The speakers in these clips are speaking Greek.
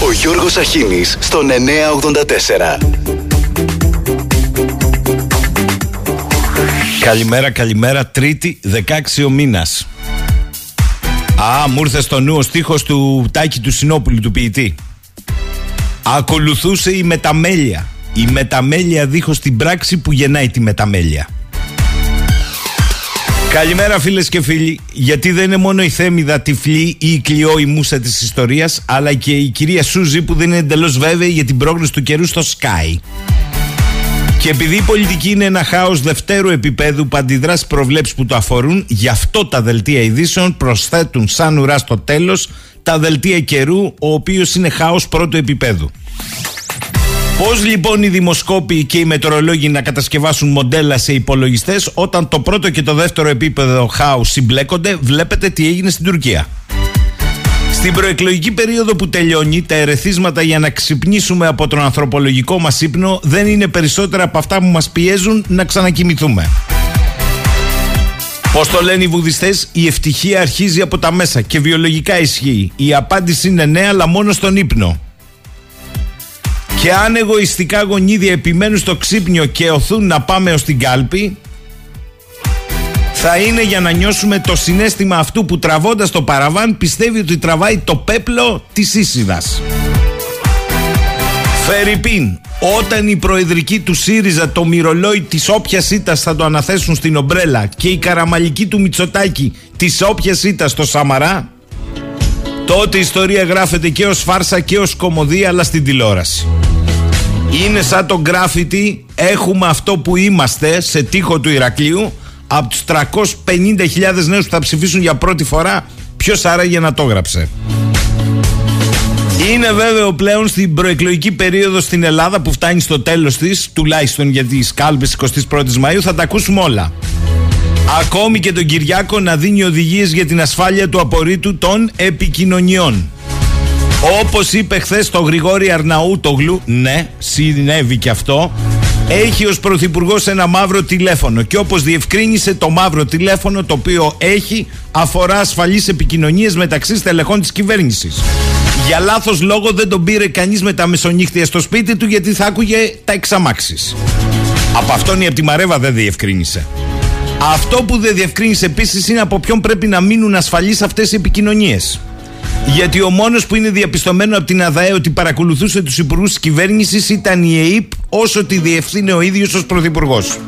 Ο Γιώργος Αχίνης στον 984. Καλημέρα, καλημέρα. Τρίτη, 16 ο μήνας. Α, μου ήρθε στο νου ο στίχος του Τάκη του Σινόπουλου, του ποιητή. Ακολουθούσε η μεταμέλεια. Η μεταμέλεια δίχως την πράξη που γεννάει τη μεταμέλεια. Καλημέρα φίλες και φίλοι, γιατί δεν είναι μόνο η Θέμηδα τυφλή ή η κλειό η μουσα της ιστορίας, αλλά και η κυρία Σούζη που δεν είναι εντελώς βέβαιη για την πρόγνωση του καιρού στο Sky. Και επειδή η πολιτική είναι ένα χάος δευτέρου επίπεδου που αντιδράς στι προβλέψεις που το αφορούν, γι' αυτό τα δελτία ειδήσεων προσθέτουν σαν ουρά στο τέλος τα δελτία καιρού, ο οποίος είναι χάος πρώτου επίπεδου. Πώς λοιπόν οι δημοσκόποι και οι μετεωρολόγοι να κατασκευάσουν μοντέλα σε υπολογιστές όταν το πρώτο και το δεύτερο επίπεδο χάους συμπλέκονται, βλέπετε τι έγινε στην Τουρκία. Στην προεκλογική περίοδο που τελειώνει, τα ερεθίσματα για να ξυπνήσουμε από τον ανθρωπολογικό μας ύπνο δεν είναι περισσότερα από αυτά που μας πιέζουν να ξανακοιμηθούμε. Πώς το λένε οι βουδιστές, η ευτυχία αρχίζει από τα μέσα και βιολογικά ισχύει. Η απάντηση είναι ναι, αλλά μόνο στον ύπνο. Και αν εγωιστικά γονίδια επιμένουν στο ξύπνιο και οθούν να πάμε ως την κάλπη θα είναι για να νιώσουμε το συνέστημα αυτού που τραβώντας το παραβάν πιστεύει ότι τραβάει το πέπλο της Ίσιδας. Φερρυπίν, όταν η προεδρική του ΣΥΡΙΖΑ το μυρολόι της όποιας ήττας θα το αναθέσουν στην ομπρέλα και η καραμαλική του Μητσοτάκη της όποιας ήττας στο Σαμαρά τότε η ιστορία γράφεται και ως φάρσα και ως κομμωδία αλλά στην τηλεόραση. Είναι σαν το γκράφιτι έχουμε αυτό που είμαστε σε τείχο του Ηρακλείου από τους 350.000 νέους που θα ψηφίσουν για πρώτη φορά ποιος άραγε να το γράψε. Είναι βέβαιο πλέον στην προεκλογική περίοδο στην Ελλάδα που φτάνει στο τέλος της, τουλάχιστον για τις κάλπες 21 Μαΐου, θα τα ακούσουμε όλα. Ακόμη και τον Κυριάκο να δίνει οδηγίες για την ασφάλεια του απορρίτου των επικοινωνιών. Όπως είπε χθες το Γρηγόρη Αρναούτογλου, ναι, συνέβη και αυτό. Έχει ως πρωθυπουργός ένα μαύρο τηλέφωνο και όπως διευκρίνησε το μαύρο τηλέφωνο το οποίο έχει αφορά ασφαλείς επικοινωνίες μεταξύ στελεχών της κυβέρνησης. Για λάθος λόγο δεν τον πήρε κανείς με τα μεσονύχτια στο σπίτι του γιατί θα άκουγε τα εξαμάξεις. Από αυτόν η από τη Μαρέβα δεν διευκρίνησε. Αυτό που δεν διευκρίνησε επίσης είναι από ποιον πρέπει να μείνουν ασφαλείς αυτές οι επικοινωνίες. Γιατί ο μόνος που είναι διαπιστωμένο από την ΑΔΑΕ ότι παρακολουθούσε τους υπουργούς της κυβέρνησης ήταν η ΕΕΠ όσο τη διευθύνει ο ίδιος ως πρωθυπουργός.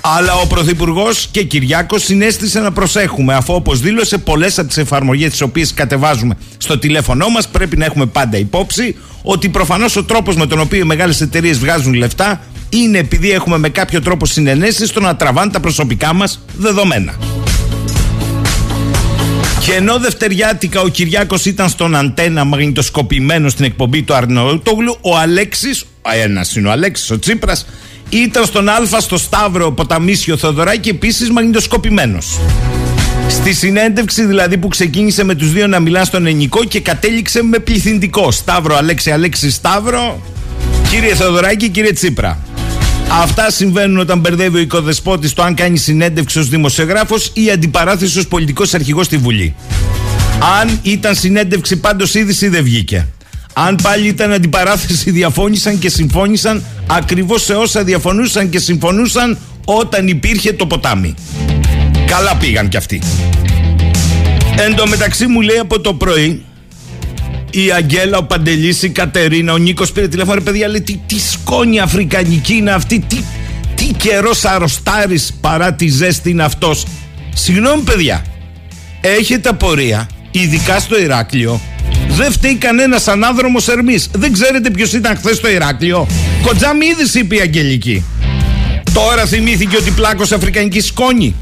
Αλλά ο Πρωθυπουργός και Κυριάκος συνέστησε να προσέχουμε, αφού όπως δήλωσε, πολλές από τις εφαρμογές τις οποίες κατεβάζουμε στο τηλέφωνό μας πρέπει να έχουμε πάντα υπόψη ότι προφανώς ο τρόπος με τον οποίο οι μεγάλες εταιρείες βγάζουν λεφτά είναι επειδή έχουμε με κάποιο τρόπο συνενέσεις στο να τραβάνε τα προσωπικά μας δεδομένα. Και ενώ δευτεριάτικα ο Κυριάκος ήταν στον αντένα μαγνητοσκοπημένο στην εκπομπή του Αρναούτογλου, ο Αλέξης, ένας είναι ο Αλέξης, ο Τσίπρας, ήταν στον Α στο Σταύρο Ποταμίσιο Θεοδωράκη επίσης μαγνητοσκοπημένος. Στη συνέντευξη δηλαδή που ξεκίνησε με τους δύο να μιλά στον ενικό και κατέληξε με πληθυντικό. Σταύρο, Αλέξη, Αλέξη, Σταύρο, κύριε Θεοδωράκη, κύριε Τσίπρα. Αυτά συμβαίνουν όταν μπερδεύει ο οικοδεσπότης το αν κάνει συνέντευξη ως δημοσιογράφος ή αντιπαράθεση ως πολιτικός αρχηγός στη Βουλή. Αν ήταν συνέντευξη πάντως είδηση δεν βγήκε. Αν πάλι ήταν αντιπαράθεση διαφώνησαν και συμφώνησαν ακριβώς σε όσα διαφωνούσαν και συμφωνούσαν όταν υπήρχε το ποτάμι. Καλά πήγαν κι αυτοί. Εν τω μεταξύ μου λέει από το πρωί η Αγγέλα, ο Παντελής, η Κατερίνα, ο Νίκος πήρε τηλέφωνο. Ρε παιδιά, λέει τι, τι σκόνη αφρικανική είναι αυτή, τι, τι καιρός αρρωστάρη παρά τη ζέστη είναι αυτός. Συγγνώμη, παιδιά, έχετε απορία, ειδικά στο Ηράκλειο. Δεν φταίει κανένας ανάδρομος Ερμής. Δεν ξέρετε ποιος ήταν χθες στο Ηράκλειο. Κοντζάμι είδηση είπε η Αγγελική. Τώρα θυμήθηκε ότι πλάκωσε αφρικανική σκόνη.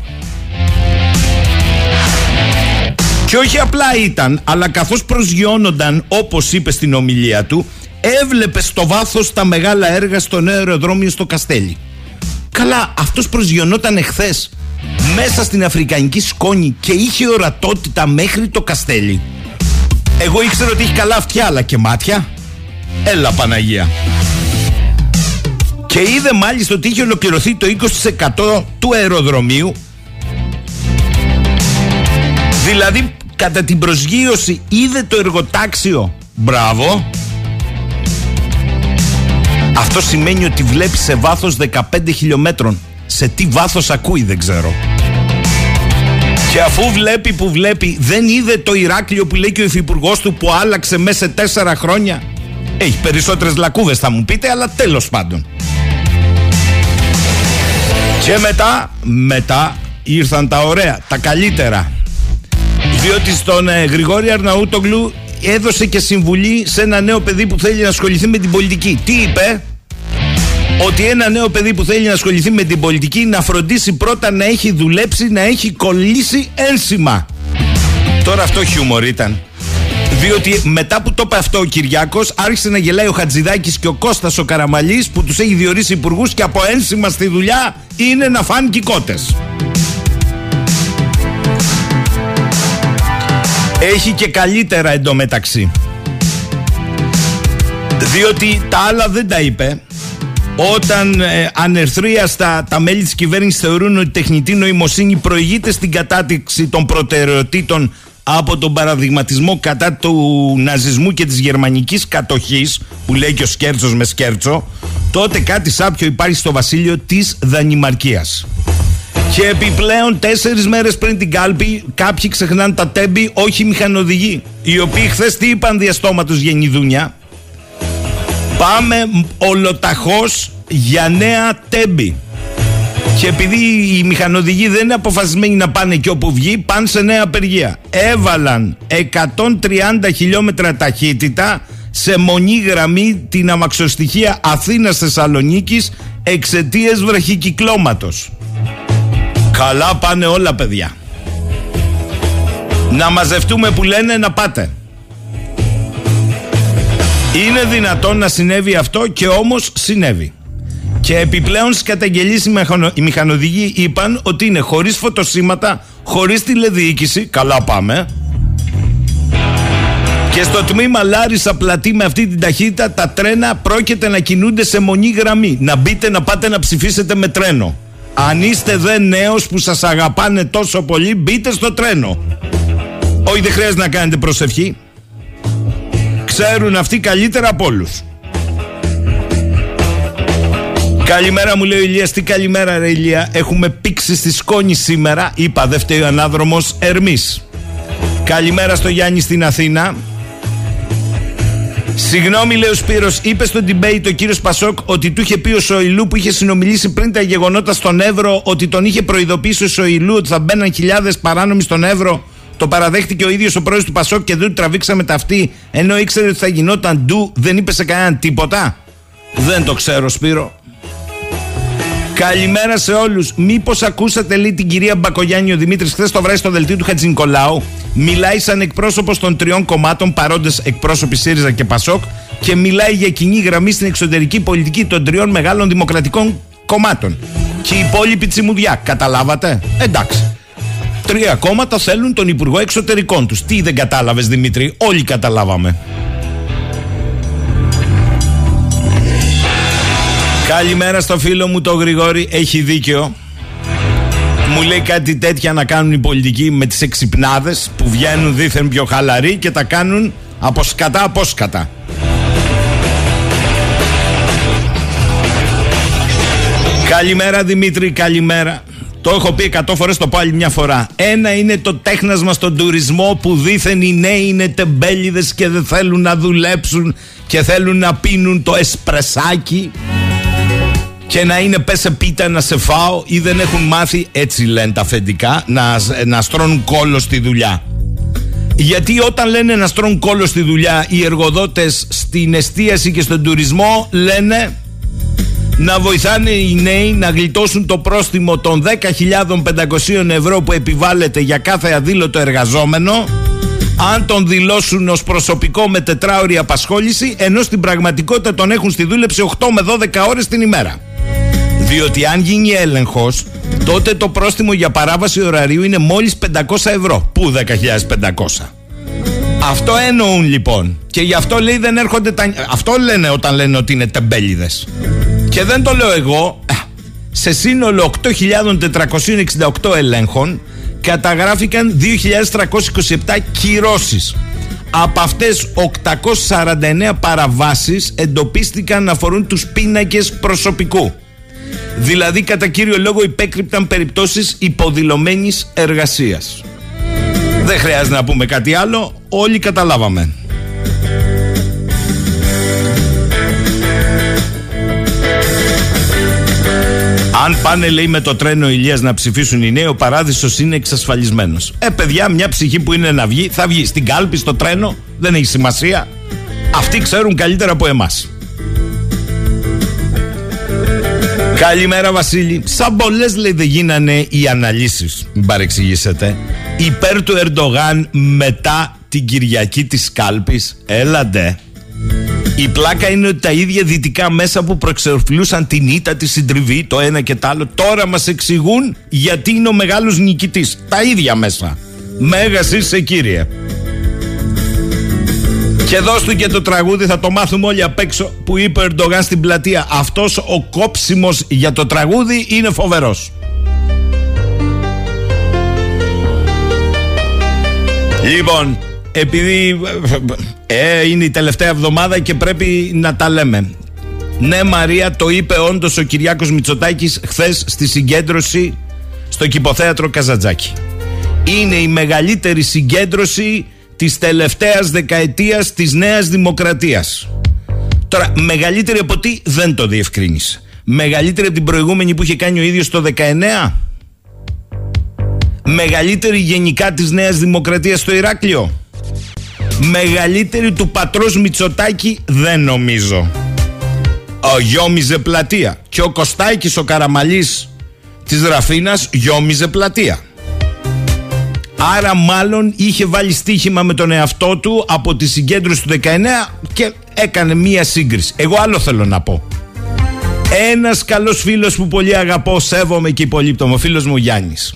Και όχι απλά ήταν, αλλά καθώς προσγειώνονταν, όπως είπε στην ομιλία του, έβλεπε στο βάθος τα μεγάλα έργα στο νέο αεροδρόμιο στο Καστέλι. Καλά, αυτός προσγειωνόταν εχθές μέσα στην Αφρικανική σκόνη και είχε ορατότητα μέχρι το Καστέλι. Εγώ ήξερα ότι έχει καλά αυτιά αλλά και μάτια. Έλα Παναγία. Και είδε μάλιστα ότι είχε ολοκληρωθεί το 20% του αεροδρομίου Δηλαδή κατά την προσγείωση είδε το εργοτάξιο Μπράβο. Αυτό σημαίνει ότι βλέπει σε βάθος 15 χιλιόμετρων. Σε τι βάθος ακούει δεν ξέρω. Και αφού βλέπει που βλέπει, δεν είδε το Ηράκλειο που λέει και ο υφυπουργός του που άλλαξε μέσα σε τέσσερα χρόνια. Έχει περισσότερες λακκούβε, θα μου πείτε, αλλά τέλος πάντων. Και μετά, μετά ήρθαν τα ωραία, τα καλύτερα. Διότι στον ε, Γρηγόρη Αρναούτογλου έδωσε και συμβουλή σε ένα νέο παιδί που θέλει να ασχοληθεί με την πολιτική. Τι είπε; Ότι ένα νέο παιδί που θέλει να ασχοληθεί με την πολιτική να φροντίσει πρώτα να έχει δουλέψει, να έχει κολλήσει ένσημα. Τώρα αυτό χιούμορ ήταν. Διότι μετά που το είπε αυτό ο Κυριάκος, άρχισε να γελάει ο Χατζηδάκης και ο Κώστας ο Καραμαλής που τους έχει διορίσει υπουργούς και από ένσημα στη δουλειά είναι να φάνε κότε. Έχει και καλύτερα εντωμεταξύ. Διότι τα άλλα δεν τα είπε. Όταν ε, ανερθρίαστα τα μέλη της κυβέρνησης θεωρούν ότι η τεχνητή νοημοσύνη προηγείται στην κατάτηξη των προτεραιοτήτων από τον παραδειγματισμό κατά του ναζισμού και της γερμανικής κατοχής που λέει και ο Σκέρτσος με Σκέρτσο τότε κάτι σάπιο υπάρχει στο βασίλειο της Δανημαρκίας. Και επιπλέον τέσσερις μέρες πριν την κάλπη κάποιοι ξεχνάνε τα τέμπη όχι μηχανοδηγοί οι οποίοι χθες τι είπαν διαστόματος γεννηδούνια; Πάμε ολοταχώς για νέα τέμπη. Και επειδή οι μηχανοδηγοί δεν είναι αποφασισμένοι να πάνε και όπου βγει, πάνε σε νέα απεργία. Έβαλαν 130 χιλιόμετρα ταχύτητα σε μονή γραμμή την αμαξοστοιχεία Αθήνας-Θεσσαλονίκης εξαιτίας βραχικυκλώματος. Καλά πάνε όλα παιδιά. Να μαζευτούμε που λένε να πάτε. Είναι δυνατόν να συνέβη αυτό και όμως συνέβη. Και επιπλέον στις καταγγελίες οι μηχανοδηγοί είπαν ότι είναι χωρίς φωτοσύματα, χωρίς τηλεδιοίκηση. Καλά πάμε. Και στο τμήμα Λάρισα πλατή με αυτή την ταχύτητα τα τρένα πρόκειται να κινούνται σε μονή γραμμή. Να μπείτε να πάτε να ψηφίσετε με τρένο. Αν είστε δε νέος που σας αγαπάνε τόσο πολύ μπείτε στο τρένο. Όχι δεν χρειάζεται να κάνετε προσευχή. Ξέρουν αυτοί καλύτερα από όλους. Καλημέρα μου λέει ο Ηλίας, τι καλημέρα ρε Ηλία Έχουμε πήξει στη σκόνη σήμερα Είπα δεν φταίει ο ανάδρομος Ερμής Καλημέρα στο Γιάννη στην Αθήνα Συγγνώμη λέει ο Σπύρος Είπε στο debate ο κύριος Πασόκ Ότι του είχε πει ο Σοηλού που είχε συνομιλήσει πριν τα γεγονότα στον Εύρο Ότι τον είχε προειδοποιήσει ο Σοηλού Ότι θα μπαίναν χιλιάδες παράνομοι στον Εύρο το παραδέχτηκε ο ίδιος ο πρόεδρος του Πασόκ και δεν του τραβήξαμε τα αυτή ενώ ήξερε ότι θα γινόταν ντου, δεν είπε σε κανέναν τίποτα. Δεν το ξέρω, Σπύρο. Καλημέρα σε όλους. Μήπως ακούσατε λέει την κυρία Μπακογιάννη ο Δημήτρης χθες το βράδυ στο δελτίο του Χατζηνικολάου. Μιλάει σαν εκπρόσωπος των τριών κομμάτων, παρόντες εκπρόσωποι ΣΥΡΙΖΑ και ΠΑΣΟΚ, και μιλάει για κοινή γραμμή στην εξωτερική πολιτική των τριών μεγάλων δημοκρατικών κομμάτων. Και η υπόλοιπη τσιμουδιά. Καταλάβατε; Εντάξει. Τρία κόμματα θέλουν τον Υπουργό Εξωτερικών τους. Τι δεν κατάλαβες Δημήτρη, όλοι καταλάβαμε. Καλημέρα στο φίλο μου το Γρηγόρη, έχει δίκιο. Μου λέει κάτι τέτοια να κάνουν οι πολιτικοί με τις εξυπνάδες που βγαίνουν δίθεν πιο χαλαροί και τα κάνουν από σκατά από σκατά. Καλημέρα Δημήτρη, καλημέρα. Το έχω πει 100 φορές, το πω άλλη μια φορά. Ένα είναι το τέχνασμα στον τουρισμό που δήθεν οι νέοι είναι τεμπέληδες και δεν θέλουν να δουλέψουν και θέλουν να πίνουν το εσπρεσάκι και να είναι πέσε πίτα να σε φάω ή δεν έχουν μάθει, έτσι λένε τα αφεντικά, να, να στρώνουν κόλλο στη δουλειά. Γιατί όταν λένε να στρώνουν κόλλο στη δουλειά οι εργοδότες στην εστίαση και στον τουρισμό λένε να βοηθάνε οι νέοι να γλιτώσουν το πρόστιμο των 10.500 ευρώ που επιβάλλεται για κάθε αδήλωτο εργαζόμενο αν τον δηλώσουν ως προσωπικό με τετράωρη απασχόληση ενώ στην πραγματικότητα τον έχουν στη δούλεψη 8 με 12 ώρες την ημέρα. Διότι αν γίνει έλεγχος, τότε το πρόστιμο για παράβαση ωραρίου είναι μόλις 500 ευρώ. Πού 10.500. Αυτό εννοούν λοιπόν. Και γι' αυτό λέει δεν έρχονται τα. Αυτό λένε όταν λένε ότι είναι τεμπέληδες. Και δεν το λέω εγώ. Σε σύνολο 8.468 ελέγχων καταγράφηκαν 2.327 κυρώσεις. Από αυτές 849 παραβάσεις εντοπίστηκαν να αφορούν τους πίνακες προσωπικού. Δηλαδή κατά κύριο λόγο υπέκρυπταν περιπτώσεις υποδηλωμένης εργασίας. Δεν χρειάζεται να πούμε κάτι άλλο, όλοι καταλάβαμε. Αν πάνε λέει με το τρένο Ηλίας να ψηφίσουν οι νέοι, ο παράδεισος είναι εξασφαλισμένος. Ε παιδιά, μια ψυχή που είναι να βγει, θα βγει στην κάλπη, στο τρένο, δεν έχει σημασία. Αυτοί ξέρουν καλύτερα από εμάς. Καλημέρα Βασίλη. Σαν πολλές λέει δεν γίνανε οι αναλύσεις, μην παρεξηγήσετε, υπέρ του Ερντογάν μετά την Κυριακή της κάλπης. Έλαντε. Η πλάκα είναι ότι τα ίδια δυτικά μέσα που προεξερφλούσαν την ήττα, τη συντριβή, το ένα και το άλλο, τώρα μας εξηγούν γιατί είναι ο μεγάλος νικητής. Τα ίδια μέσα. Μέγας είσαι κύριε. Και δώσ' του και το τραγούδι, θα το μάθουμε όλοι απ' έξω που είπε ο Ερντογάν στην πλατεία. Αυτός ο κόψιμος για το τραγούδι είναι φοβερός. Λοιπόν, επειδή ε, είναι η τελευταία εβδομάδα και πρέπει να τα λέμε. Ναι Μαρία, το είπε όντως ο Κυριάκος Μητσοτάκης χθες στη συγκέντρωση στο κηποθέατρο Καζατζάκη. Είναι η μεγαλύτερη συγκέντρωση της τελευταίας δεκαετίας της Νέας Δημοκρατίας. Τώρα, μεγαλύτερη από τι δεν το διευκρίνησε. Μεγαλύτερη από την προηγούμενη που είχε κάνει ο ίδιος το 19. Μεγαλύτερη γενικά της Νέας Δημοκρατίας στο Ηράκλειο. Μεγαλύτερη του πατρός Μητσοτάκη δεν νομίζω. Ο γιόμιζε πλατεία. Και ο Κωστάκης ο Καραμαλής της Ραφίνας γιόμιζε πλατεία. Άρα μάλλον είχε βάλει στοίχημα με τον εαυτό του από τη συγκέντρωση του 19 και έκανε μία σύγκριση. Εγώ άλλο θέλω να πω. Ένας καλός φίλος που πολύ αγαπώ, σέβομαι και υπολείπτω, ο φίλος μου Γιάννης.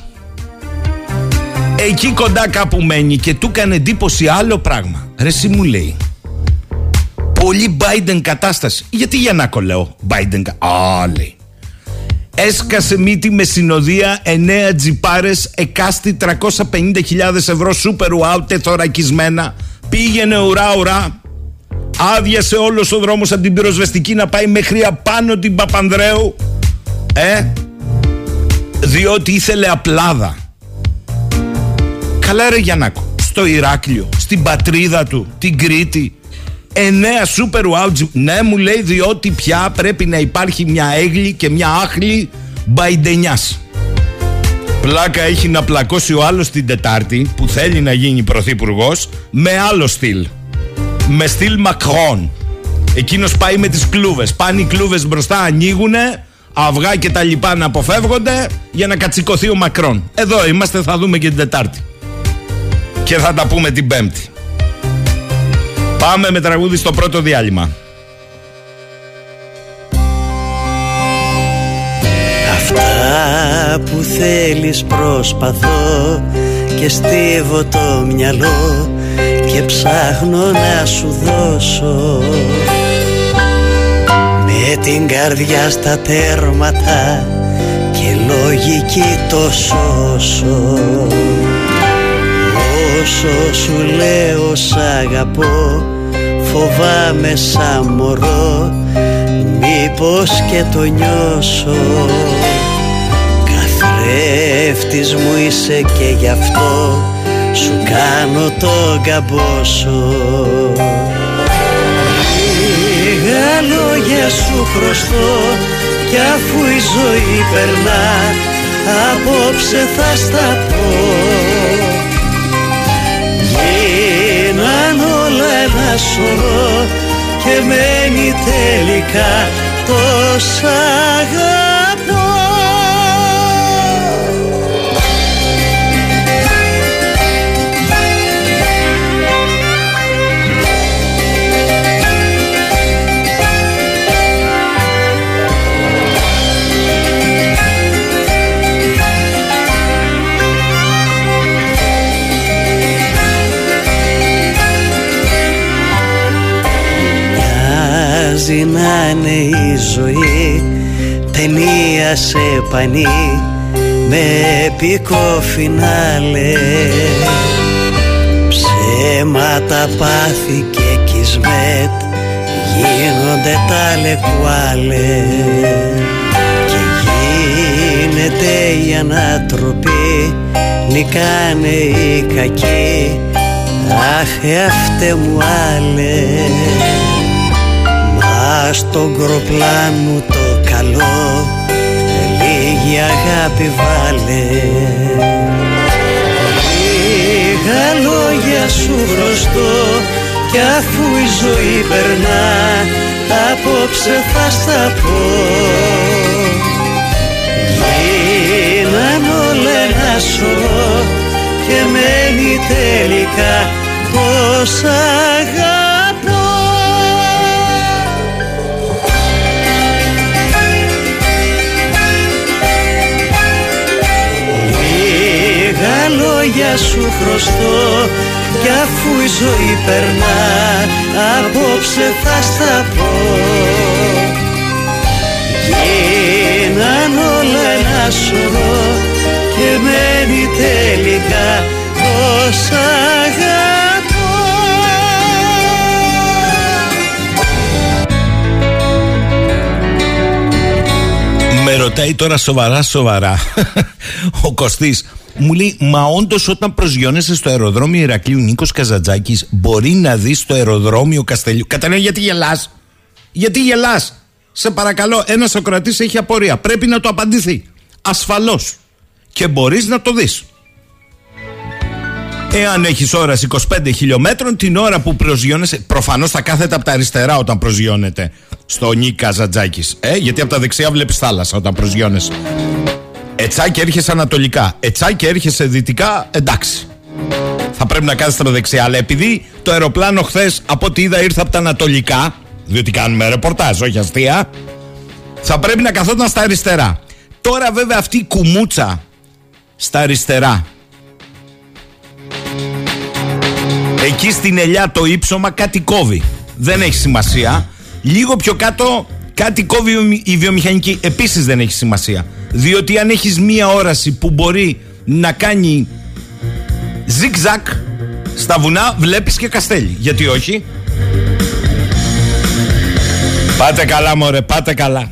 Εκεί κοντά κάπου μένει και του έκανε εντύπωση άλλο πράγμα. Ρε εσύ μου λέει. Πολύ Biden κατάσταση. Γιατί για να κολλέω Biden Α, λέει. Έσκασε μύτη με συνοδεία 9 τζιπάρες εκάστη 350.000 ευρώ σούπερ ουάου τεθωρακισμένα. Πήγαινε ουρά ουρά. Άδειασε όλος ο δρόμος από την πυροσβεστική να πάει μέχρι απάνω την Παπανδρέου. Ε, διότι ήθελε απλάδα. Καλά ρε Γιαννάκο, στο Ηράκλειο, στην πατρίδα του, την Κρήτη, εννέα σούπερ wow. Ναι, μου λέει διότι πια πρέπει να υπάρχει μια έγλη και μια άχλη μπαϊντενιά. Πλάκα έχει να πλακώσει ο άλλος την Τετάρτη που θέλει να γίνει πρωθυπουργός με άλλο στυλ. Με στυλ Μακρόν. Εκείνος πάει με τις κλούβες. Πάνε οι κλούβες μπροστά, ανοίγουνε, αυγά και τα λοιπά να αποφεύγονται για να κατσικωθεί ο Μακρόν. Εδώ είμαστε, θα δούμε και την Τετάρτη. Και θα τα πούμε την Πέμπτη. Πάμε με τραγούδι στο πρώτο διάλειμμα. Αυτά που θέλεις προσπαθώ και στίβω το μυαλό και ψάχνω να σου δώσω με την καρδιά στα τέρματα και λογική το σώσω Όσο σου λέω σ' αγαπώ Φοβάμαι σαν μωρό Μήπως και το νιώσω. Καθρέφτης μου είσαι και γι' αυτό Σου κάνω το καμπόσο Λίγα λόγια σου χρωστώ Κι αφού η ζωή περνά Απόψε θα στα πω Γίναν όλα ένα σωρό και μένει τελικά τόσα αγαπώ Μοιάζει να είναι η ζωή. Ταινία σε πανί με επικό φινάλε. Αίματα πάθη και κισμέτ γίνονται τα λεκουάλε. Και γίνεται η ανατροπή νικάνε οι κακοί. Αχ αυτέ μου άλλες μα στον κροπλάν μου το καλό. Λίγη αγάπη βάλε. Λίγα λόγια σου χρωστώ κι αφού η ζωή περνά απόψε θα στα πω. Γίναν όλα ένα σωρό και μένει τελικά πως αγαπώ λόγια σου χρωστώ κι αφού η ζωή περνά απόψε θα στα πω. Γίναν όλα ένα σωρό και μένει τελικά πως αγαπώ. Με ρωτάει τώρα σοβαρά σοβαρά ο Κωστής μου λέει, Μα όντως όταν προσγειώνεσαι στο αεροδρόμιο Ηρακλείου Νίκος Καζατζάκη, μπορεί να δεις το αεροδρόμιο Καστελιού. Καταλαβαίνω γιατί γελάς. Γιατί γελάς. Σε παρακαλώ, ένας Σοκρατή έχει απορία. Πρέπει να το απαντηθεί. Ασφαλώς. Και μπορείς να το δεις. Εάν έχεις όραση 25 χιλιόμετρων, την ώρα που προσγειώνεσαι. Προφανώς θα κάθεται από τα αριστερά όταν προσγειώνεται στο Νίκ Καζατζάκη. Ε, γιατί από τα δεξιά βλέπεις θάλασσα όταν προσγειώνεσαι. Ετσάκι έρχεσαι ανατολικά. Ετσάκι έρχεσαι δυτικά, εντάξει. Θα πρέπει να κάθεσαι στα δεξιά. Αλλά επειδή το αεροπλάνο χθες από ό,τι είδα ήρθε από τα ανατολικά, διότι κάνουμε ρεπορτάζ, όχι αστεία, θα πρέπει να καθόταν στα αριστερά. Τώρα βέβαια αυτή η κουμούτσα στα αριστερά. Εκεί στην ελιά το ύψωμα κάτι κόβει. Δεν έχει σημασία. Λίγο πιο κάτω κάτι κόβει η βιομηχανική. Επίσης δεν έχει σημασία. Διότι αν έχεις μία όραση που μπορεί να κάνει ζικ-ζακ στα βουνά βλέπεις και καστέλι. Γιατί όχι; Πάτε καλά μωρέ, πάτε καλά.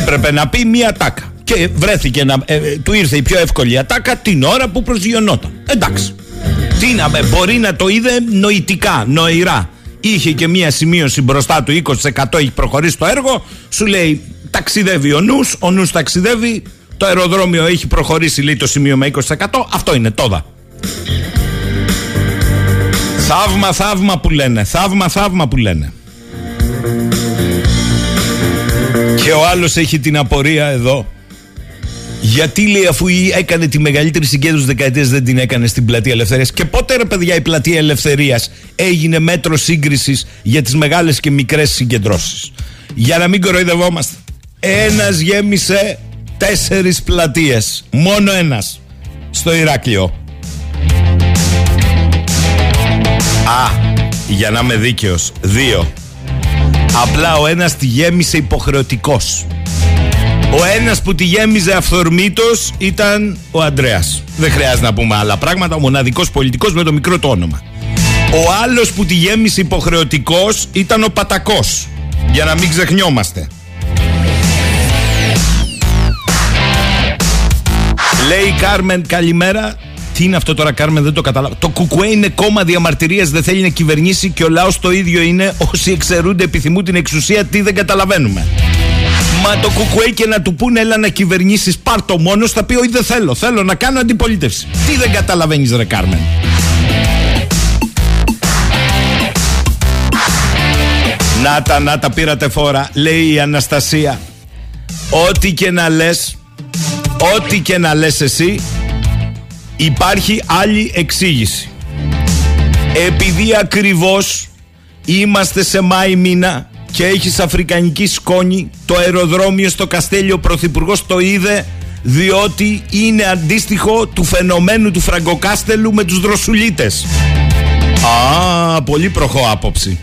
Έπρεπε να πει μία τάκα. Και βρέθηκε να. Ε, του ήρθε η πιο εύκολη ατάκα την ώρα που προσγειωνόταν. Εντάξει. Τι να με, μπορεί να το είδε νοητικά, νοηρά. Είχε και μία σημείωση μπροστά του 20% έχει προχωρήσει το έργο. Σου λέει ταξιδεύει ο νους, ο νους ταξιδεύει, το αεροδρόμιο έχει προχωρήσει λέει το σημείο με 20%. Αυτό είναι τόδα. Θαύμα, θαύμα που λένε. Θαύμα, θαύμα που λένε. Και ο άλλος έχει την απορία εδώ. Γιατί λέει αφού έκανε τη μεγαλύτερη συγκέντρωση δεκαετίας δεν την έκανε στην πλατεία Ελευθερίας; Και πότε ρε παιδιά η πλατεία Ελευθερίας έγινε μέτρο σύγκρισης για τις μεγάλες και μικρές συγκεντρώσεις; Για να μην κοροϊδευόμαστε. Ένας γέμισε τέσσερις πλατείες. Μόνο ένας. Στο Ηράκλειο. Α, για να είμαι δίκαιος. Δύο. Απλά ο ένας τη γέμισε υποχρεωτικός. Ο ένας που τη γέμιζε αυθορμήτως ήταν ο Ανδρέας. Δεν χρειάζεται να πούμε άλλα πράγματα. Ο μοναδικός πολιτικός με το μικρό το όνομα. Ο άλλος που τη γέμισε υποχρεωτικός ήταν ο Πατακός. Για να μην ξεχνιόμαστε. Λέει η Κάρμεν καλημέρα. Τι είναι αυτό τώρα, Κάρμεν, δεν το καταλάβω. Το Κουκουέ είναι κόμμα διαμαρτυρίας, δεν θέλει να κυβερνήσει και ο λαός το ίδιο είναι. Όσοι εξαιρούνται επιθυμούν την εξουσία, τι δεν καταλαβαίνουμε. Μα το Κουκουέ και να του πούνε, έλα να κυβερνήσεις, πάρ το μόνος, θα πει: Όχι, δεν θέλω. Θέλω να κάνω αντιπολίτευση. Τι δεν καταλαβαίνεις, Ρε Κάρμεν. Να τα, να τα πήρατε φόρα, λέει η Αναστασία. Ό,τι και να λες, ό,τι και να λες εσύ, υπάρχει άλλη εξήγηση. Επειδή ακριβώς είμαστε σε Μάη μήνα και έχεις αφρικανική σκόνη, το αεροδρόμιο στο Καστέλιο Πρωθυπουργός το είδε διότι είναι αντίστοιχο του φαινομένου του Φραγκοκάστελου με τους δροσουλίτες. Α, πολύ προχώ άποψη.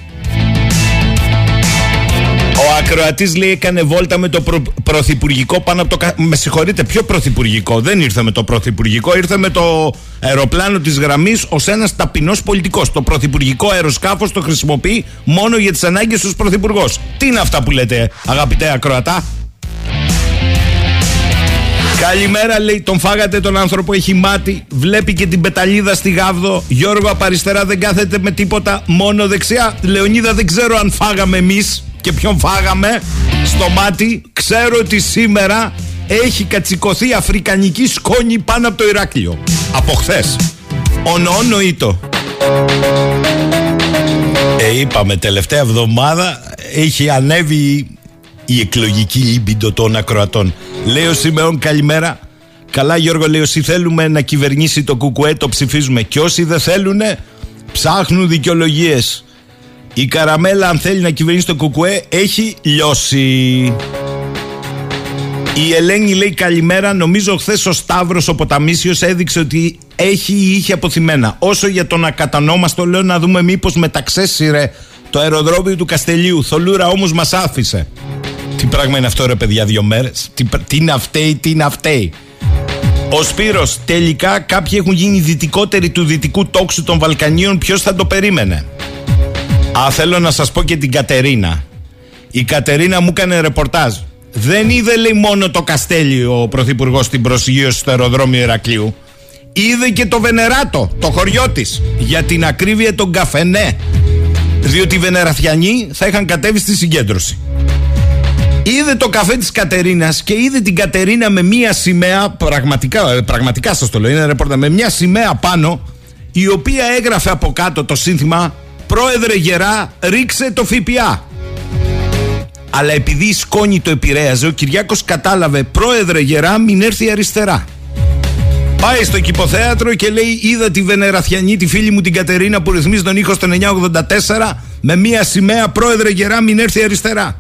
Ο ακροατής λέει έκανε βόλτα με το προ... πρωθυπουργικό πάνω από το. Με συγχωρείτε, ποιο πρωθυπουργικό. Δεν ήρθε με το πρωθυπουργικό, ήρθε με το αεροπλάνο της γραμμής ως ένας ταπεινός πολιτικός. Το πρωθυπουργικό αεροσκάφος το χρησιμοποιεί μόνο για τις ανάγκες του πρωθυπουργός. Τι είναι αυτά που λέτε, αγαπητέ ακροατά; Καλημέρα λέει, τον φάγατε τον άνθρωπο, έχει μάτι, βλέπει και την πεταλίδα στη γάβδο. Γιώργο από αριστερά δεν κάθεται με τίποτα, μόνο δεξιά. Λεωνίδα δεν ξέρω αν φάγαμε εμείς και ποιον φάγαμε στο μάτι. Ξέρω ότι σήμερα έχει κατσικωθεί αφρικανική σκόνη πάνω από το Ηράκλειο. Από χθες. Ονονοήτο. Ε, είπαμε τελευταία εβδομάδα έχει ανέβει η εκλογική λίμπιντο των ακροατών. Λέει ο Σιμεών καλημέρα. Καλά Γιώργο λέει όσοι θέλουμε να κυβερνήσει το κουκουέ το ψηφίζουμε και όσοι δεν θέλουν ψάχνουν δικαιολογίες. Η Καραμέλα αν θέλει να κυβερνήσει το κουκουέ έχει λιώσει. Η Ελένη λέει καλημέρα. Νομίζω χθες ο Σταύρος ο Ποταμίσιος έδειξε ότι έχει ή είχε αποθυμένα. Όσο για τον ακατανόμαστο, λέω να δούμε μήπως μεταξέσυρε το αεροδρόμιο του Καστελίου. Θολούρα όμως μας άφησε. Τι πράγμα είναι αυτό, ρε παιδιά, δύο μέρες; Τι, τι είναι αυτέ, τι είναι αυτέ. Ο Σπύρος, τελικά κάποιοι έχουν γίνει δυτικότεροι του δυτικού τόξου των Βαλκανίων. Ποιος θα το περίμενε; Α, θέλω να σας πω και την Κατερίνα. Η Κατερίνα μου έκανε ρεπορτάζ. Δεν είδε λέει μόνο το Καστέλι ο Πρωθυπουργός στην προσγείωση στο αεροδρόμιο Ηρακλείου. Είδε και το Βενεράτο, το χωριό της. Για την ακρίβεια των καφενέ. Διότι οι Βενεραθιανοί θα είχαν κατέβει στη συγκέντρωση. Είδε το καφέ της Κατερίνας και είδε την Κατερίνα με μία σημαία, πραγματικά, ε, πραγματικά σας το λέω, είναι ρεπόρτα, με μία σημαία πάνω, η οποία έγραφε από κάτω το σύνθημα «Πρόεδρε Γερά, ρίξε το ΦΠΑ». Αλλά επειδή η σκόνη το επηρέαζε, ο Κυριάκος κατάλαβε «Πρόεδρε Γερά, μην έρθει αριστερά». Πάει στο κηποθέατρο και λέει: Είδα τη Βενεραθιανή, τη φίλη μου την Κατερίνα που ρυθμίζει τον ήχο στο 984 με μία σημαία πρόεδρε γερά, μην έρθει αριστερά.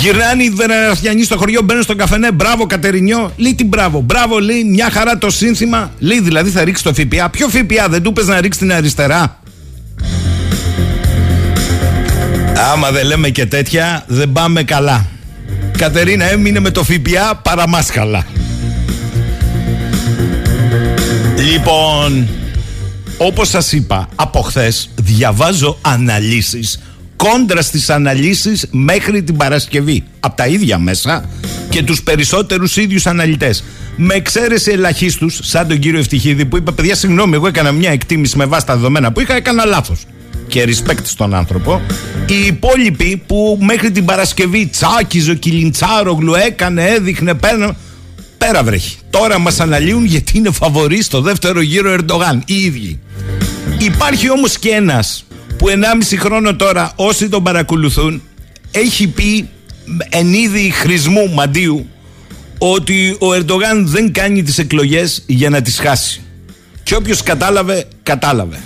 Γυρνάνε οι Βενεραθιανοί στο χωριό, μπαίνουν στον καφενέ. Μπράβο, Κατερινιό. Λέει τι μπράβο. Μπράβο, λέει μια χαρά το σύνθημα. Λέει δηλαδή θα ρίξει το ΦΠΑ. Ποιο ΦΠΑ, δεν του πες να ρίξει την αριστερά. Άμα δεν λέμε και τέτοια, δεν πάμε καλά. Κατερίνα έμεινε με το ΦΠΑ παραμάσχαλα. Λοιπόν, όπως σας είπα, από χθες διαβάζω αναλύσεις κόντρα στις αναλύσεις μέχρι την Παρασκευή. Από τα ίδια μέσα και τους περισσότερους ίδιους αναλυτές. Με εξαίρεση ελαχίστους, σαν τον κύριο Ευτυχίδη που είπε: Παιδιά, συγγνώμη, εγώ έκανα μια εκτίμηση με βάση τα δεδομένα που είχα, έκανα λάθος Και respect στον άνθρωπο. Οι υπόλοιποι που μέχρι την Παρασκευή τσάκιζε ο Κιλιντσάρογλου, έκανε, έδειχνε, πέρα, πέρα βρέχει. Τώρα μας αναλύουν γιατί είναι φαβορή στο δεύτερο γύρο Ερντογάν. Οι ίδιοι. Υπάρχει όμως και ένας που 1,5 χρόνο τώρα όσοι τον παρακολουθούν έχει πει εν είδη χρησμού μαντίου ότι ο Ερντογάν δεν κάνει τις εκλογές για να τις χάσει. Και όποιος κατάλαβε, κατάλαβε.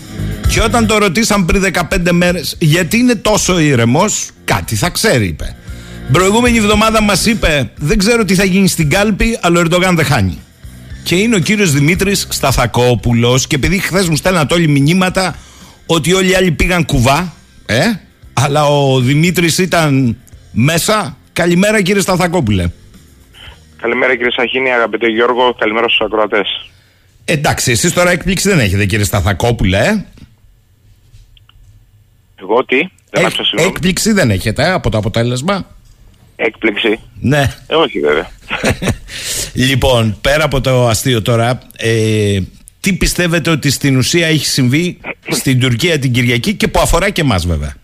Και όταν το ρωτήσαν πριν 15 μέρες γιατί είναι τόσο ήρεμος, κάτι θα ξέρει είπε. Προηγούμενη εβδομάδα μας είπε δεν ξέρω τι θα γίνει στην κάλπη αλλά ο Ερντογάν δεν χάνει. Και είναι ο κύριος Δημήτρης Σταθακόπουλος και επειδή χθες μου στέλνατε όλοι μηνύματα ότι όλοι οι άλλοι πήγαν κουβά, ε, αλλά ο Δημήτρης ήταν μέσα. Καλημέρα κύριε Σταθακόπουλε. Καλημέρα κύριε Σαχίνη, αγαπητέ Γιώργο, καλημέρα στους ακροατές. Εντάξει, εσείς τώρα έκπληξη δεν έχετε κύριε Σταθακόπουλε, ε. Εγώ τι, δεν Εκ, Έκπληξη δεν έχετε ε, από το αποτέλεσμα; Έκπληξη. Ναι. Ε, όχι βέβαια. λοιπόν, πέρα από το αστείο τώρα, ε, τι πιστεύετε ότι στην ουσία έχει συμβεί στην Τουρκία την Κυριακή και που αφορά και εμάς βέβαια;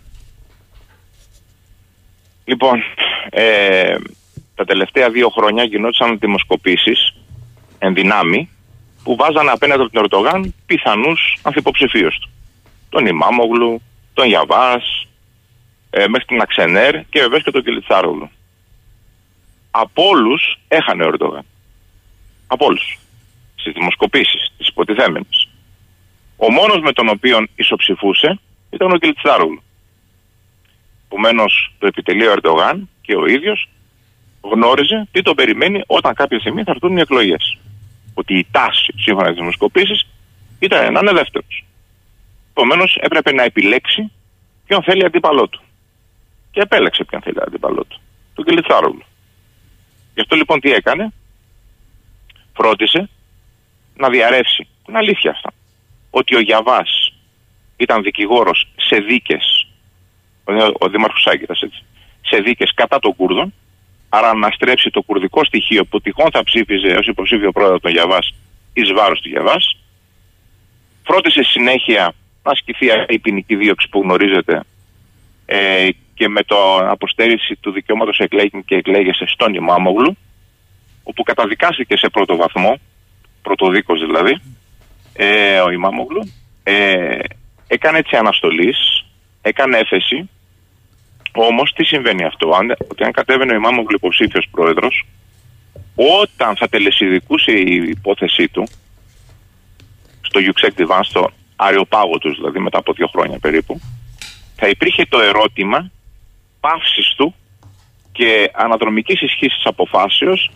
Λοιπόν, ε, τα τελευταία δύο χρόνια γινόντουσαν δημοσκοπήσεις εν δυνάμει που βάζανε απέναντι από τον Ερντογάν πιθανούς ανθυποψηφίους του. Τον Ιμάμογλου, τον Γιαβάς, ε, μέχρι την Αξενέρ και βεβαίως και τον Κιλιτσάρογλου. Από όλους έχανε ο Ερντογάν. Από όλους. Στις δημοσκοπήσεις, τις υποτιθέμενες. Ο μόνος με τον οποίο ισοψηφούσε ήταν ο Κιλτσάρογλου. Επομένως, το επιτελείο Ερντογάν και ο ίδιος γνώριζε τι τον περιμένει όταν κάποια στιγμή θα έρθουν οι εκλογές. Ότι η τάση, σύμφωνα με τις δημοσκοπήσεις, ήταν να είναι δεύτερος. Επομένως, έπρεπε να επιλέξει ποιον θέλει αντίπαλό του. και επέλεξε ποιον θέλει αντίπαλό του. Τον Κιλιτσάρογλου. Γι' αυτό λοιπόν τι έκανε, φρόντισε να διαρρεύσει. Είναι αλήθεια αυτά. Ότι ο Γιαβάς ήταν δικηγόρος σε δίκες, ο, ο Δήμαρχος Άγκυρας έτσι, σε δίκες κατά των Κούρδων, άρα να στρέψει το κουρδικό στοιχείο που τυχόν θα ψήφιζε ως υποψήφιο πρόεδρο των Γιαβάς εις βάρος του Γιαβάς. Φρόντισε συνέχεια να ασκηθεί η ποινική δίωξη που γνωρίζετε ε, και με το αποστέρηση του δικαιώματος εκλέγει και εκλέγεσαι στον Ημάμογλου, όπου καταδικάστηκε σε πρώτο βαθμό, πρωτοδίκος δηλαδή, ε, ο Ημάμογλου, ε, έκανε έτσι αναστολής, έκανε έφεση, όμως τι συμβαίνει αυτό, αν, ότι αν κατέβαινε ο Ημάμογλου υποψήφιος πρόεδρος, όταν θα τελεσιδικούσε η υπόθεσή του, στο Ιουξέκ Διβάν, στο αριοπάγο του δηλαδή μετά από δύο χρόνια περίπου, θα υπήρχε το ερώτημα πάυσης του και αναδρομικής ισχύς της αποφάσεως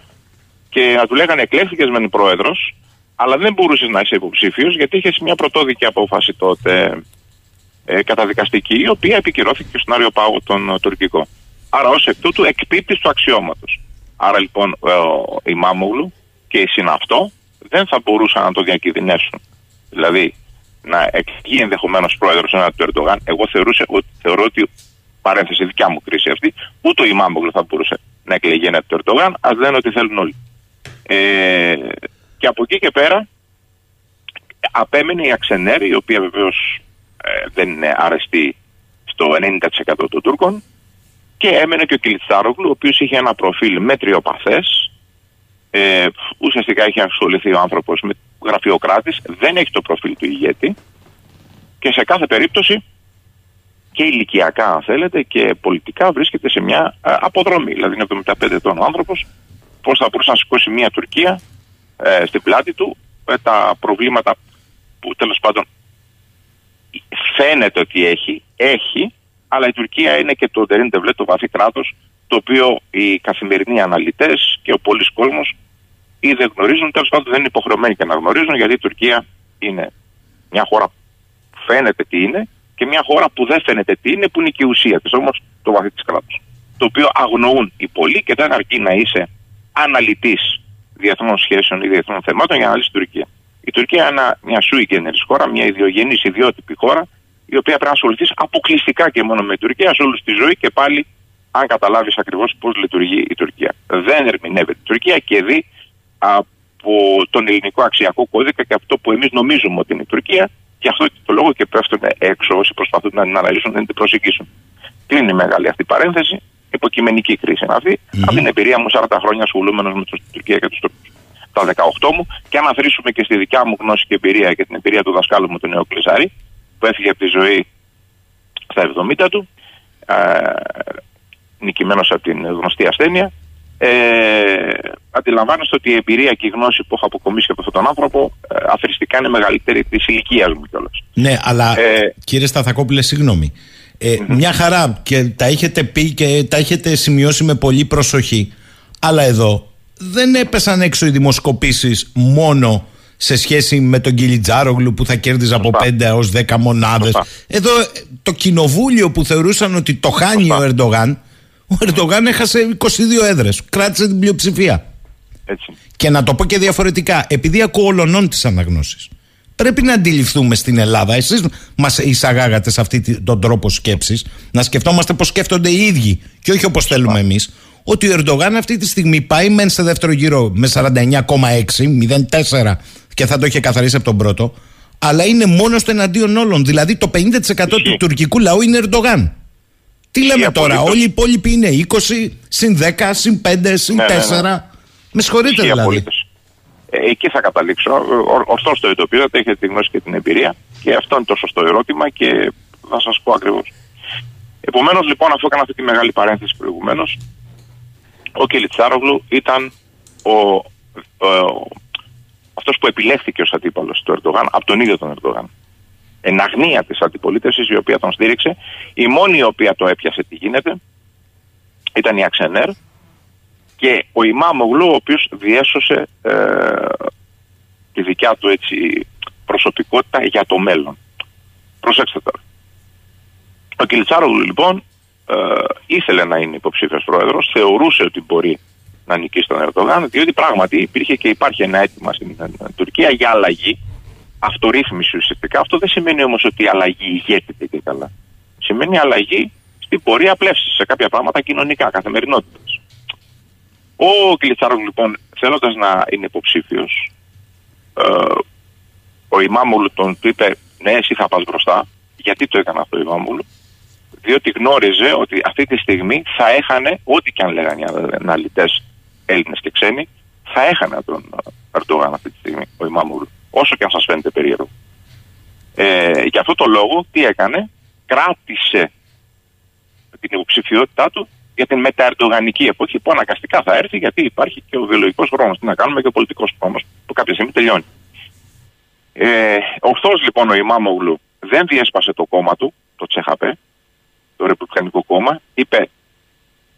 και να του λέγανε εκλέχθηκες μεν πρόεδρος αλλά δεν μπορούσες να είσαι υποψήφιος γιατί είχες μια πρωτόδικη απόφαση τότε ε, καταδικαστική η οποία επικυρώθηκε στον Άριο Πάγο τον ε, τουρκικό. Άρα ως εκ τούτου εκπίπτεις του αξιώματος. Άρα λοιπόν ε, ο Μάμογλου και η συναυτό δεν θα μπορούσαν να το διακινδυνεύσουν. Δηλαδή να εκγεί ενδεχομένως πρόεδρος ένα του Ερντογάν, εγώ θεωρούσα, ότι, θεωρώ ότι παρένθεση δικιά μου κρίση αυτή, ούτε ο Ιμάμογλου θα μπορούσε να εκλεγεί ένα του Ερντογάν, ας λένε ότι θέλουν όλοι. Ε, και από εκεί και πέρα απέμενε η Αξενέρ, η οποία βεβαίως ε, δεν είναι αρεστή στο 90% των Τούρκων, και έμενε και ο Κιλιτσάρογλου, ο οποίος είχε ένα προφίλ μετριοπαθέ. Ε, ουσιαστικά είχε ασχοληθεί ο άνθρωπος με γραφειοκράτης, δεν έχει το προφίλ του ηγέτη και σε κάθε περίπτωση και ηλικιακά αν θέλετε και πολιτικά βρίσκεται σε μια ε, αποδρομή. Δηλαδή είναι 75 ετών ο άνθρωπος, πώς θα μπορούσε να σηκώσει μια Τουρκία ε, στην πλάτη του με τα προβλήματα που τέλος πάντων φαίνεται ότι έχει, έχει, αλλά η Τουρκία είναι και το Τερίν Τεβλέ, το βαθύ κράτος, το οποίο οι καθημερινοί αναλυτές και ο πολλής κόσμος ή δεν γνωρίζουν, τέλος πάντων δεν είναι υποχρεωμένοι και να γνωρίζουν, γιατί η Τουρκία είναι μια χώρα που φαίνεται τι είναι και μια χώρα που δεν φαίνεται τι είναι, που είναι και η ουσία της, όμως το βαθύ της κράτους. Το οποίο αγνοούν οι πολλοί και δεν αρκεί να είσαι αναλυτής διεθνών σχέσεων ή διεθνών θεμάτων για να λύσεις την Τουρκία. Η Τουρκία είναι μια sui generis χώρα, μια ιδιογενής, ιδιότυπη χώρα, η οποία πρέπει να ασχοληθείς αποκλειστικά και μόνο με την Τουρκία σε όλη τη ζωή και πάλι, αν καταλάβεις ακριβώς πώς λειτουργεί η Τουρκία. Δεν ερμηνεύεται η Τουρκία και δει από τον ελληνικό αξιακό κώδικα και αυτό που εμείς νομίζουμε ότι είναι η Τουρκία και αυτό το λόγο και πέφτουν έξω όσοι προσπαθούν να την αναλύσουν, να την προσεγγίσουν. Κλείνει μεγάλη αυτή η παρένθεση. Υποκειμενική κρίση είναι αυτή. Mm-hmm. Από την εμπειρία μου 40 χρόνια ασχολούμενος με την Τουρκία και τους Τούρκους. Τα 18 μου και αν αφήσουμε και στη δικιά μου γνώση και εμπειρία και την εμπειρία του δασκάλου μου, του Νέο Κλεισάρη, που έφυγε από τη ζωή στα 70 του, ε, νικημένος από την γνωστή ασθένεια, ε, αντιλαμβάνεστε ότι η εμπειρία και η γνώση που έχω αποκομίσει από αυτόν τον άνθρωπο ε, αφριστικά είναι μεγαλύτερη της ηλικίας μου κιόλας. Ναι, αλλά ε, κύριε Σταθακόπουλε, συγγνώμη. Ε, Μια χαρά και τα έχετε πει και τα έχετε σημειώσει με πολύ προσοχή. Αλλά εδώ δεν έπεσαν έξω οι δημοσκοπήσεις μόνο σε σχέση με τον Κιλιτζάρογλου που θα κέρδιζε από 5 έως 10 μονάδες. Εδώ το κοινοβούλιο που θεωρούσαν ότι το χάνει ο Ερντογάν ο Ερντογάν έχασε 22 έδρες. Κράτησε την πλειοψηφία. Έτσι. Και να το πω και διαφορετικά, επειδή ακούω ολονών τις αναγνώσεις. Πρέπει να αντιληφθούμε στην Ελλάδα, εσείς μας εισαγάγατε σε αυτόν τον τρόπο σκέψης, να σκεφτόμαστε πώς σκέφτονται οι ίδιοι και όχι όπως θέλουμε εμείς, ότι ο Ερντογάν αυτή τη στιγμή πάει μεν σε δεύτερο γύρο με 49,6, 0,4 και θα το είχε καθαρίσει από τον πρώτο, αλλά είναι μόνος στο εναντίον όλων. Δηλαδή το 50% του τουρκικού λαού είναι Ερντογάν. Τι λέμε τώρα, όλοι οι υπόλοιποι είναι 20, συν 10, συν 5, συν 4. Ναι, ναι, ναι. Με συγχωρείτε δηλαδή. Ε, εκεί θα καταλήξω. Ωστόσο το ειδοποιήσατε, έχετε τη γνώση και την εμπειρία και αυτό είναι το σωστό ερώτημα και θα σας πω ακριβώς. Επομένως, λοιπόν, αφού έκανα αυτή τη μεγάλη παρένθεση προηγουμένως, ο Κελιτσάρογλου ήταν ο, ο, ο αυτός που επιλέχθηκε ως αντίπαλος του Ερντογάν από τον ίδιο τον Ερντογάν εν αγνία της αντιπολίτευσης η οποία τον στήριξε. Η μόνη η οποία το έπιασε τι γίνεται ήταν η Αξενέρ και ο Ιμάμογλου ο οποίος διέσωσε ε, τη δικιά του έτσι προσωπικότητα για το μέλλον. Προσέξτε τώρα. Ο Κιλιτσάρογλου λοιπόν ε, ήθελε να είναι υποψήφιος πρόεδρος, θεωρούσε ότι μπορεί να νικήσει τον Ερντογάν, διότι πράγματι υπήρχε και υπάρχει ένα αίτημα στην Τουρκία για αλλαγή, αυτορύθμιση ουσιαστικά. Αυτό δεν σημαίνει όμως ότι η αλλαγή ηγέτεται και καλά. Σημαίνει αλλαγή στην πορεία πλεύση σε κάποια πράγματα κοινωνικά, καθημερινότητας. Ο Κλιτσάρογλου λοιπόν θέλοντας να είναι υποψήφιος, ε, ο Ιμάμουλου τον του είπε ναι εσύ θα πας μπροστά. Γιατί το έκανε αυτό ο Ιμάμουλου; Διότι γνώριζε ότι αυτή τη στιγμή θα έχανε, ό,τι και αν λέγανε οι αναλυτές Έλληνες και ξένοι, θα έχανε τον Ερντογάν αυτή τη στιγμή ο Ιμάμουλου. Όσο και αν σας φαίνεται περίεργο. Ε, για αυτό το λόγο τι έκανε, κράτησε την υποψηφιότητά του για την μεταερτογανική εποχή που αναγκαστικά θα έρθει γιατί υπάρχει και ο βιολογικός χρόνος. Τι να κάνουμε και ο πολιτικός χρόνος που κάποια στιγμή τελειώνει. Ε, Ορθώ λοιπόν ο Ιμάμογλου δεν διέσπασε το κόμμα του, το Τσέχαπε, το Ρεπουμπλικανικό κόμμα, είπε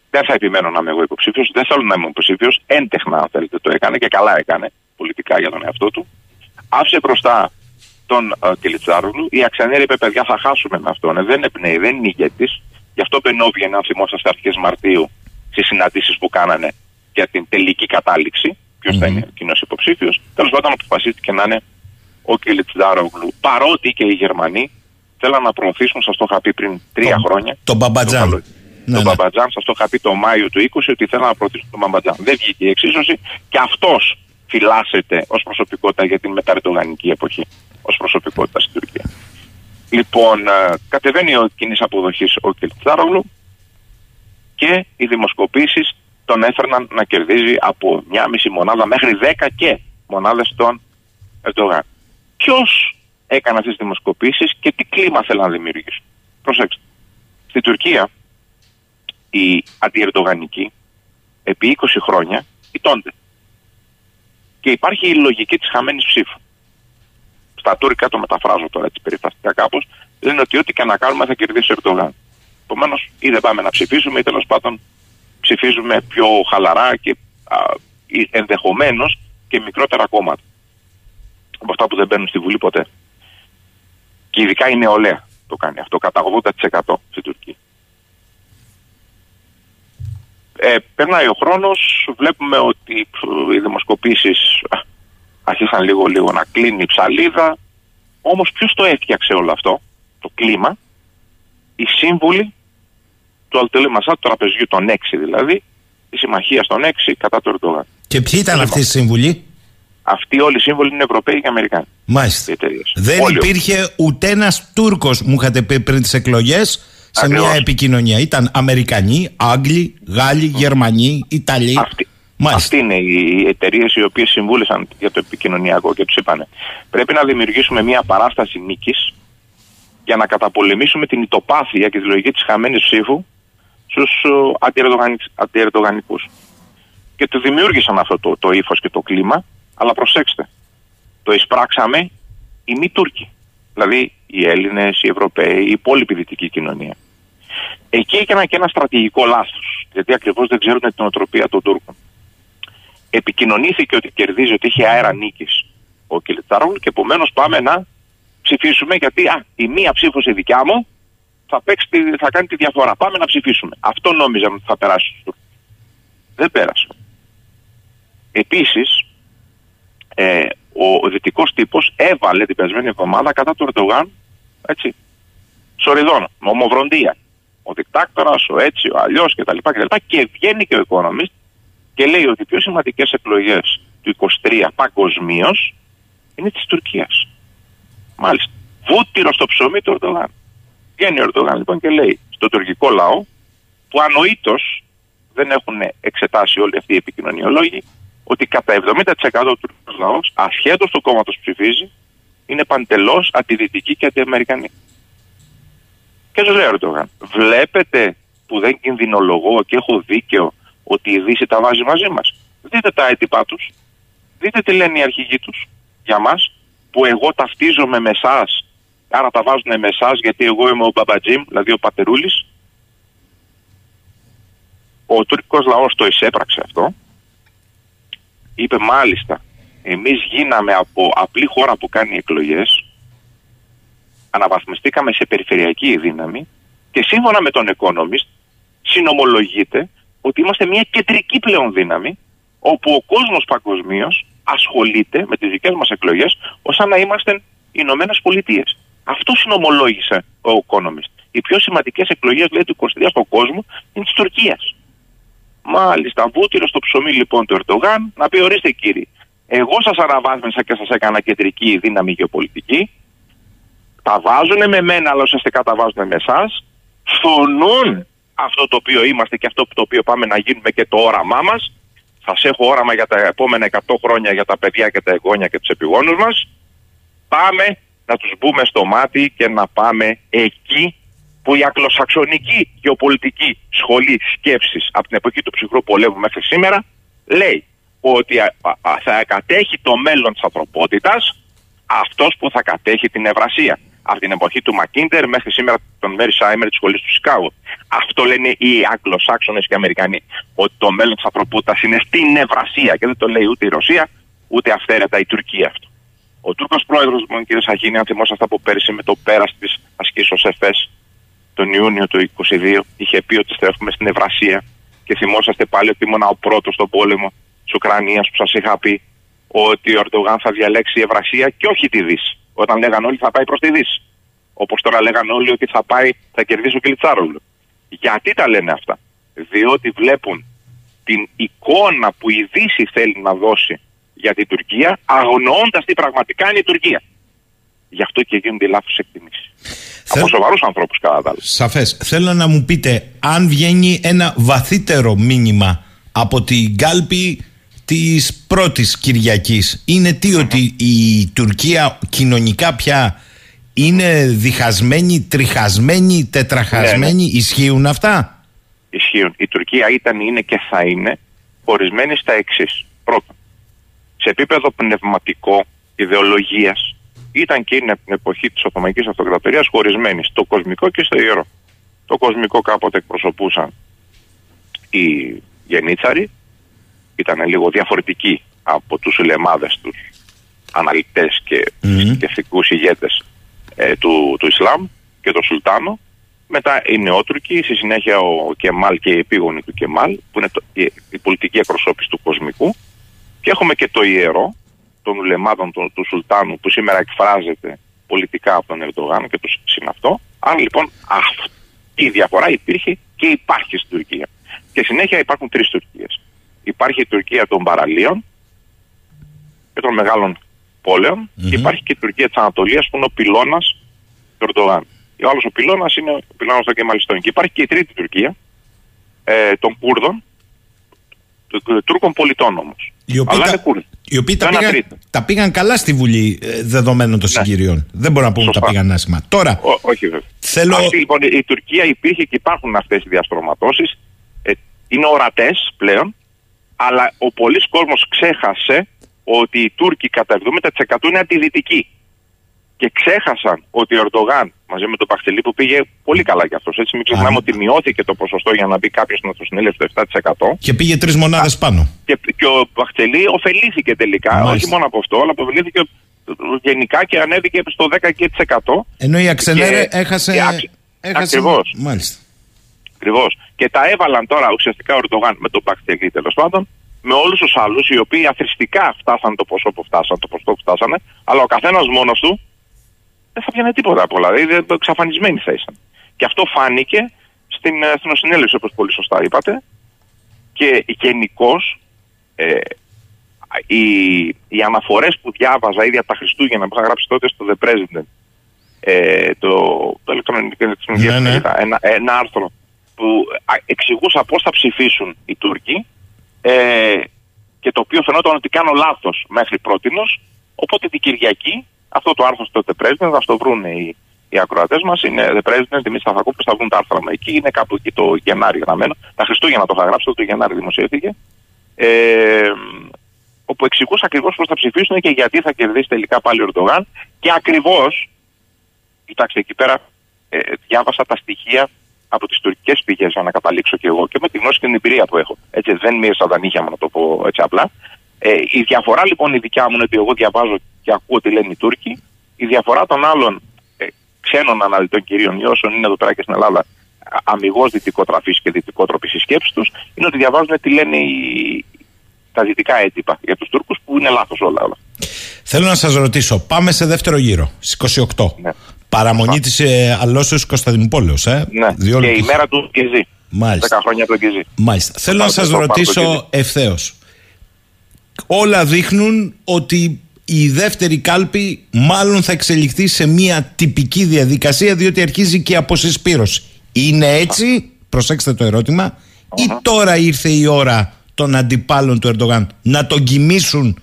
δεν θα επιμένω να είμαι εγώ υποψήφιος, δεν θέλω να είμαι υποψήφιος. Έντεχνα, αν θέλετε, το έκανε και καλά έκανε πολιτικά για τον εαυτό του. Άφησε μπροστά τον uh, Κελιτσάρογλου. Η Αξανέρη είπε: Παιδιά, θα χάσουμε με αυτόν. Ε, δεν εμπνέει, δεν είναι ηγέτης. Γι' αυτό μπαινόβγαινε, αν θυμόσαστε, αρχές Μαρτίου στις συναντήσεις που κάνανε για την τελική κατάληξη. Ποιος mm-hmm. θα είναι κοινός υποψήφιος. Τέλος πάντων, αποφασίστηκε να είναι ο Κιλιτσδάρογλου. Παρότι και οι Γερμανοί θέλαν να προωθήσουν, σας το είχα πει πριν τρία το, χρόνια. Τον Μπαμπατζάν. Το, ναι, τον ναι. Μπαμπατζάν, σας το είχα πει το Μάιο του 20 ότι θέλαν να προωθήσουν τον Μπαμπατζάν. Δεν βγήκε η εξίσωση και αυτός φυλάσσεται ως προσωπικότητα για την μεταρρετογανική εποχή. Ω προσωπικότητα στην Τουρκία. Λοιπόν, ε, κατεβαίνει ο κοινή αποδοχής ο Κιλτσάρογλου και οι δημοσκοπήσεις τον έφερναν να κερδίζει από μια μισή μονάδα μέχρι δέκα και μονάδες τον Ερντογάν. Ποιος έκανε αυτές τις δημοσκοπήσεις και τι κλίμα θέλει να δημιουργήσει. Προσέξτε. Στην Τουρκία οι αντιερντογανικοί επί 20 χρόνια ιτώνται. Και υπάρχει η λογική της χαμένης ψήφου στα τουρκικά το μεταφράζω τώρα έτσι περιστατικά κάπως, λένε ότι ό,τι και να κάνουμε θα κερδίσει ο Ερντογάν. Επομένως, ή δεν πάμε να ψηφίσουμε, ή τέλος πάντων ψηφίζουμε πιο χαλαρά και ενδεχομένως και μικρότερα κόμματα. Από αυτά που δεν μπαίνουν στη Βουλή ποτέ. Και ειδικά η νεολαία το κάνει αυτό, κατά 80% στην Τουρκία. Ε, περνάει ο χρόνος, βλέπουμε ότι οι δημοσκοπήσεις αρχίσαν λίγο λίγο να κλείνει η ψαλίδα. Όμως ποιος το έφτιαξε όλο αυτό, το κλίμα, οι σύμβουλοι του Αλτελή Μασά, του τραπεζιού των 6 δηλαδή, τη συμμαχία των 6 κατά του Ερντογάν. Και ποιοι ήταν αυτοί οι σύμβουλοι, Αυτοί όλοι οι σύμβουλοι είναι Ευρωπαίοι και Αμερικάνοι. Μάλιστα. Δεν όλοι υπήρχε ούτε ένας Τούρκος, μου είχατε πει πριν τις εκλογές, σε μια επικοινωνία. Ήταν Αμερικανοί, Άγγλοι, Γάλλοι, Γερμανοί, Ιταλοί. Αυτοί, αυτοί είναι οι εταιρείες οι οποίες συμβούλησαν για το επικοινωνιακό και τους είπαν πρέπει να δημιουργήσουμε μια παράσταση νίκης για να καταπολεμήσουμε την ητοπάθεια και τη λογική της χαμένης ψήφου στους αντιερδογανικού. Και του δημιούργησαν αυτό το, το ύφος και το κλίμα, αλλά προσέξτε, το εισπράξαμε οι μη Τούρκοι. Δηλαδή οι Έλληνες, οι Ευρωπαίοι, η υπόλοιπη δυτική κοινωνία. Εκεί έκαναν και ένα στρατηγικό λάθος, γιατί ακριβώς δεν ξέρουν την οτροπία των Τούρκων επικοινωνήθηκε ότι κερδίζει, ότι είχε αέρα νίκης ο Κιλιτσάρογλου και επομένως πάμε να ψηφίσουμε γιατί α, η μία ψήφος η δικιά μου θα, παίξει, θα κάνει τη διαφορά. Πάμε να ψηφίσουμε. Αυτό νόμιζα ότι θα περάσει στου Δεν πέρασε. Επίσης, ε, ο δυτικός τύπος έβαλε την περασμένη εβδομάδα κατά του Ερντογάν έτσι, σοριδών, ομοβροντία. Ο δικτάκτορας, ο έτσι, ο αλλιώς κτλ. Και, και βγαίνει και ο οικονομist και λέει ότι οι πιο σημαντικές εκλογές του 23 παγκοσμίως είναι της Τουρκίας. Μάλιστα. Βούτυρο στο ψωμί του Ερντογάν. Βγαίνει ο Ερντογάν λοιπόν και λέει στο τουρκικό λαό, που ανοήτως δεν έχουν εξετάσει όλοι αυτοί οι επικοινωνιολόγοι, ότι κατά 70% του τουρκικού λαός, ασχέτως του κόμματος ψηφίζει, είναι παντελώς αντιδυτική και αντιαμερικανή. Και σου λέει ο Ερντογάν, βλέπετε που δεν κινδυνολογώ και έχω δίκαιο ότι η Δύση τα βάζει μαζί μας. Δείτε τα έτυπά τους. Δείτε τι λένε οι αρχηγοί τους για μας, που εγώ ταυτίζομαι με εσάς, άρα τα βάζουν με εσάς γιατί εγώ είμαι ο Μπαμπατζήμ, δηλαδή ο Πατερούλης. Ο τουρκικός λαός το εισέπραξε αυτό. Είπε μάλιστα, εμείς γίναμε από απλή χώρα που κάνει εκλογές, αναβαθμιστήκαμε σε περιφερειακή δύναμη και σύμφωνα με τον Economist συνομολογείται ότι είμαστε μια κεντρική πλέον δύναμη όπου ο κόσμος παγκοσμίως ασχολείται με τις δικές μας εκλογές ως να είμαστε οι Ηνωμένε Πολιτείε. Αυτό συνομολόγησε ο Economist. Οι πιο σημαντικές εκλογές λέει του 23 στον κόσμο είναι της Τουρκίας. Μάλιστα, βούτυρος στο ψωμί λοιπόν του Ερντογάν να πει ορίστε κύριε, εγώ σας αναβάθμισα και σας έκανα κεντρική δύναμη γεωπολιτική, τα βάζουν με μένα αλλά ουσιαστικά τα βάζουν με εσάς, φωνούν αυτό το οποίο είμαστε και αυτό το οποίο πάμε να γίνουμε και το όραμά μας. Θα σε έχω όραμα για τα επόμενα 100 χρόνια για τα παιδιά και τα εγγόνια και τους επιγόνους μας. Πάμε να τους μπούμε στο μάτι και να πάμε εκεί που η αγγλοσαξονική γεωπολιτική σχολή σκέψης από την εποχή του ψυχρού πολέμου μέχρι σήμερα λέει ότι θα κατέχει το μέλλον της ανθρωπότητας αυτός που θα κατέχει την Ευρασία από την εποχή του Μακίντερ μέχρι σήμερα τον Μέρι Σάιμερ της σχολής του Σικάγου. Αυτό λένε οι Αγγλοσάξονες και οι Αμερικανοί. Ότι το μέλλον της ανθρωπότητας είναι στην Ευρασία και δεν το λέει ούτε η Ρωσία ούτε αυθαίρετα η Τουρκία αυτό. Ο Τούρκος πρόεδρος, λοιπόν, κ. Σαχίνη, αν θυμόσαστε από πέρυσι με το πέρας της ασκήσεως ΕΦΕΣ τον Ιούνιο του 2022, είχε πει ότι στρέφουμε στην Ευρασία. Και θυμόσαστε πάλι ότι ήμουν ο πρώτος στον πόλεμο της Ουκρανίας που σας είχα πει ότι ο Ερντογάν θα διαλέξει η Ευρασία και όχι τη Δύση. Όταν λέγαν όλοι θα πάει προς τη Δύση. Όπως τώρα λέγαν όλοι ότι θα πάει, θα κερδίσει ο Κιλιτσάρογλου. Γιατί τα λένε αυτά; Διότι βλέπουν την εικόνα που η Δύση θέλει να δώσει για την Τουρκία, αγνοώντας τι πραγματικά είναι η Τουρκία. Γι' αυτό και γίνονται λάθος εκτιμήσεις. Θέλ... Από σοβαρούς ανθρώπους, κατά τα άλλα. Σαφές. Θέλω να μου πείτε, αν βγαίνει ένα βαθύτερο μήνυμα από την κάλπη της πρώτης Κυριακής είναι τι ότι η Τουρκία κοινωνικά πια είναι διχασμένη, τριχασμένη, τετραχασμένη, ναι, ναι. ισχύουν αυτά; Ισχύουν. Η Τουρκία ήταν, είναι και θα είναι χωρισμένη στα εξής. Πρώτον, σε επίπεδο πνευματικό, ιδεολογίας, ήταν και είναι από την εποχή της Οθωμανικής Αυτοκρατορίας χωρισμένη στο κοσμικό και στο ιερό. Το κοσμικό κάποτε εκπροσωπούσαν οι γενίτσαροι, ήταν λίγο διαφορετική από τους λεμάδες τους αναλυτές και mm. ηγέτες ε, του, του Ισλάμ και το Σουλτάνο. Μετά οι Νεότουρκοι, στη συνέχεια ο Κεμάλ και οι επίγονοι του Κεμάλ, που είναι το, η, η, πολιτική εκπροσώπηση του κοσμικού. Και έχουμε και το ιερό των ουλεμάδων του, του Σουλτάνου, που σήμερα εκφράζεται πολιτικά από τον Ερντογάν και το συναυτό. Άρα λοιπόν αυτή η διαφορά υπήρχε και υπάρχει στην Τουρκία. Και συνέχεια υπάρχουν τρεις Τουρκίες. Υπάρχει η Τουρκία των παραλίων και των μεγάλων πόλεων mm-hmm. και υπάρχει και η Τουρκία της Ανατολίας που είναι ο πυλώνας του Ερντογάν. Ο άλλος ο πυλώνας είναι ο πυλώνας των Κεμαλιστών. Και υπάρχει και η τρίτη Τουρκία ε, των Κούρδων, των Τούρκων πολιτών όμως. Οι οποίοι, τα, οι οποίοι τα, πήγαν, τα, πήγαν, καλά στη Βουλή ε, δεδομένων των ναι. συγκυριών. Δεν μπορώ να πούμε ότι τα πήγαν άσχημα. Τώρα. Ο, όχι βέβαια. Θέλω... Αυτή, λοιπόν, η Τουρκία υπήρχε και υπάρχουν αυτές οι διαστρωματώσεις. Ε, είναι ορατές πλέον αλλά ο πολλή κόσμος ξέχασε ότι οι Τούρκοι κατά 70% είναι αντιδυτικοί. Και ξέχασαν ότι ο Ερντογάν μαζί με τον Παχτελή που πήγε πολύ καλά κι αυτός. Έτσι, μην ξεχνάμε ότι μειώθηκε το ποσοστό για να μπει κάποιος στο συνέλευση το 7%. Και πήγε τρεις μονάδες πάνω. Και, και ο Παχτελή ωφελήθηκε τελικά, Μάλιστα. όχι μόνο από αυτό, αλλά ωφελήθηκε γενικά και ανέβηκε στο 10%. Ενώ η Αξενέρε έχασε. έχασε... Ακριβώς. Μάλιστα. Ακριβώς. Και τα έβαλαν τώρα ουσιαστικά ο Ερντογάν με τον Παχτελή τέλος πάντων, με όλους τους άλλους οι οποίοι αθρηστικά φτάσαν το ποσό που φτάσαν, το ποσό που φτάσανε, αλλά ο καθένας μόνος του δεν θα πιανε τίποτα από όλα. Δηλαδή εξαφανισμένοι θα ήσαν. Και αυτό φάνηκε στην Εθνοσυνέλευση, όπως πολύ σωστά είπατε. Και γενικώ ε, οι, οι αναφορές που διάβαζα ήδη από τα Χριστούγεννα που είχα γράψει τότε στο The President, ε, το, το ηλεκτρονικό ναι, ναι. ένα, ένα άρθρο που εξηγούσα πώς θα ψηφίσουν οι Τούρκοι ε, και το οποίο φαινόταν ότι κάνω λάθος μέχρι πρότινος. Οπότε την Κυριακή αυτό το άρθρο στο The President θα το βρουν οι, οι ακροατές μας. Είναι The President, εμείς θα θα βρουν τα άρθρα μου εκεί. Είναι κάπου εκεί το Γενάρη γραμμένο. Τα Χριστούγεννα το είχα γράψει, το Γενάρη δημοσιεύτηκε ε, όπου εξηγούσα ακριβώς πώς θα ψηφίσουν και γιατί θα κερδίσει τελικά πάλι ο Ερντογάν. Και ακριβώς κοιτάξτε εκεί πέρα ε, διάβασα τα στοιχεία από τις τουρκικές πηγές, για να καταλήξω κι εγώ και με τη γνώση και την εμπειρία που έχω. Έτσι, δεν μύρισα τα νύχια μου, να το πω έτσι απλά. Ε, η διαφορά λοιπόν η δικιά μου είναι ότι εγώ διαβάζω και ακούω τι λένε οι Τούρκοι. Η διαφορά των άλλων ε, ξένων αναλυτών κυρίων, ή όσων είναι εδώ πέρα και στην Ελλάδα, αμυγός δυτικοτραφής και δυτικότροπης η σκέψη τους, είναι ότι διαβάζουν τι λένε οι, τα δυτικά έτυπα για τους Τούρκους που είναι λάθος όλα. όλα. Θέλω να σας ρωτήσω, πάμε σε δεύτερο γύρο, στις 28. Ναι. Παραμονή της ε, Αλώσεως Κωνσταντινούπολεως. Ε. Ναι. Δύο και λεπτά. η μέρα του Κιζή. Μάλιστα. 10 χρόνια από τον Κιζή. Μάλιστα. Θέλω να πάρω σας το- πάρω το ρωτήσω Κιζή. ευθέως. Όλα δείχνουν ότι η δεύτερη κάλπη μάλλον θα εξελιχθεί σε μια τυπική διαδικασία διότι αρχίζει και η αποσυσπήρωση. Είναι έτσι, προσέξτε το ερώτημα, ή τώρα ήρθε η ώρα των αντιπάλων του Ερντογάν να τον κοιμήσουν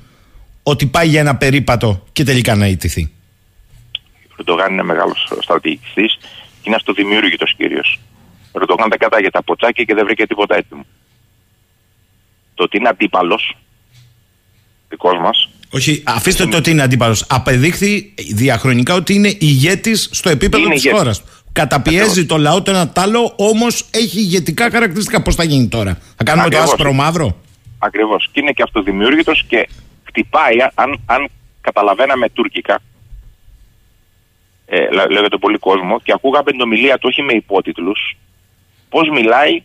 ότι πάει για ένα περίπατο και τελικά να ιτηθεί. Ο Ερντογάν είναι μεγάλος στρατηγιστή και είναι αυτοδημιούργητος κυρίω. Ο Ερντογάν δεν κατάγεται από τσάκι και δεν βρήκε τίποτα έτοιμο. Το ότι είναι αντίπαλος δικός μας, Όχι, αφήστε το ότι είναι αντίπαλος. Απεδείχθη διαχρονικά ότι είναι ηγέτης στο επίπεδο Είναι της ηγέτης. χώρας. Καταπιέζει Ακριβώς. το λαό το ένα τ' άλλο, όμως έχει ηγετικά χαρακτηριστικά. Πώς θα γίνει τώρα, Θα κάνουμε Ακριβώς. το άσπρο μαύρο; ακριβώς. Και είναι και αυτοδημιούργητος και χτυπάει, αν, αν καταλαβαίναμε τουρκικά, ε, λέ- λέω για τον πολύ κόσμο, και ακούγαμε την ομιλία του όχι με υπότιτλους, πώς μιλάει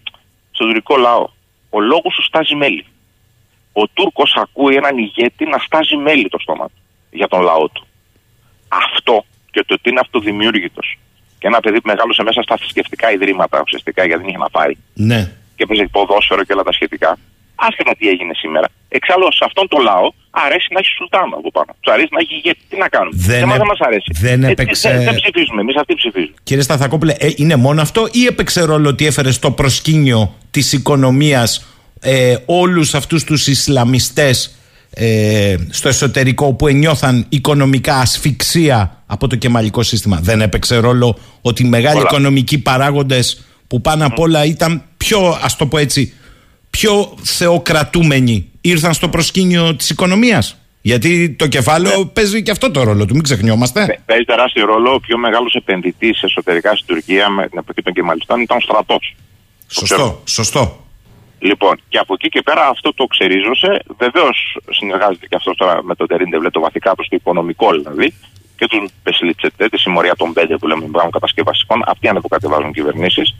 στον τουρκικό λαό. Ο λόγος σου στάζει μέλι. Ο Τούρκος ακούει έναν ηγέτη να στάζει μέλι το στόμα του για τον λαό του. Αυτό και το ότι είναι αυτοδημιούργητος και ένα παιδί που μεγάλωσε μέσα στα θρησκευτικά ιδρύματα ουσιαστικά γιατί δεν είχε να πάρει Ναι. και έπαιζε ποδόσφαιρο και όλα τα σχετικά. Άσχετα τι έγινε σήμερα. Εξάλλου σε αυτόν τον λαό αρέσει να έχει σουλτάνο από πάνω. Του αρέσει να έχει ηγέτη. Τι να κάνουμε; Δεν Εμάς έ- δεν μας αρέσει. δεν Ε, έπαιξε- δεν, δεν ψηφίζουμε. Εμείς αυτοί ψηφίζουμε. Κύριε Σταθακόπουλε, ε, είναι μόνο αυτό ή έπαιξε ρόλο ότι έφερε στο προσκήνιο της οικονομίας ε, όλους αυτούς τους Ισλαμιστές ε, στο εσωτερικό που ενιώθαν οικονομικά ασφυξία από το κεμαλικό σύστημα; Δεν έπαιξε ρόλο ότι οι μεγάλοι Πολλά. οικονομικοί παράγοντες που πάνω απ' όλα ήταν πιο, ας το πω έτσι, πιο θεοκρατούμενοι ήρθαν στο προσκήνιο της οικονομίας. Γιατί το κεφάλαιο παίζει και αυτό το ρόλο του, μην ξεχνιόμαστε. Παι- Παίζει τεράστιο ρόλο. Ο πιο μεγάλος επενδυτής εσωτερικά στην Τουρκία με την εποχή των Κεμαλιστών ήταν ο στρατός. Σωστό, σωστό. Λοιπόν, και από εκεί και πέρα αυτό το ξερίζωσε. Βεβαίως συνεργάζεται και αυτός τώρα με τον Τερίντεβλε, το βαθικά στο οικονομικό δηλαδή, και τον Πεσλιτσετέ, τη συμμορία των πέντε που λέμε μπράβο κατασκευαστικών. Αυτοί ανεποκατεβάζουν κυβερνήσεις.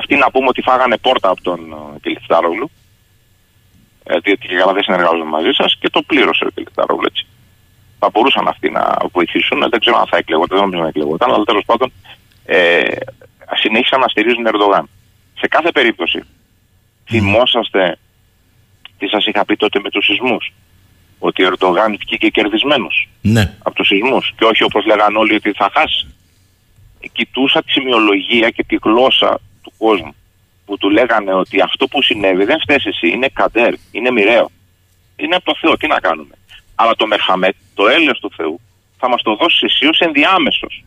Αυτοί να πούμε ότι φάγανε πόρτα από τον ε, Κελιφτάρογλου. Ε, διότι και καλά δεν συνεργάζονται μαζί σας και το πλήρωσε ο Κελιφτάρογλου έτσι. Θα μπορούσαν αυτοί να βοηθήσουν. Δεν ξέρω αν θα εκλεγόταν, δεν νομίζω να εκλεγόταν, αλλά τέλος πάντων ε, συνέχισαν να στηρίζουν Ερντογάν. Σε κάθε περίπτωση, θυμόσαστε τι σας είχα πει τότε με τους σεισμούς. Ότι ο Ερντογάν βγήκε κερδισμένος Ναι. από τους σεισμούς και όχι όπως λέγαν όλοι ότι θα χάσει. Κοιτούσα τη σημειολογία και τη γλώσσα του κόσμου που του λέγανε ότι αυτό που συνέβη δεν φταίεις εσύ, είναι καντέρ, είναι μοιραίο. Είναι από το Θεό, τι να κάνουμε. Αλλά το Μεχαμέτ, το έλεος του Θεού, θα μας το δώσει εσύ ως ενδιάμεσος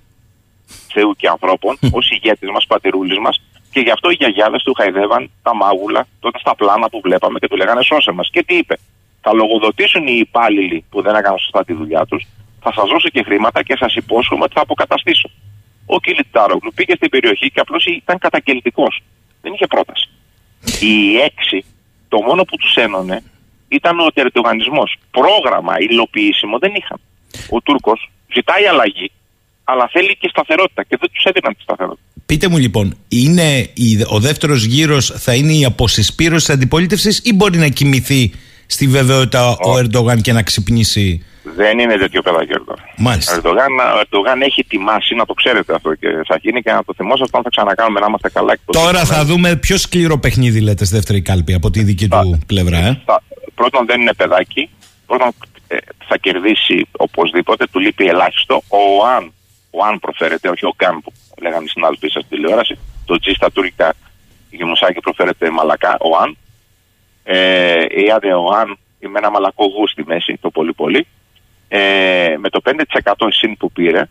Θεού και ανθρώπων, ως ηγέτης μας, πατηρούλης μας, και γι' αυτό οι γιαγιάδες του χαϊδεύαν τα μάγουλα τότε στα πλάνα που βλέπαμε και του λέγανε σώσε μας. Και τι είπε, θα λογοδοτήσουν οι υπάλληλοι που δεν έκαναν σωστά τη δουλειά τους, θα σας δώσω και χρήματα και σας υπόσχομαι ότι θα αποκαταστήσω. Ο Κιλιτάρογλου πήγε στην περιοχή και απλώς ήταν κατακελτικό. Δεν είχε πρόταση. Οι έξι, το μόνο που τους ένωνε ήταν ο τερτογανισμό. Πρόγραμμα υλοποιήσιμο δεν είχαν. Ο Τούρκος ζητάει αλλαγή, αλλά θέλει και σταθερότητα και δεν τους έδιναν τη σταθερότητα. Πείτε μου λοιπόν, είναι η, ο δεύτερος γύρος θα είναι η αποσυσπήρωση της αντιπολίτευσης ή μπορεί να κοιμηθεί στη βεβαιότητα ο Όχι. Ερντογάν και να ξυπνήσει. Δεν είναι τέτοιο παιδάκι ο Ερντογάν. Μάλιστα. Ο Ερντογάν, ο Ερντογάν έχει ετοιμάσει, να το ξέρετε αυτό και θα γίνει και να το θυμόσαστε αν θα ξανακάνουμε να είμαστε καλά. και το Τώρα σύστημα. θα δούμε πιο σκληρό παιχνίδι λέτε στη δεύτερη κάλπη από τη δική του Θα- πλευρά. Ε; θα- πρώτον δεν είναι παιδάκι. Πρώτον ε, θα κερδίσει οπωσδήποτε. Του λείπει ελάχιστο. Ο Αν, ο Αν προφέρεται, όχι ο Γκάν που λέγανε οι συνάδελφοι σας στη τηλεόραση. Το G στα τουρκικά γεμουσάκι προφέρεται μαλακά. Ο Αν. Ε, η άντε ο Αν με ένα μαλακό γου στη μέση, το πολύ πολύ. Ε, με το 5% συν που πήρε,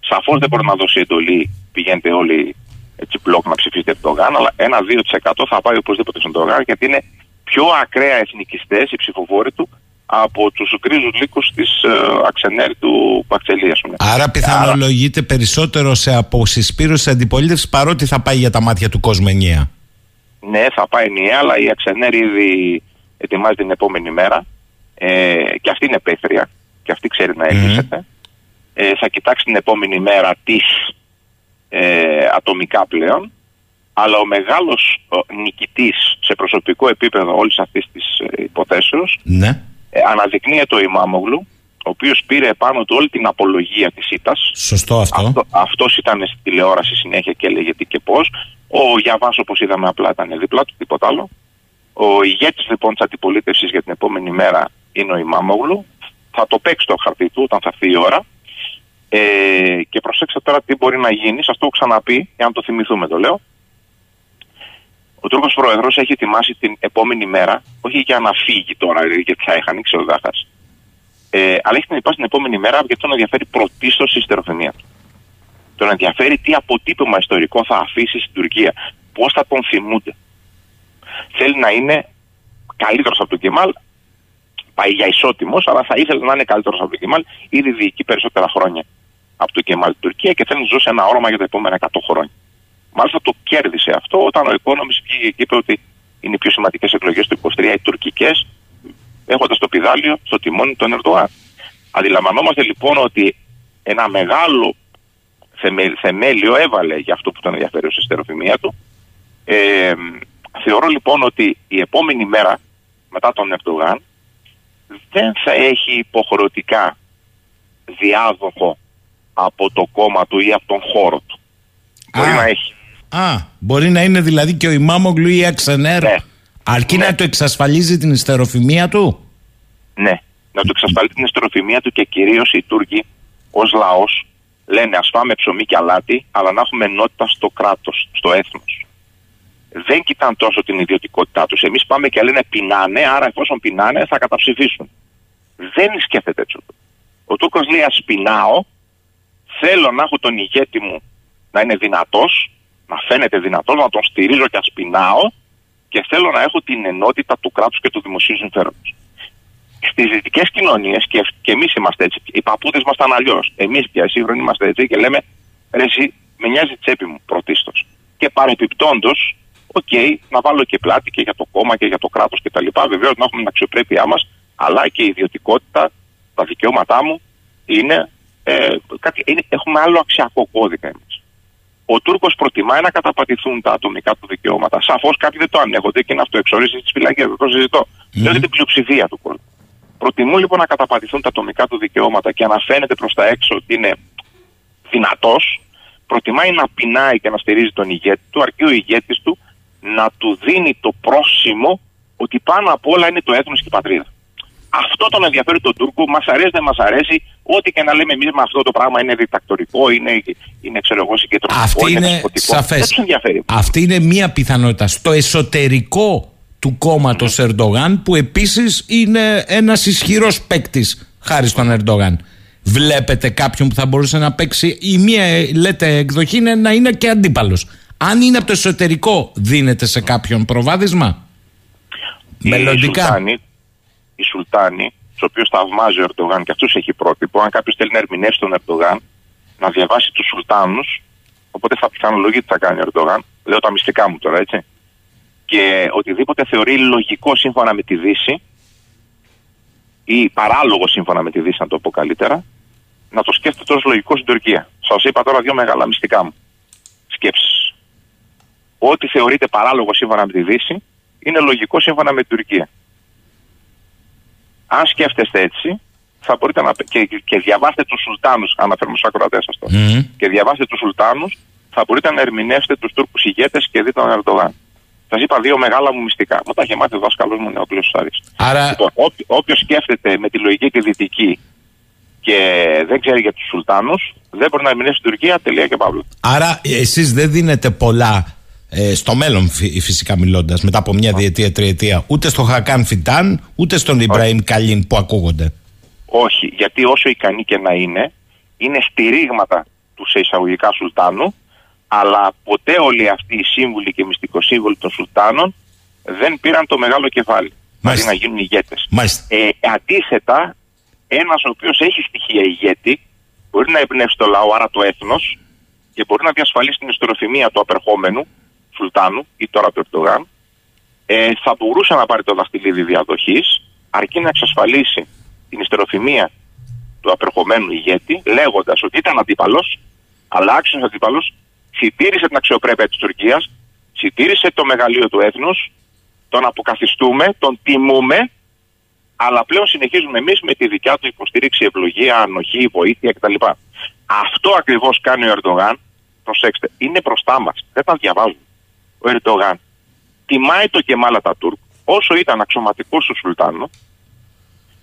σαφώς δεν μπορεί να δώσει εντολή. Πηγαίνετε όλοι έτσι μπλοκ να ψηφίσετε τον Γάν, αλλά ένα 2% θα πάει οπωσδήποτε στον Τογάν γιατί είναι πιο ακραία εθνικιστές οι ψηφοφόροι του από τους γκρίζους λύκους της ε, Αξενέρ του Παξελή, ας πούμε. Άρα πιθανολογείται περισσότερο σε αποσυσπήρωση της αντιπολίτευσης παρότι θα πάει για τα μάτια του κόσμου ενιαία. Ναι, θα πάει ενιαία, αλλά η Αξενέρ ήδη ετοιμάζει την επόμενη μέρα ε, και αυτή είναι πέθρια και αυτή ξέρει να ελύσεται. Ε, θα κοιτάξει την επόμενη μέρα τη ε, ατομικά πλέον αλλά ο μεγάλος ο, νικητής σε προσωπικό επίπεδο όλης αυτής της ε, υποθέσεως Ναι. ε, αναδεικνύεται ο Ιμάμογλου, ο οποίος πήρε επάνω του όλη την απολογία της ΣΥΤΑΣ. Σωστό αυτό. Αυτό, αυτός ήταν στη τηλεόραση συνέχεια και έλεγε τι και πώς. Ο Γιαβάς όπως είδαμε απλά ήταν δίπλα του, τίποτα άλλο. Ο ηγέτης λοιπόν της αντιπολίτευσης για την επόμενη μέρα είναι ο Ιμάμογλου. Θα το παίξει το χαρτί του όταν θα έρθει η ώρα. Ε, και προσέξτε τώρα τι μπορεί να γίνει. Σας το έχω ξαναπεί, για να το θυμηθούμε το λέω. Ο Τούρκος Πρόεδρος έχει ετοιμάσει την επόμενη μέρα, όχι για να φύγει τώρα, δηλαδή, γιατί θα έχει ανοίξει ο Δάχα, ε, αλλά έχει ετοιμάσει την επόμενη μέρα γιατί τον ενδιαφέρει πρωτίστως η στεροφημία του. Τον ενδιαφέρει τι αποτύπωμα ιστορικό θα αφήσει στην Τουρκία, πώς θα τον θυμούνται. Θέλει να είναι καλύτερος από τον Κεμάλ, πάει για ισότιμος, αλλά θα ήθελε να είναι καλύτερος από τον Κεμάλ, ήδη διοικεί περισσότερα χρόνια από τον Κεμάλ την Τουρκία και θέλει να του δώσει ένα όρομα για τα επόμενα 100 χρόνια. Μάλιστα το κέρδισε αυτό όταν ο Economist βγήκε και είπε ότι είναι οι πιο σημαντικές εκλογές του 23 οι τουρκικές, έχοντας το πιδάλιο στο τιμόνι των Ερντογάν. Αντιλαμβανόμαστε λοιπόν ότι ένα μεγάλο θεμέ- θεμέλιο έβαλε για αυτό που τον ενδιαφέρει ως εστεροφημία του. Ε, θεωρώ λοιπόν ότι η επόμενη μέρα μετά τον Ερντογάν δεν θα έχει υποχρεωτικά διάδοχο από το κόμμα του ή από τον χώρο του. Μπορεί Α. να έχει. Α, μπορεί να είναι δηλαδή και ο Ιμάμογλου ή η Αξενέρ. Ναι. Αρκεί Ναι. να το εξασφαλίζει την ιστεροφημία του; Ναι, να του εξασφαλίσει την ιστεροφημία του και κυρίως οι Τούρκοι ως λαός λένε ας φάμε ψωμί και αλάτι, αλλά να έχουμε ενότητα στο κράτος, στο έθνος. Δεν κοιτάνε τόσο την ιδιωτικότητά τους. Εμείς πάμε και λένε πεινάνε, άρα εφόσον πεινάνε θα καταψηφίσουν. Δεν σκέφτεται έτσι. ο Τούρκος. Ο Τούρκο λέει ας πεινάω, θέλω να έχω τον ηγέτη μου να είναι δυνατός, να φαίνεται δυνατός, να τον στηρίζω και ας πεινάω και θέλω να έχω την ενότητα του κράτους και του δημοσίου συμφέροντος στις δυτικές κοινωνίες, και, και εμείς είμαστε έτσι, οι παππούδες μας ήταν αλλιώς. Εμείς πια οι σύγχρονοι είμαστε έτσι και λέμε ρε, εσύ, με νοιάζει η τσέπη μου πρωτίστως. Και παρεπιπτόντως, οκ, να βάλω και πλάτη και για το κόμμα και για το κράτος κτλ. Βεβαίως να έχουμε την αξιοπρέπειά μας, αλλά και η ιδιωτικότητα, τα δικαιώματά μου είναι. Ε, κάτι, είναι έχουμε άλλο αξιακό κώδικα εμείς. Ο Τούρκος προτιμάει να καταπατηθούν τα ατομικά του δικαιώματα. Σαφώς κάποιοι δεν το ανέχονται και να αυτοεξορίζεται, φυλακές. Δεν το συζητώ. Λέω για την πλειοψηφία του κόσμου. Προτιμούν λοιπόν να καταπατηθούν τα ατομικά του δικαιώματα και να φαίνεται προς τα έξω ότι είναι δυνατός. Προτιμάει να πεινάει και να στηρίζει τον ηγέτη του, αρκεί ο ηγέτης του να του δίνει το πρόσημο ότι πάνω απ' όλα είναι το έθνος και η πατρίδα. Αυτό τον ενδιαφέρει τον Τούρκο, μας αρέσει δεν μας αρέσει, ό,τι και να λέμε εμείς με αυτό το πράγμα είναι διτακτορικό, είναι, είναι ξέρω εγώ συγκεντρωτικό, Αυτή είναι δεσποτικό. σαφές. Δεν τους ενδιαφέρει. Αυτή είναι μία πιθανότητα. Στο εσωτερικό του κόμματος Ερντογάν, που επίσης είναι ένας ισχυρός παίκτης χάρη στον Ερντογάν. Βλέπετε κάποιον που θα μπορούσε να παίξει. Η μία, ε, λέτε, εκδοχή είναι να είναι και αντίπαλος. Αν είναι από το εσωτερικό, δίνεται σε κάποιον προβάδισμα; Οι Μελλοντικά. Σουλτάνοι, οι Σουλτάνοι, του οποίου θαυμάζει ο Ερντογάν και αυτού έχει πρότυπο, αν κάποιος θέλει να ερμηνεύσει τον Ερντογάν, να διαβάσει τους Σουλτάνους, οπότε θα πιθανολογεί τι θα κάνει ο Ερντογάν. Λέω τα μυστικά μου τώρα, έτσι. Και οτιδήποτε θεωρεί λογικό σύμφωνα με τη Δύση ή παράλογο σύμφωνα με τη Δύση, να το πω καλύτερα, να το σκέφτεται ως λογικό στην Τουρκία. Σας είπα τώρα δύο μεγάλα μυστικά μου σκέψεις. Ό,τι θεωρείται παράλογο σύμφωνα με τη Δύση είναι λογικό σύμφωνα με την Τουρκία. Αν σκέφτεστε έτσι, θα μπορείτε να. και, και διαβάστε τους Σουλτάνους, αναφέρουμε στου ακροατέ σας τώρα. Μμμ. Και διαβάστε τους Σουλτάνους, θα μπορείτε να ερμηνεύσετε τους Τούρκους ηγέτες και δείτε τον Ερντογάν. Σας είπα δύο μεγάλα μου μυστικά. Μου τα έχει μάθει ο δάσκαλος μου νεοπλίο Σάρης. Άρα, Λοιπόν, όποιο σκέφτεται με τη λογική τη δυτική και δεν ξέρει για τους Σουλτάνους, δεν μπορεί να ερμηνεύσει την Τουρκία. Τελεία και παύλα. άρα εσείς δεν δίνετε πολλά ε, στο μέλλον φυ- φυσικά μιλώντας μετά από μια διετία, τριετία ούτε στο Χακάν Φιτάν ούτε στον Ιμπραήμ Καλίν που ακούγονται. Όχι, γιατί όσο ικανοί και να είναι, είναι στηρίγματα του σε εισαγωγικά Σουλτάνου, αλλά ποτέ όλοι αυτοί οι σύμβουλοι και μυστικοσύμβουλοι των Σουλτάνων δεν πήραν το μεγάλο κεφάλι. Δηλαδή Μάλιστα. να γίνουν ηγέτες. Μάλιστα. Ε, αντίθετα, ένας ο οποίος έχει στοιχεία ηγέτη μπορεί να εμπνεύσει το λαό, άρα το έθνος, και μπορεί να διασφαλίσει την ιστεροφημία του απερχόμενου Σουλτάνου ή τώρα του Ερντογάν, ε, θα μπορούσε να πάρει το δαχτυλίδι διαδοχής, αρκεί να εξασφαλίσει την ιστεροφημία του απερχομένου ηγέτη, λέγοντας ότι ήταν αντίπαλος, αλλά άξιος αντίπαλος, συντήρησε την αξιοπρέπεια της Τουρκίας Συντήρησε το μεγαλείο του έθνους, τον αποκαθιστούμε, τον τιμούμε, αλλά πλέον συνεχίζουμε εμείς με τη δικιά του υποστήριξη, ευλογία, ανοχή, βοήθεια κτλ. Αυτό ακριβώς κάνει ο Ερντογάν, προσέξτε, είναι μπροστά μας, δεν τα διαβάζουμε. Ο Ερντογάν τιμάει το Κεμάλα Τουρκ όσο ήταν αξιωματικός του Σουλτάνου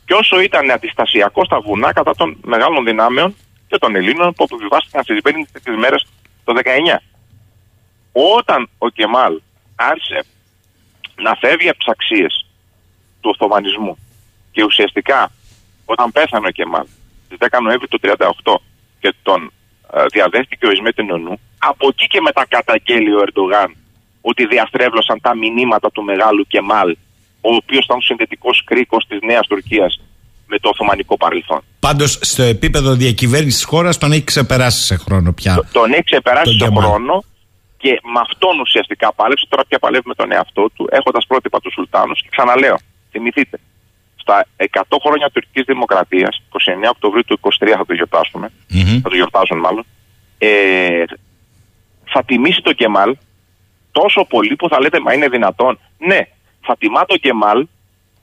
και όσο ήταν αντιστασιακός στα βουνά κατά των μεγάλων δυνάμεων και των Ελλήνων που αποβιβάστηκαν στις τις μέρες το 19. Όταν ο Κεμάλ άρχισε να φεύγει από τις αξίες του Οθωμανισμού και ουσιαστικά όταν πέθανε ο Κεμάλ στις 10 Νοέμβρη του 1938 και τον ε, διαδέχτηκε ο Ισμέτ Νονού, από εκεί και μετά καταγγέλει ο Ερντογάν ότι διαστρέβλωσαν τα μηνύματα του μεγάλου Κεμάλ, ο οποίος ήταν ο συνδετικός κρίκος της Νέας Τουρκίας με το Οθωμανικό παρελθόν. Πάντως, στο επίπεδο διακυβέρνησης της χώρας τον έχει ξεπεράσει σε χρόνο πια. τον έχει ξεπεράσει σε χρόνο και με αυτόν ουσιαστικά πάλεψε. Τώρα πια παλεύει με τον εαυτό του, έχοντας πρότυπα τους Σουλτάνους. Και ξαναλέω, θυμηθείτε, στα 100 χρόνια τουρκικής δημοκρατίας, 29 Οκτωβρίου του 23 θα το γιορτάσουμε, mm-hmm. θα το γιορτάσουν μάλλον, ε, θα τιμήσει το Κεμάλ τόσο πολύ που θα λέτε μα είναι δυνατόν. Ναι, θα τιμά το Κεμάλ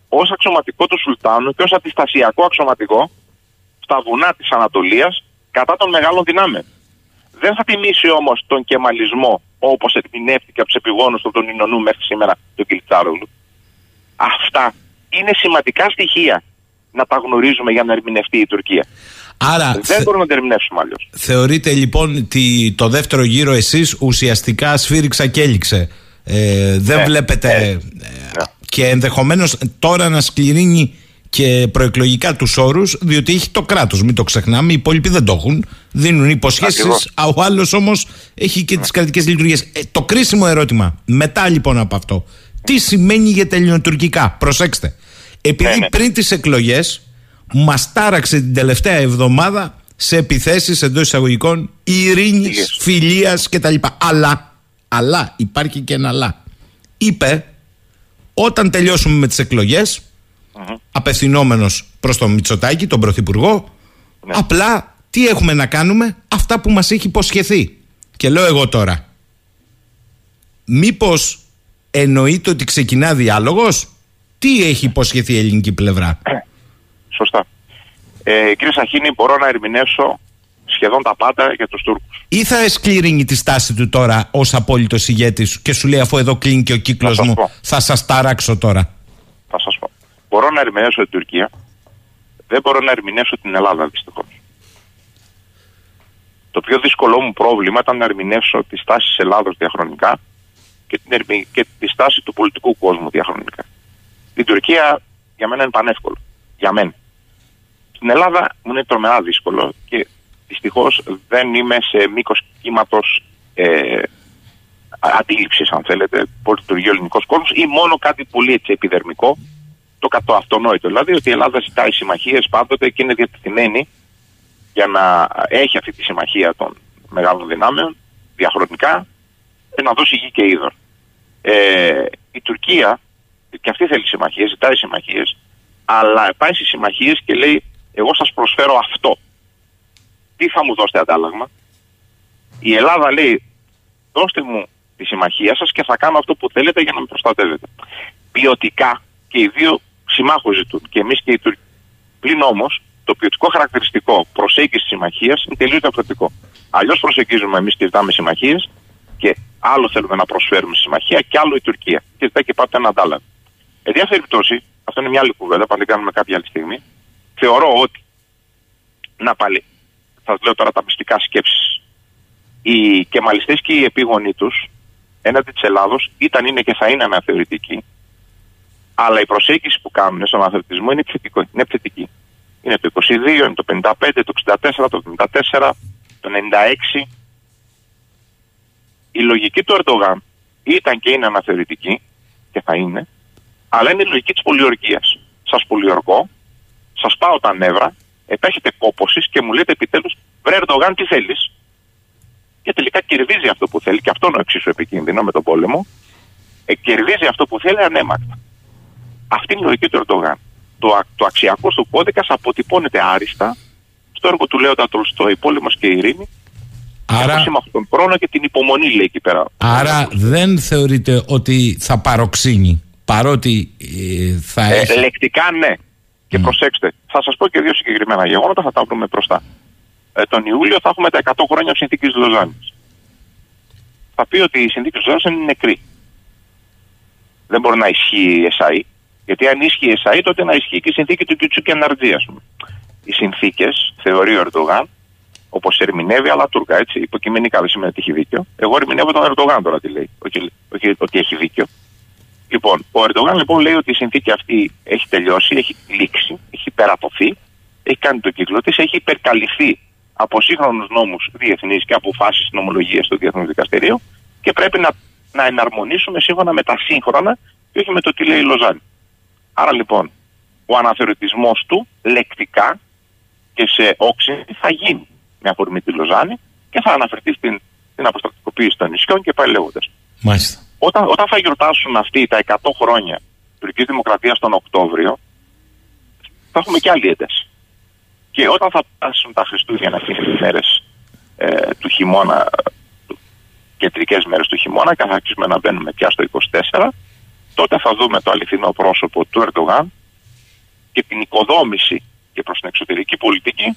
ως αξιωματικό του Σουλτάνου και ως αντιστασιακό αξιωματικό στα βουνά της Ανατολίας κατά των μεγάλων δυνάμεων. Δεν θα τιμήσει όμως τον κεμαλισμό όπως ερμηνεύτηκε από τους επιγόνους του τον Ινωνού μέχρι σήμερα του Κιλτσάρογλου. Αυτά είναι σημαντικά στοιχεία να τα γνωρίζουμε για να ερμηνευτεί η Τουρκία. Άρα, δεν μπορούμε να τα ερμηνεύσουμε αλλιώς. Θεωρείτε λοιπόν ότι το δεύτερο γύρο εσείς ουσιαστικά σφύριξα και έληξε. Ε, δεν ναι, βλέπετε ναι, ε, και ενδεχομένως τώρα να σκληρύνει και προεκλογικά τους όρους, διότι έχει το κράτος. Μην το ξεχνάμε. Οι υπόλοιποι δεν το έχουν. Δίνουν υποσχέσεις. Ο άλλος όμως έχει και τις κρατικές λειτουργίες. Ε, το κρίσιμο ερώτημα, μετά λοιπόν από αυτό, τι σημαίνει για τα ελληνοτουρκικά; Προσέξτε. Επειδή ναι, ναι. πριν τις εκλογές μας τάραξε την τελευταία εβδομάδα σε επιθέσεις εντός εισαγωγικών ειρήνης, φιλίας κτλ. Αλλά, αλλά, υπάρχει και ένα αλλά. Είπε όταν τελειώσουμε με τις εκλογές, mm-hmm. απευθυνόμενος προς τον Μητσοτάκη, τον Πρωθυπουργό, ναι. απλά τι έχουμε να κάνουμε, αυτά που μας έχει υποσχεθεί. Και λέω εγώ τώρα, μήπως εννοείται ότι ξεκινά διάλογος; Τι έχει υποσχεθεί η ελληνική πλευρά; Σωστά. Ε, κύριε Σαχίνη, μπορώ να ερμηνεύσω σχεδόν τα πάντα για τους Τούρκους. Ή θα εσκληρύνει τη στάση του τώρα ως απόλυτος ηγέτης και σου λέει αφού εδώ κλείνει και ο κύκλος μου, θα σας ταράξω τώρα. Θα σας πω. Μπορώ να ερμηνεύσω την Τουρκία, δεν μπορώ να ερμηνεύσω την Ελλάδα δυστυχώς. Το πιο δύσκολο μου πρόβλημα ήταν να ερμηνεύσω τη στάση της Ελλάδος διαχρονικά και, την, και τη στάση του πολιτικού κόσμου διαχρονικά. Την Τουρκία για μένα είναι πανεύκολο. Για μένα. Στην Ελλάδα μου είναι τρομερά δύσκολο και δυστυχώς δεν είμαι σε μήκος κύματος ε, αντίληψης, αν θέλετε, πώς λειτουργεί ο ελληνικός κόσμος ή μόνο κάτι πολύ έτσι επιδερμικό, το κατώ αυτονόητο. Δηλαδή ότι η Ελλάδα ζητάει συμμαχίες πάντοτε και είναι διατεθειμένη για να έχει αυτή τη συμμαχία των μεγάλων δυνάμεων διαχρονικά και να δώσει γη και είδωρ. Ε, η Τουρκία και αυτή θέλει συμμαχίες, ζητάει συμμαχίες, αλλά πάει στις συμμαχίες και λέει: Εγώ σας προσφέρω αυτό. Τι θα μου δώσετε αντάλλαγμα; Η Ελλάδα λέει: Δώστε μου τη συμμαχία σας και θα κάνω αυτό που θέλετε για να με προστατεύετε. Ποιοτικά και οι δύο συμμάχους ζητούν, και εμείς και οι Τουρκοί. Πλην όμως, το ποιοτικό χαρακτηριστικό προσέγγισης της συμμαχίας είναι τελείως διαφορετικό. Αλλιώς προσεγγίζουμε εμείς και ζητάμε συμμαχίες και άλλο θέλουμε να προσφέρουμε συμμαχία και άλλο η Τουρκία. Και ζητάει και πάντα ένα αντάλλαγμα. Εν διάφορη περιπτώσει, αυτό είναι μια άλλη κουβέντα, πάντα κάνουμε κάποια άλλη στιγμή. Θεωρώ ότι. Να πάλι, θα λέω τώρα τα μυστικά σκέψεις. Οι κεμαλιστές και οι επίγονοί τους έναντι της Ελλάδος ήταν, είναι και θα είναι αναθεωρητικοί. Αλλά η προσέγγιση που κάνουν στον αναθεωρητισμό είναι, επιθετικό, είναι επιθετική. Είναι το 22, είναι το 55, το 64, το 74, το 96. Η λογική του Ερντογάν ήταν και είναι αναθεωρητική και θα είναι αλλά είναι η λογική της πολιορκία. Σας πολιορκώ, σας πάω τα νεύρα, επέχετε κόποση και μου λέτε επιτέλους, βρε Ερντογάν, τι θέλεις; Και τελικά κερδίζει αυτό που θέλει, και αυτό είναι εξίσου επικίνδυνο με τον πόλεμο. Ε, κερδίζει αυτό που θέλει ανέμακτα. Αυτή είναι η λογική του Ερντογάν. Το, το αξιακό του κώδικα αποτυπώνεται άριστα στο έργο του Λέοντα Τολστόη, Πόλεμος και Ειρήνη, Άρα... Έχω σύμμαχο τον χρόνο και την υπομονή λέει εκεί πέρα. Άρα δεν θεωρείτε ότι θα παροξύνει παρότι ε, θα Ε, έχει... λεκτικά ναι. Και προσέξτε, θα σας πω και δύο συγκεκριμένα γεγονότα, θα τα βρούμε μπροστά. Ε, τον Ιούλιο θα έχουμε τα 100 χρόνια συνθήκης Λοζάνης. Θα πει ότι η συνθήκη Λοζάνης είναι νεκρή. Δεν μπορεί να ισχύει η ΕΣΑΗ. Γιατί αν ισχύει η ΕΣΑΗ, τότε να ισχύει και η συνθήκη του Κιουτσούκη Αναρτζή, ας πούμε. Οι συνθήκες, θεωρεί ο Ερντογάν, όπως ερμηνεύει, αλλά τουρκά, έτσι. Υποκειμενικά δεν σημαίνει ότι έχει δίκιο. Εγώ ερμηνεύω τον Ερντογάν τώρα τι λέει. Όχι, όχι ότι έχει δίκιο. Λοιπόν, ο Ερντογάν λοιπόν λέει ότι η συνθήκη αυτή έχει τελειώσει, έχει λήξει, έχει περατωθεί, έχει κάνει τον κύκλο της, έχει υπερκαλυφθεί από σύγχρονους νόμους διεθνείς και αποφάσεις νομολογία του Διεθνούς Δικαστηρίου και πρέπει να, να εναρμονίσουμε σύμφωνα με τα σύγχρονα και όχι με το τι λέει η Λοζάνη. Άρα λοιπόν, ο αναθεωρητισμός του λεκτικά και σε όξη θα γίνει με αφορμή τη Λοζάνη και θα αναφερθεί στην, στην αποστρατικοποίηση των νησιών και πάει λέγοντας. Μάλιστα. Όταν, όταν θα γιορτάσουν αυτοί τα 100 χρόνια τουρκικής δημοκρατίας τον Οκτώβριο, θα έχουμε και άλλη ένταση. Και όταν θα φτάσουν τα Χριστούγεννα και οι μέρες ε, του χειμώνα, κεντρικές μέρες του χειμώνα, και θα αρχίσουμε να μπαίνουμε πια στο 24, τότε θα δούμε το αληθινό πρόσωπο του Ερντογάν και την οικοδόμηση και προς την εξωτερική πολιτική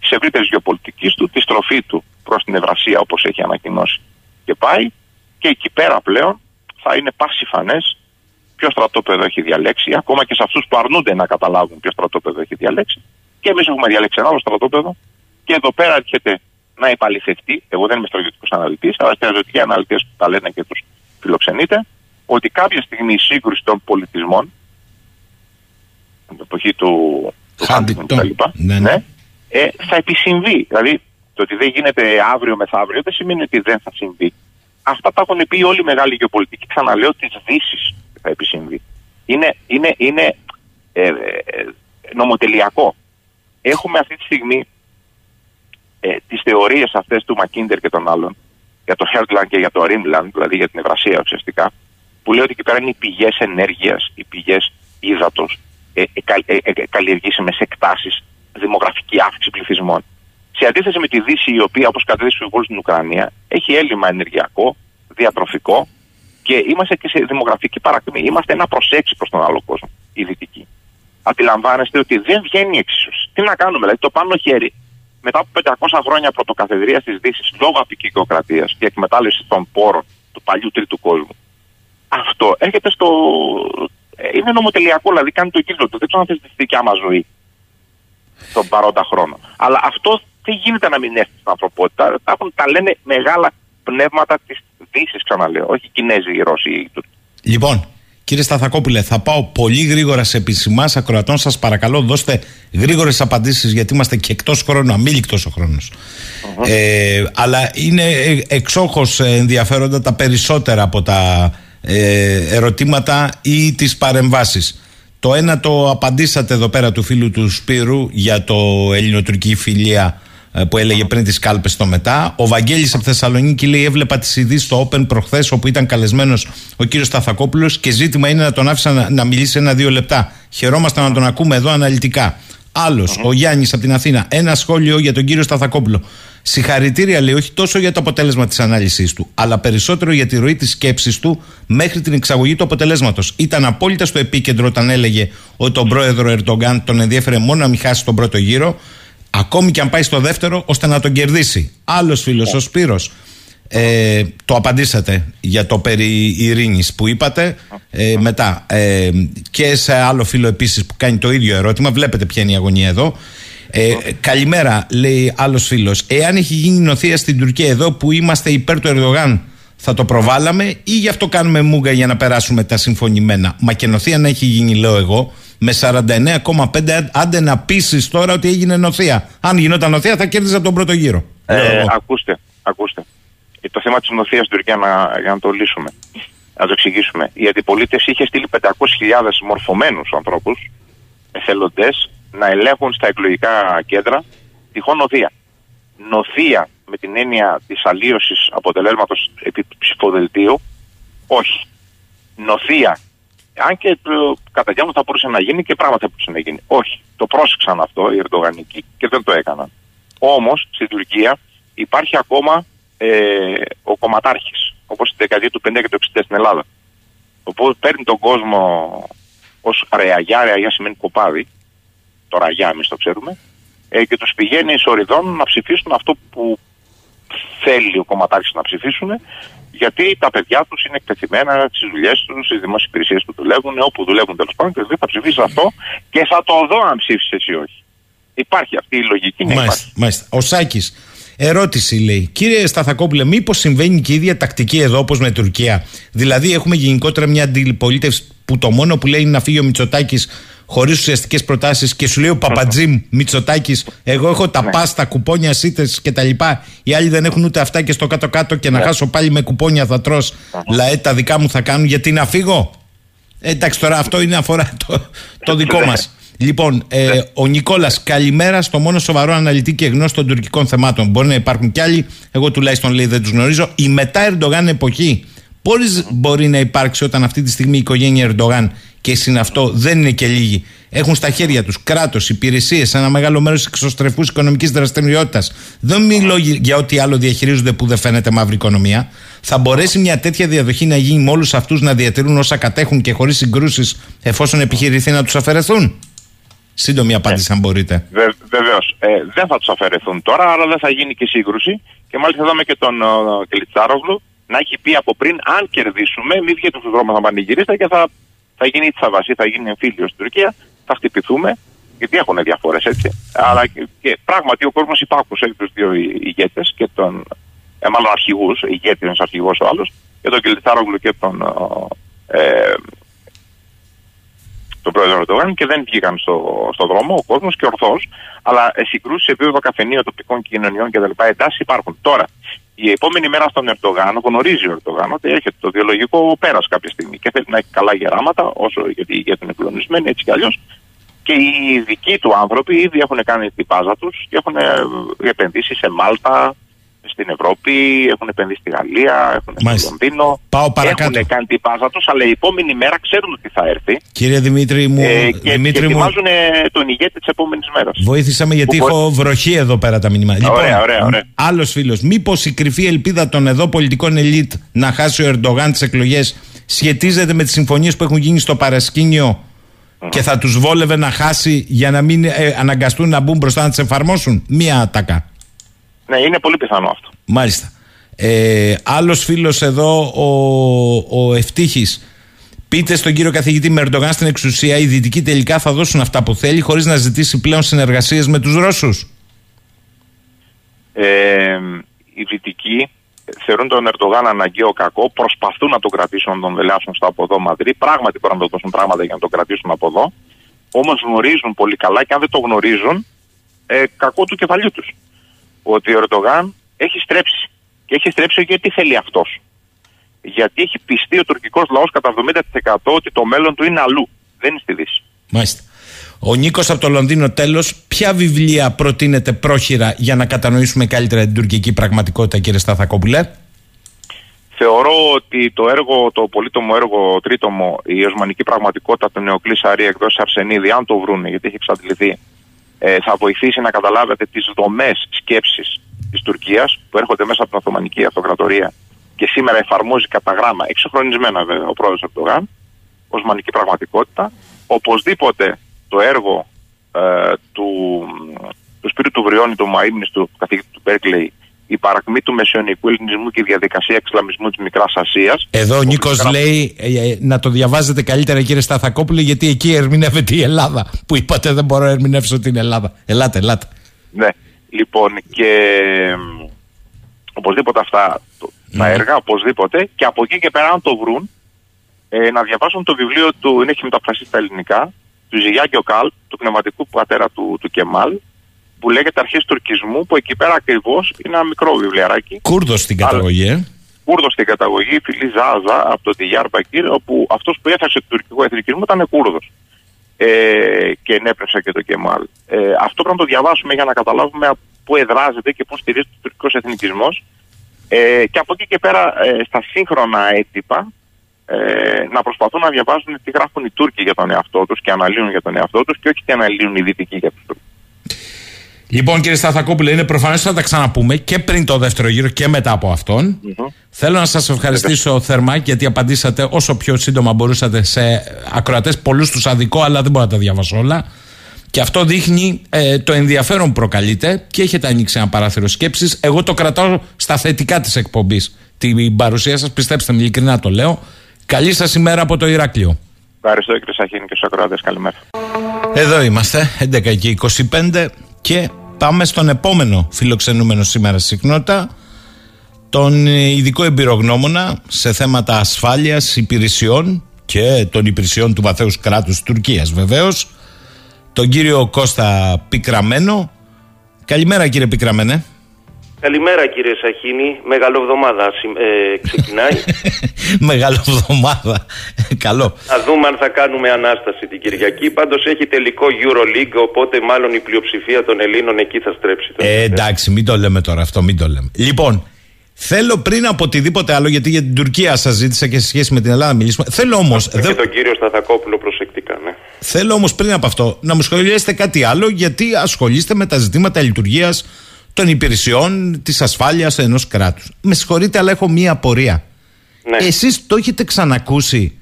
της ευρύτερης γεωπολιτικής του, τη στροφή του προς την Ευρασία όπως έχει ανακοινώσει και πάει. Και εκεί πέρα πλέον θα είναι πάση φανές ποιο στρατόπεδο έχει διαλέξει, ακόμα και σε αυτούς που αρνούνται να καταλάβουν ποιο στρατόπεδο έχει διαλέξει. Και εμείς έχουμε διαλέξει ένα άλλο στρατόπεδο. Και εδώ πέρα έρχεται να επαληθευτεί, εγώ δεν είμαι στρατιωτικός αναλυτής, αλλά στρατιωτικοί αναλυτές που τα λένε και τους φιλοξενείτε, ότι κάποια στιγμή η σύγκρουση των πολιτισμών, την εποχή του, του Huntington. Huntington κτλ., Ναι, ναι. ε, θα επισυμβεί. Δηλαδή, το ότι δεν γίνεται αύριο μεθαύριο δεν σημαίνει ότι δεν θα συμβεί. Αυτά τα έχουν πει όλοι οι μεγάλοι γεωπολιτικοί. Ξαναλέω τη Δύση θα επισυμβεί. Είναι, είναι, είναι ε, ε, νομοτελειακό. Έχουμε αυτή τη στιγμή ε, τις θεωρίες αυτές του Μακίντερ και των άλλων για το Heartland και για το Rimland, δηλαδή για την Ευρασία ουσιαστικά, που λέει ότι εκεί πέρα είναι οι πηγές ενέργειας, οι πηγές ύδατος, ε, ε, ε, ε, καλλιεργήσιμες εκτάσεις, δημογραφική αύξηση πληθυσμών. Σε αντίθεση με τη Δύση, η οποία, όπως κατέδειξε ο Υπουργό στην Ουκρανία, έχει έλλειμμα ενεργειακό, διατροφικό και είμαστε και σε δημογραφική παρακμή. Είμαστε ένα προ έξι προς τον άλλο κόσμο, οι δυτικοί. Αντιλαμβάνεστε ότι δεν βγαίνει η εξίσωση. Τι να κάνουμε, δηλαδή το πάνω χέρι. Μετά από 500 χρόνια πρωτοκαθεδρίας της Δύσης λόγω απεικικοκρατία και εκμετάλλευσης των πόρων του παλιού τρίτου κόσμου, αυτό έρχεται στο. ε, Είναι νομοτελειακό, δηλαδή κάνει το κύκλο του. Δεν ξέρω αν θες τη δικιά μας ζωή τον παρόντα χρόνο. Αλλά αυτό δεν γίνεται να μην έρθει στην ανθρωπότητα. Τα, έχουν, τα λένε μεγάλα πνεύματα της Δύσης, ξαναλέω. Όχι οι Κινέζοι, οι Ρώσοι, οι Τούρκοι. Λοιπόν, κύριε Σταθακόπουλε, θα πάω πολύ γρήγορα σε επισημάς ακροατών. Σας παρακαλώ, δώστε γρήγορες απαντήσεις, γιατί είμαστε και εκτός χρόνου, αμήλικτος ο χρόνος. Ε, αλλά είναι εξόχως ενδιαφέροντα τα περισσότερα από τα ε, ερωτήματα ή τις παρεμβάσεις. Το ένα το απαντήσατε εδώ πέρα του φίλου του Σπύρου για το ελληνοτουρκική φιλία ε, που έλεγε πριν τις κάλπες στο μετά. Ο Βαγγέλης από Θεσσαλονίκη λέει έβλεπα τις ειδήσεις στο Open προχθές όπου ήταν καλεσμένος ο κύριος Σταθακόπουλος και ζήτημα είναι να τον άφησα να, να μιλήσει ένα-δύο λεπτά. Χαιρόμαστε να τον ακούμε εδώ αναλυτικά. Άλλος, ο Γιάννης από την Αθήνα, ένα σχόλιο για τον κύριο Σταθακόπουλο. Συγχαρητήρια λέει όχι τόσο για το αποτέλεσμα της ανάλυσης του, αλλά περισσότερο για τη ροή της σκέψης του μέχρι την εξαγωγή του αποτελέσματος. Ήταν απόλυτα στο επίκεντρο όταν έλεγε ότι τον πρόεδρο Ερντογκάν τον ενδιέφερε μόνο να μην χάσει τον πρώτο γύρο, ακόμη και αν πάει στο δεύτερο, ώστε να τον κερδίσει. Άλλος φίλος, ο Σπύρος, ε, το απαντήσατε για το περί ειρήνης που είπατε ε, μετά ε, και σε άλλο φίλο επίσης που κάνει το ίδιο ερώτημα βλέπετε ποια είναι η αγωνία εδώ ε, καλημέρα, λέει άλλος φίλος. Εάν έχει γίνει νοθεία στην Τουρκία εδώ που είμαστε υπέρ του Ερδογάν, θα το προβάλαμε ή γι' αυτό κάνουμε μούγκα για να περάσουμε τα συμφωνημένα. Μα και νοθεία να έχει γίνει, λέω εγώ, με 49,5 άντε να πείσεις τώρα ότι έγινε νοθεία. Αν γινόταν νοθεία, θα κέρδιζα τον πρώτο γύρο. λέω Ε, εγώ. ακούστε, ακούστε. Ε, Το θέμα της νοθείας στην Τουρκία, να, για να το λύσουμε, να το εξηγήσουμε. Η αντιπολίτευση είχε στείλει 500.000 μορφωμένους ανθρώπους, εθελοντές, να ελέγχουν στα εκλογικά κέντρα τυχόν νοθεία. Νοθεία με την έννοια της αλλίωσης αποτελέσματος επί ψηφοδελτίου, όχι. Νοθεία. Αν και το, κατά διάμετρο θα μπορούσε να γίνει και πράγματα θα μπορούσε να γίνει. Όχι. Το πρόσεξαν αυτό οι Ερντογανικοί και δεν το έκαναν. Όμως στην Τουρκία υπάρχει ακόμα ε, ο κομματάρχης, όπως στη δεκαετία του 50 και του 60 στην Ελλάδα. Οπότε παίρνει τον κόσμο ως ρεαγιά, ρεαγιά σημαίνει κοπάδι, το ραγιά εμείς το ξέρουμε, ε, και τους πηγαίνει σοριδών να ψηφίσουν αυτό που θέλει ο κομματάρχης να ψηφίσουν, γιατί τα παιδιά τους είναι εκτεθειμένα στις δουλειές τους, στις δημόσιες υπηρεσίες που δουλεύουν, όπου δουλεύουν τέλος πάντων και θα ψηφίσει αυτό και θα το δω αν ψήφισε εσύ όχι. Υπάρχει αυτή η λογική. Ναι, μάλιστα, μάλιστα. Ο Σάκης, ερώτηση λέει. Κύριε Σταθακόπουλε, μήπως συμβαίνει και η ίδια τακτική εδώ όπως με Τουρκία; Δηλαδή, έχουμε γενικότερα μια αντιπολίτευση που το μόνο που λέει είναι να φύγει ο Μητσοτάκης χωρίς ουσιαστικές προτάσεις και σου λέει ο Παπατζήμ Μητσοτάκης, εγώ έχω τα ναι. πάστα, κουπόνια, σίτες κτλ. Οι άλλοι δεν έχουν ούτε αυτά και στο κάτω-κάτω και να ναι. χάσω πάλι με κουπόνια θα τρώ. Λαέ, τα δικά μου θα κάνουν γιατί να φύγω; Ε, εντάξει, τώρα αυτό είναι αφορά το, το δικό μας. Λοιπόν, ε, ναι. ο Νικόλας, καλημέρα στο μόνο σοβαρό αναλυτή και γνώση των τουρκικών θεμάτων. Μπορεί να υπάρχουν κι άλλοι, εγώ τουλάχιστον λέει δεν τους γνωρίζω. Η μετά Ερντογάν εποχή, πώ μπορεί να υπάρξει όταν αυτή τη στιγμή η οικογένεια Ερντογάν και συν αυτό δεν είναι και λίγοι. Έχουν στα χέρια τους κράτος, υπηρεσίες, ένα μεγάλο μέρος τη εξωστρεφούς οικονομικής δραστηριότητας. Δεν μιλώ για ό,τι άλλο διαχειρίζονται που δεν φαίνεται μαύρη οικονομία. Θα μπορέσει μια τέτοια διαδοχή να γίνει με όλους αυτούς να διατηρούν όσα κατέχουν και χωρίς συγκρούσεις, εφόσον επιχειρηθεί να τους αφαιρεθούν; Σύντομη απάντηση, αν μπορείτε. Βε, Βεβαίως. Ε, δεν θα τους αφαιρεθούν τώρα, αλλά δεν θα γίνει και σύγκρουση. Και μάλιστα είδαμε και τον Κελιτσάρογλου να έχει πει από πριν: Αν κερδίσουμε, μην βγείτε στους δρόμους να πανηγυρίστε και θα θα γίνει η Τσαβασί, θα γίνει εμφύλιο στην Τουρκία, θα χτυπηθούμε, γιατί έχουν διαφορές έτσι. Αλλά και, και πράγματι ο κόσμος υπάκουσε του δύο ηγέτες και τον. Ε, μάλλον αρχηγούς, ηγέτης ένας αρχηγός ο άλλος, και τον Κελτάρογλου και τον. Ε, τον πρόεδρο Ερντογάν και δεν βγήκαν στο, στο δρόμο ο κόσμος και ορθώς. Αλλά συγκρούσεις σε επίπεδο καφενείο, τοπικών κοινωνιών κτλ. εντάσεις υπάρχουν. Τώρα, η επόμενη μέρα στον Ερντογάν γνωρίζει ο Ερντογάν ότι έρχεται το βιολογικό πέρας κάποια στιγμή και θέλει να έχει καλά γεράματα, όσο γιατί, γιατί είναι κλονισμένοι έτσι κι αλλιώς. Και οι δικοί του άνθρωποι ήδη έχουν κάνει την πάζα τους και έχουν ε, επενδύσει σε Μάλτα, στην Ευρώπη, έχουν επενδύσει στη Γαλλία, έχουν στο Λονδίνο. Πάω παρακάτω. Έχουν κάνει την πάζα τους, αλλά η επόμενη μέρα ξέρουν ότι θα έρθει. Κύριε Δημήτρη μου, ε, και, Δημήτρη και ετοιμάζουν μου... τον ηγέτη της επόμενης μέρας. Βοήθησα με γιατί έχω βροχή εδώ πέρα τα μηνύματα. Ωραία, λοιπόν, ωραία, ωραία. Άλλος φίλος, μήπως η κρυφή ελπίδα των εδώ πολιτικών ελίτ να χάσει ο Ερντογάν τις εκλογές σχετίζεται με τις συμφωνίες που έχουν γίνει στο παρασκήνιο και θα τους βόλευε να χάσει για να μην ε, αναγκαστούν να μπουν μπροστά να τις εφαρμόσουν; Μία ατακά. Ναι, είναι πολύ πιθανό αυτό. Μάλιστα. Ε, άλλος φίλος εδώ, ο, ο Ευτύχης, Πείτε στον κύριο καθηγητή Μερντογάν στην εξουσία, οι Δυτικοί τελικά θα δώσουν αυτά που θέλει χωρίς να ζητήσει πλέον συνεργασίες με τους Ρώσους; Ε, οι Δυτικοί θεωρούν τον Ερντογάν αναγκαίο κακό, προσπαθούν να το κρατήσουν, να τον δελεάσουν στο από εδώ Μαδρή. Πράγματι μπορούν να το δώσουν πράγματα για να το κρατήσουν από εδώ. Όμως γνωρίζουν πολύ καλά και αν δεν το γνωρίζουν, ε, κακό του κεφαλιού τους ότι ο Ερντογάν έχει στρέψει. Και έχει στρέψει γιατί θέλει αυτός. Γιατί έχει πιστεί ο τουρκικός λαός κατά 70% ότι το μέλλον του είναι αλλού. Δεν είναι στη Δύση. Μάλιστα. Ο Νίκος από το Λονδίνο, τέλος, ποια βιβλία προτείνεται πρόχειρα για να κατανοήσουμε καλύτερα την τουρκική πραγματικότητα, κύριε Σταθακόπουλε; Θεωρώ ότι το έργο, το πολύτομο έργο τρίτομο, η Οσμανική Πραγματικότητα του Νεοκλής Αρή εκδόσει Αρσενίδη, αν το βρούνε, γιατί έχει εξαντληθεί, ε, θα βοηθήσει να καταλάβετε τις δομές σκέψης της Τουρκίας που έρχονται μέσα από την Οθωμανική Αυτοκρατορία και σήμερα εφαρμόζει κατά γράμμα, εξοχρονισμένα βέβαια, ο πρόεδρος Ερντογάν, οσμανική πραγματικότητα. Οπωσδήποτε το έργο ε, του, του Σπύρου του Βριώνη, του Μαΐμνης, του καθηγητή του Μπέρκλεϊ, η παρακμή του μεσαιωνικού ελληνισμού και η διαδικασία εξλαμισμού της Μικράς Ασίας. Εδώ ο Νίκος λέει ε, ε, να το διαβάζετε καλύτερα, κύριε Σταθακόπουλε, γιατί εκεί ερμηνεύεται η Ελλάδα. Που είπατε δεν μπορώ να ερμηνεύσω την Ελλάδα. Ελάτε, ελάτε. Ναι, λοιπόν, και οπωσδήποτε αυτά τα ναι. έργα, οπωσδήποτε, και από εκεί και πέρα, αν το βρουν, ε, να διαβάσουν το βιβλίο του, είναι έχει μεταφραστεί στα ελληνικά, του Ζυγιάκη Οκάλ, του πνευματικού πατέρα του, του Κεμάλ, που λέγεται Αρχές Τουρκισμού, που εκεί πέρα ακριβώς είναι ένα μικρό βιβλιαράκι. Κούρδος στην καταγωγή, ε. Κούρδος στην καταγωγή, φιλή Ζάζα από το Τιγιάρ Μπακύρ, όπου αυτός που έφτασε το τουρκικό εθνικισμό ήταν Κούρδος. Ε, και ενέπνευσε και το Κεμάλ. Ε, αυτό πρέπει να το διαβάσουμε για να καταλάβουμε πού εδράζεται και πού στηρίζεται ο τουρκικός εθνικισμός. Ε, και από εκεί και πέρα ε, στα σύγχρονα έτυπα ε, να προσπαθούν να διαβάζουν τι γράφουν οι Τούρκοι για τον εαυτό τους και αναλύουν για τον εαυτό τους και όχι τι αναλύουν οι Δυτικοί για τους Τούρκους. Λοιπόν, κύριε Σταθακόπουλε, είναι προφανές ότι θα τα ξαναπούμε και πριν το δεύτερο γύρο και μετά από αυτόν. Θέλω να σας ευχαριστήσω θερμά γιατί απαντήσατε όσο πιο σύντομα μπορούσατε σε ακροατές. Πολλούς τους αδικό, αλλά δεν μπορώ να τα διαβάσω όλα. Και αυτό δείχνει ε, το ενδιαφέρον που προκαλείτε και έχετε ανοίξει ένα παράθυρο σκέψης. Εγώ το κρατάω στα θετικά της εκπομπής. Την παρουσία σας, πιστέψτε με, ειλικρινά το λέω. Καλή σας ημέρα από το Ηράκλειο. Ευχαριστώ κύριε Σαχίνη και στου ακροατές. Καλημέρα. Εδώ είμαστε, 11 και 25 και πάμε στον επόμενο φιλοξενούμενο σήμερα στη συχνότητα τον ειδικό εμπειρογνώμονα σε θέματα ασφάλειας υπηρεσιών και των υπηρεσιών του βαθέους κράτους Τουρκίας βεβαίως τον κύριο Κώστα Πικραμένο. Καλημέρα κύριε Πικραμένε Καλημέρα κύριε Σαχίνη, μεγαλοβδομάδα ε, ξεκινάει. μεγαλοβδομάδα, καλό. Θα δούμε αν θα κάνουμε Ανάσταση την Κυριακή. Πάντως έχει τελικό Euroleague, οπότε μάλλον η πλειοψηφία των Ελλήνων εκεί θα στρέψει. Ε, εντάξει, μην το λέμε τώρα αυτό, μην το λέμε. Λοιπόν, Θέλω πριν από οτιδήποτε άλλο, γιατί για την Τουρκία σας ζήτησα και σε σχέση με την Ελλάδα μιλήσουμε. Θέλω όμως. Και τον κύριο Σταθακόπουλο προσεκτικά, ναι. Θέλω όμως πριν από αυτό να μου σχολιάσετε κάτι άλλο, γιατί ασχολείστε με τα ζητήματα λειτουργίας των υπηρεσιών της ασφάλειας ενός κράτους. Με συγχωρείτε, αλλά έχω μία απορία. Ναι. Εσείς το έχετε ξανακούσει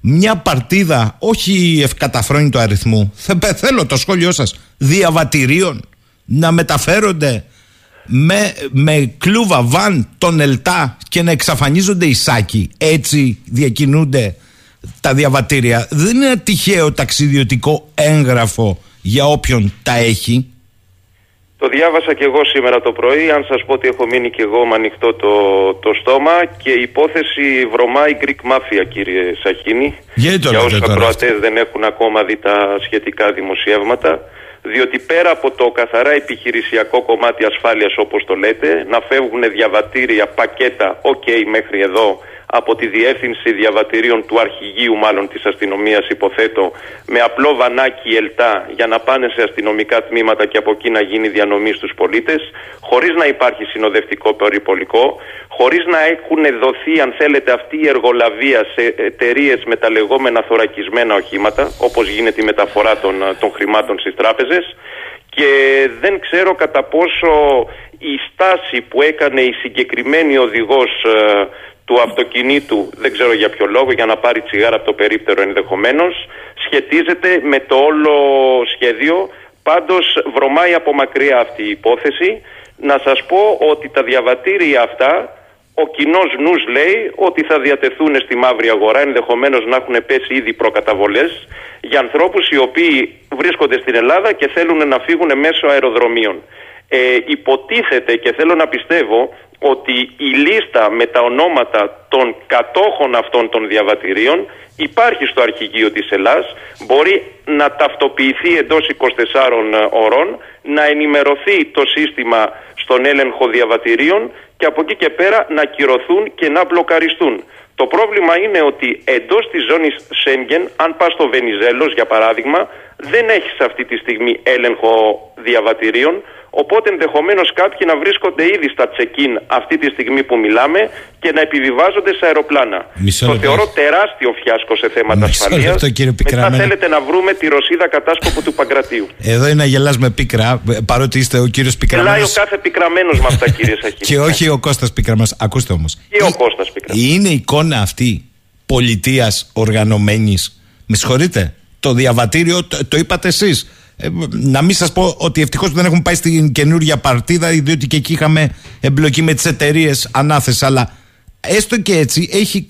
μια παρτίδα, όχι ευκαταφρόνητο αριθμού, θέλω το σχόλιο σας, διαβατηρίων να μεταφέρονται με, με κλούβα βαν τον Ελτά και να εξαφανίζονται οι σάκοι. Έτσι διακινούνται τα διαβατήρια. Δεν είναι ένα τυχαίο ταξιδιωτικό έγγραφο για όποιον τα έχει. Το διάβασα και εγώ σήμερα το πρωί. Αν σας πω ότι έχω μείνει και εγώ με ανοιχτό το, το στόμα και η υπόθεση βρωμάει Greek Mafia, κύριε Σαχίνη. Γιατί για όσους ακροατές δεν έχουν ακόμα δει τα σχετικά δημοσιεύματα διότι πέρα από το καθαρά επιχειρησιακό κομμάτι ασφάλειας όπως το λέτε, να φεύγουν διαβατήρια, πακέτα, ok μέχρι εδώ, από τη διεύθυνση διαβατηρίων του αρχηγείου μάλλον της αστυνομίας υποθέτω με απλό βανάκι ελτά για να πάνε σε αστυνομικά τμήματα και από εκεί να γίνει διανομή στους πολίτες χωρίς να υπάρχει συνοδευτικό περιπολικό χωρίς να έχουν δοθεί αν θέλετε αυτή η εργολαβία σε εταιρείες με τα λεγόμενα θωρακισμένα οχήματα όπως γίνεται η μεταφορά των, των χρημάτων στις τράπεζες. Και δεν ξέρω κατά πόσο η στάση που έκανε η συγκεκριμένη οδηγός ε, του αυτοκινήτου, δεν ξέρω για ποιο λόγο, για να πάρει τσιγάρα από το περίπτερο ενδεχομένως, σχετίζεται με το όλο σχέδιο. Πάντως βρωμάει από μακριά αυτή η υπόθεση. Να σας πω ότι τα διαβατήρια αυτά ο κοινός νους λέει ότι θα διατεθούν στη μαύρη αγορά, ενδεχομένως να έχουν πέσει ήδη προκαταβολές για ανθρώπους οι οποίοι βρίσκονται στην Ελλάδα και θέλουν να φύγουν μέσω αεροδρομίων. Ε, υποτίθεται και θέλω να πιστεύω ότι η λίστα με τα ονόματα των κατόχων αυτών των διαβατηρίων υπάρχει στο αρχηγείο της Ελλάς, μπορεί να ταυτοποιηθεί εντός 24 ώρων, να ενημερωθεί το σύστημα στον έλεγχο διαβατηρίων και από εκεί και πέρα να κυρωθούν και να μπλοκαριστούν. Το πρόβλημα είναι ότι εντός της ζώνης Σέγγεν, αν πας στο Βενιζέλος για παράδειγμα, δεν έχεις αυτή τη στιγμή έλεγχο διαβατηρίων, Οπότε ενδεχομένως κάποιοι να βρίσκονται ήδη στα check-in αυτή τη στιγμή που μιλάμε και να επιβιβάζονται σε αεροπλάνα. Μισό το θεωρώ τεράστιο φιάσκο σε θέματα ασφαλείας. Μετά θέλετε να βρούμε τη Ρωσίδα κατάσκοπο του Παγκρατίου. Εδώ είναι να γελάς με πίκρα, παρότι είστε ο κύριος Πικραμένο. Γελάει ο κάθε πικραμένος με αυτά, κύριε Σαχίδη. και όχι ο Κώστας Πικραμένος. Ακούστε όμως. Και ο Κώστας Πικραμένος. Είναι εικόνα αυτή πολιτείας οργανωμένης; Με συγχωρείτε. Το διαβατήριο το, το είπατε εσείς ε, να μην σας πω ότι ευτυχώς δεν έχουμε πάει στην καινούργια παρτίδα, διότι και εκεί είχαμε εμπλοκή με τις εταιρείες ανάθεση. Αλλά έστω και έτσι έχει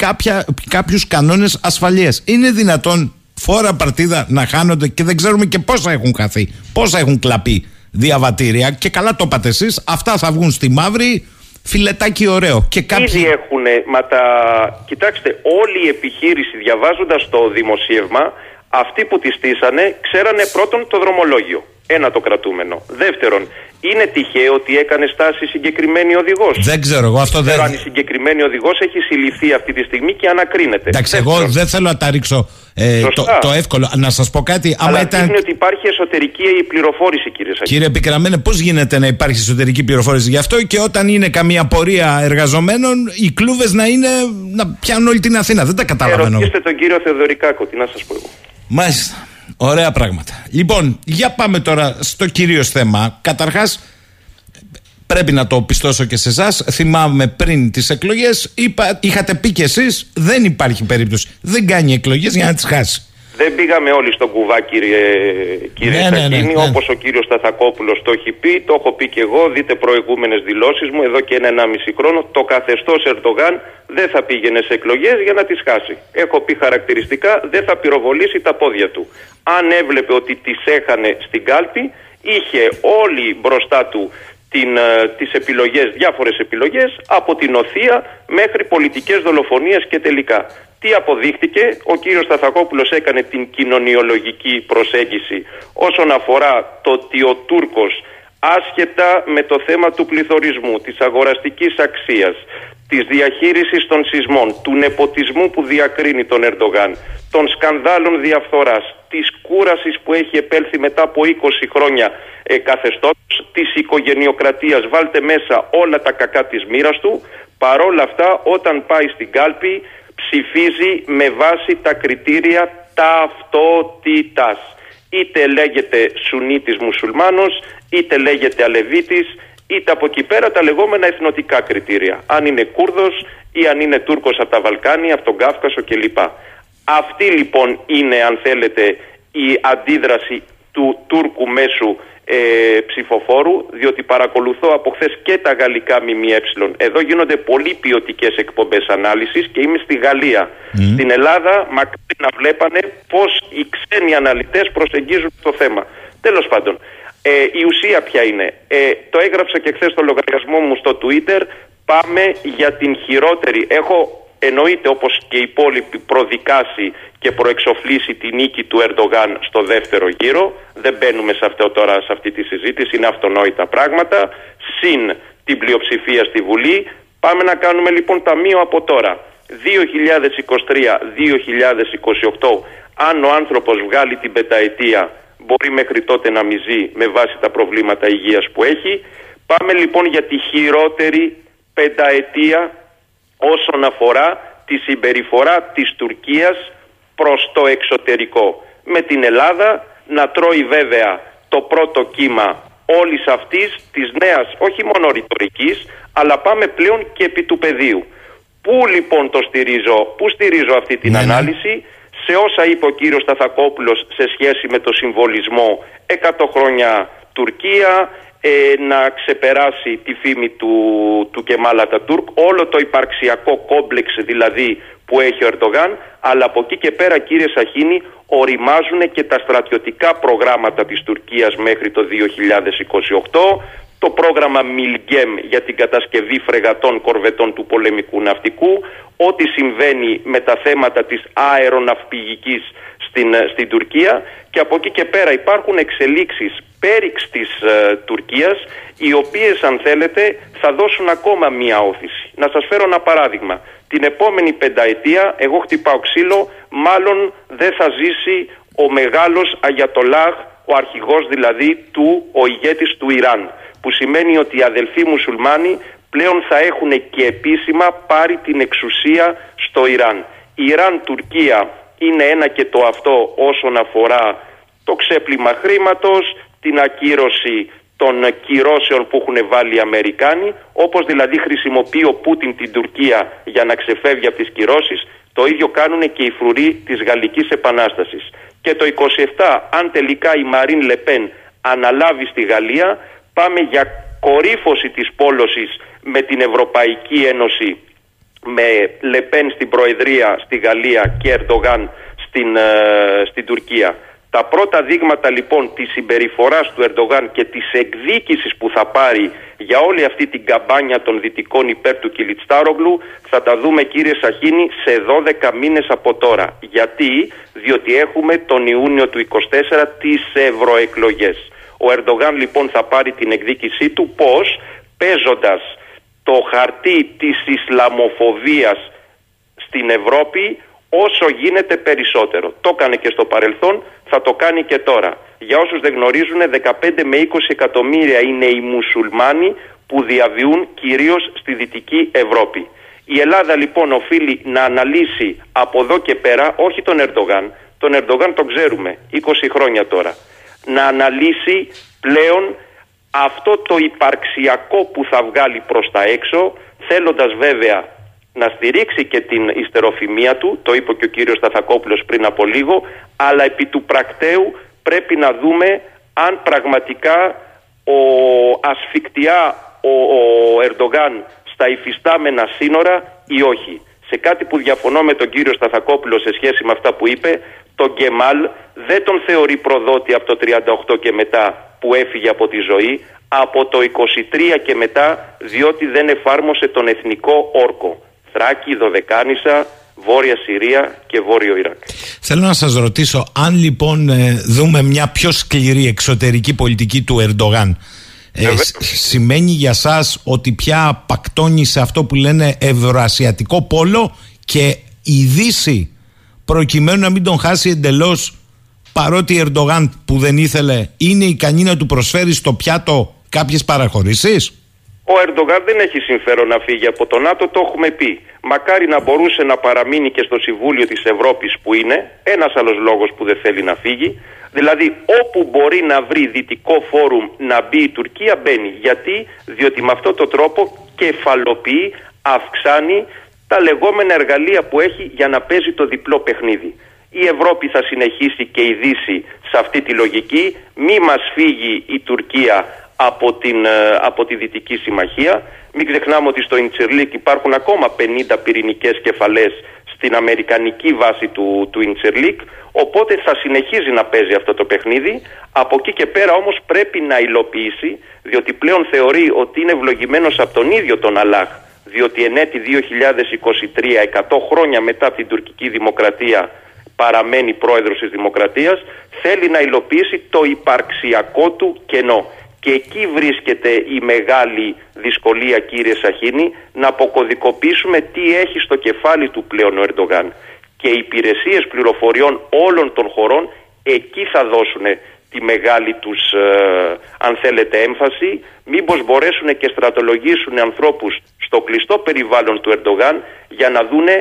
κάποιους κανόνες ασφαλείας. Είναι δυνατόν φόρα παρτίδα να χάνονται και δεν ξέρουμε και πόσα έχουν χαθεί, πόσα έχουν κλαπεί διαβατήρια. Και καλά το είπατε εσείς, αυτά θα βγουν στη μαύρη. Φιλετάκι ωραίο. Και κάποιοι... Ήδη έχουν, μα τα... κοιτάξτε, όλη η επιχείρηση διαβάζοντας το δημοσίευμα αυτοί που τη στήσανε ξέρανε πρώτον το δρομολόγιο. Ένα το κρατούμενο. Δεύτερον, είναι τυχαίο ότι έκανε στάση συγκεκριμένη οδηγός. Δεν ξέρω εγώ αυτό δεν. αν η συγκεκριμένη οδηγός έχει συλληφθεί αυτή τη στιγμή και ανακρίνεται. Εντάξει, εγώ δεν θέλω να τα ρίξω ε, το, το, εύκολο. Να σας πω κάτι. Αλλά ήταν... ότι υπάρχει εσωτερική πληροφόρηση, κύριε Σακή. Κύριε Πικραμένε, πώς γίνεται να υπάρχει εσωτερική πληροφόρηση γι' αυτό και όταν είναι καμία πορεία εργαζομένων, οι κλούβες να είναι. να πιάνουν όλη την Αθήνα. Δεν τα καταλαβαίνω. Ρωτήστε τον κύριο Θεοδωρικάκο, τι να σας πω εγώ. Μάλιστα. Ωραία πράγματα. Λοιπόν, για πάμε τώρα στο κυρίως θέμα. Καταρχάς, πρέπει να το πιστώσω και σε εσάς. Θυμάμαι πριν τις εκλογές, είχατε πει κι εσείς, δεν υπάρχει περίπτωση. Δεν κάνει εκλογές για να τις χάσει. Δεν πήγαμε όλοι στον κουβά, κύριε, κύριε ναι, ναι, ναι, ναι. όπως ο κύριος Σταθακόπουλος το έχει πει, το έχω πει και εγώ. Δείτε προηγούμενες δηλώσεις μου εδώ και ένα μισή χρόνο. Το καθεστώς Ερντογάν δεν θα πήγαινε σε εκλογές για να τις χάσει. Έχω πει χαρακτηριστικά, δεν θα πυροβολήσει τα πόδια του. Αν έβλεπε ότι τις έχανε στην κάλπη, είχε όλοι μπροστά του την, ε, τις επιλογές, διάφορες επιλογές από την οθεία μέχρι πολιτικές δολοφονίες και τελικά. Τι αποδείχτηκε, ο κύριος Σταθακόπουλος έκανε την κοινωνιολογική προσέγγιση όσον αφορά το ότι ο Τούρκος άσχετα με το θέμα του πληθωρισμού, της αγοραστικής αξίας, της διαχείρισης των σεισμών, του νεποτισμού που διακρίνει τον Ερντογάν, των σκανδάλων διαφθοράς, της κούρασης που έχει επέλθει μετά από 20 χρόνια ε, καθεστώτος, της οικογενειοκρατίας, βάλτε μέσα όλα τα κακά της μοίρας του, παρόλα αυτά όταν πάει στην κάλπη ψηφίζει με βάση τα κριτήρια ταυτότητας. Είτε λέγεται Σουνίτης Μουσουλμάνος, είτε λέγεται Αλεβίτης, είτε από εκεί πέρα τα λεγόμενα εθνοτικά κριτήρια. Αν είναι Κούρδος ή αν είναι Τούρκος από τα Βαλκάνια, από τον Κάφκασο κλπ. Αυτή λοιπόν είναι αν θέλετε η αντίδραση του Τούρκου μέσου ε, ψηφοφόρου, διότι παρακολουθώ από χθες και τα γαλλικά ΜΜΕ. Εδώ γίνονται πολύ ποιοτικές εκπομπές ανάλυσης και είμαι στη Γαλλία. Στην Ελλάδα, μακρύ να βλέπανε πώς οι ξένοι αναλυτές προσεγγίζουν το θέμα. Τέλος πάντων, ε, η ουσία ποια είναι; Ε, το έγραψα και χθες στο λογαριασμό μου στο Twitter. Πάμε για την χειρότερη. Έχω εννοείται όπως και οι υπόλοιποι προδικάσει και προεξοφλήσει τη νίκη του Ερντογάν στο δεύτερο γύρο. Δεν μπαίνουμε σε αυτό τώρα, σε αυτή τη συζήτηση, είναι αυτονόητα πράγματα. Συν την πλειοψηφία στη Βουλή. Πάμε να κάνουμε λοιπόν ταμείο από τώρα. 2023-2028, αν ο άνθρωπος βγάλει την πενταετία, μπορεί μέχρι τότε να μιζεί με βάση τα προβλήματα υγείας που έχει. Πάμε λοιπόν για τη χειρότερη πενταετία όσον αφορά τη συμπεριφορά της Τουρκίας προς το εξωτερικό. Με την Ελλάδα να τρώει βέβαια το πρώτο κύμα όλης αυτής της νέας όχι μόνο ρητορικής, αλλά πάμε πλέον και επί του πεδίου. Πού λοιπόν το στηρίζω, πού στηρίζω αυτή την ναι, ναι. ανάλυση, σε όσα είπε ο κύριος Σταθακόπουλος σε σχέση με το συμβολισμό 100 χρόνια Τουρκία, ε, να ξεπεράσει τη φήμη του, του Κεμάλα Τουρκ, όλο το υπαρξιακό κόμπλεξ δηλαδή που έχει ο Ερντογάν, αλλά από εκεί και πέρα κύριε Σαχίνη οριμάζουν και τα στρατιωτικά προγράμματα της Τουρκίας μέχρι το 2028, το πρόγραμμα Μιλγκέμ για την κατασκευή φρεγατών κορβετών του πολεμικού ναυτικού, ό,τι συμβαίνει με τα θέματα της αεροναυπηγικής στην, ε, στην Τουρκία και από εκεί και πέρα υπάρχουν εξελίξεις πέριξ της ε, Τουρκίας οι οποίες αν θέλετε θα δώσουν ακόμα μία όθηση. Να σας φέρω ένα παράδειγμα. Την επόμενη πενταετία εγώ χτυπάω ξύλο μάλλον δεν θα ζήσει ο μεγάλος Αγιατολάχ ο αρχηγός δηλαδή του, ο ηγέτης του Ιράν που σημαίνει ότι οι αδελφοί μουσουλμάνοι πλέον θα έχουν και επίσημα πάρει την εξουσία στο Ιράν. Ιράν-Τουρκία είναι ένα και το αυτό όσον αφορά το ξέπλυμα χρήματος, την ακύρωση των κυρώσεων που έχουν βάλει οι Αμερικάνοι, όπως δηλαδή χρησιμοποιεί ο Πούτιν την Τουρκία για να ξεφεύγει από τις κυρώσεις, το ίδιο κάνουν και οι φρουροί της Γαλλικής Επανάστασης. Και το 27, αν τελικά η Μαρίν Λεπέν αναλάβει στη Γαλλία, πάμε για κορύφωση της πόλωσης με την Ευρωπαϊκή Ένωση με Λεπέν στην Προεδρία στη Γαλλία και Ερντογάν στην, ε, στην Τουρκία. Τα πρώτα δείγματα λοιπόν της συμπεριφοράς του Ερντογάν και της εκδίκησης που θα πάρει για όλη αυτή την καμπάνια των δυτικών υπέρ του Κιλιτστάρογλου θα τα δούμε κύριε Σαχίνη σε 12 μήνες από τώρα. Γιατί, διότι έχουμε τον Ιούνιο του 24 τις ευρωεκλογές. Ο Ερντογάν λοιπόν θα πάρει την εκδίκησή του πώς; Παίζοντας το χαρτί της Ισλαμοφοβίας στην Ευρώπη όσο γίνεται περισσότερο. Το έκανε και στο παρελθόν, θα το κάνει και τώρα. Για όσους δεν γνωρίζουν, 15 με 20 εκατομμύρια είναι οι μουσουλμάνοι που διαβιούν κυρίως στη Δυτική Ευρώπη. Η Ελλάδα λοιπόν οφείλει να αναλύσει από εδώ και πέρα όχι τον Ερντογάν, τον Ερντογάν τον ξέρουμε 20 χρόνια τώρα. Να αναλύσει πλέον αυτό το υπαρξιακό που θα βγάλει προς τα έξω θέλοντας βέβαια να στηρίξει και την ιστεροφημία του, το είπε και ο κύριος Σταθακόπουλος πριν από λίγο, αλλά επί του πρακτέου πρέπει να δούμε αν πραγματικά ο ασφικτιά ο, ο Ερντογάν στα υφιστάμενα σύνορα ή όχι. Σε κάτι που διαφωνώ με τον κύριο Σταθακόπουλο σε σχέση με αυτά που είπε, τον Γκεμάλ δεν τον θεωρεί προδότη από το 38 και μετά που έφυγε από τη ζωή, από το 23 και μετά διότι δεν εφάρμοσε τον εθνικό όρκο. Θράκη, Δωδεκάνησα, Βόρεια Συρία και Βόρειο Ιράκ. Θέλω να σας ρωτήσω, αν λοιπόν ε, δούμε μια πιο σκληρή εξωτερική πολιτική του Ερντογάν, ε, σημαίνει για σας ότι πια πακτώνει σε αυτό που λένε ευρωασιατικό πόλο και η Δύση προκειμένου να μην τον χάσει εντελώς παρότι Ερντογάν που δεν ήθελε είναι ικανή να του προσφέρει στο πιάτο κάποιες παραχωρήσεις; Ο Ερντογάν δεν έχει συμφέρον να φύγει από το ΝΑΤΟ, το έχουμε πει. Μακάρι να μπορούσε να παραμείνει και στο Συμβούλιο της Ευρώπης που είναι, ένας άλλος λόγος που δεν θέλει να φύγει. Δηλαδή όπου μπορεί να βρει δυτικό φόρουμ να μπει η Τουρκία μπαίνει. Γιατί, διότι με αυτόν τον τρόπο κεφαλοποιεί, αυξάνει τα λεγόμενα εργαλεία που έχει για να παίζει το διπλό παιχνίδι. Η Ευρώπη θα συνεχίσει και η Δύση σε αυτή τη λογική. Μη μας φύγει η Τουρκία από, την, ε, από τη Δυτική Συμμαχία. Μην ξεχνάμε ότι στο Ιντσερλίκ υπάρχουν ακόμα 50 πυρηνικές κεφαλές στην αμερικανική βάση του, του Ιντσερλίκ οπότε θα συνεχίζει να παίζει αυτό το παιχνίδι από εκεί και πέρα όμως πρέπει να υλοποιήσει διότι πλέον θεωρεί ότι είναι ευλογημένος από τον ίδιο τον Αλάχ διότι εν έτη 2023 100 χρόνια μετά την τουρκική δημοκρατία παραμένει πρόεδρος της δημοκρατίας θέλει να υλοποιήσει το υπαρξιακό του κενό και εκεί βρίσκεται η μεγάλη δυσκολία κύριε Σαχίνη να αποκωδικοποιήσουμε τι έχει στο κεφάλι του πλέον ο Ερντογάν. Και οι υπηρεσίες πληροφοριών όλων των χωρών εκεί θα δώσουν τη μεγάλη τους ε, αν θέλετε έμφαση μήπως μπορέσουν και στρατολογήσουν ανθρώπους στο κλειστό περιβάλλον του Ερντογάν για να δούνε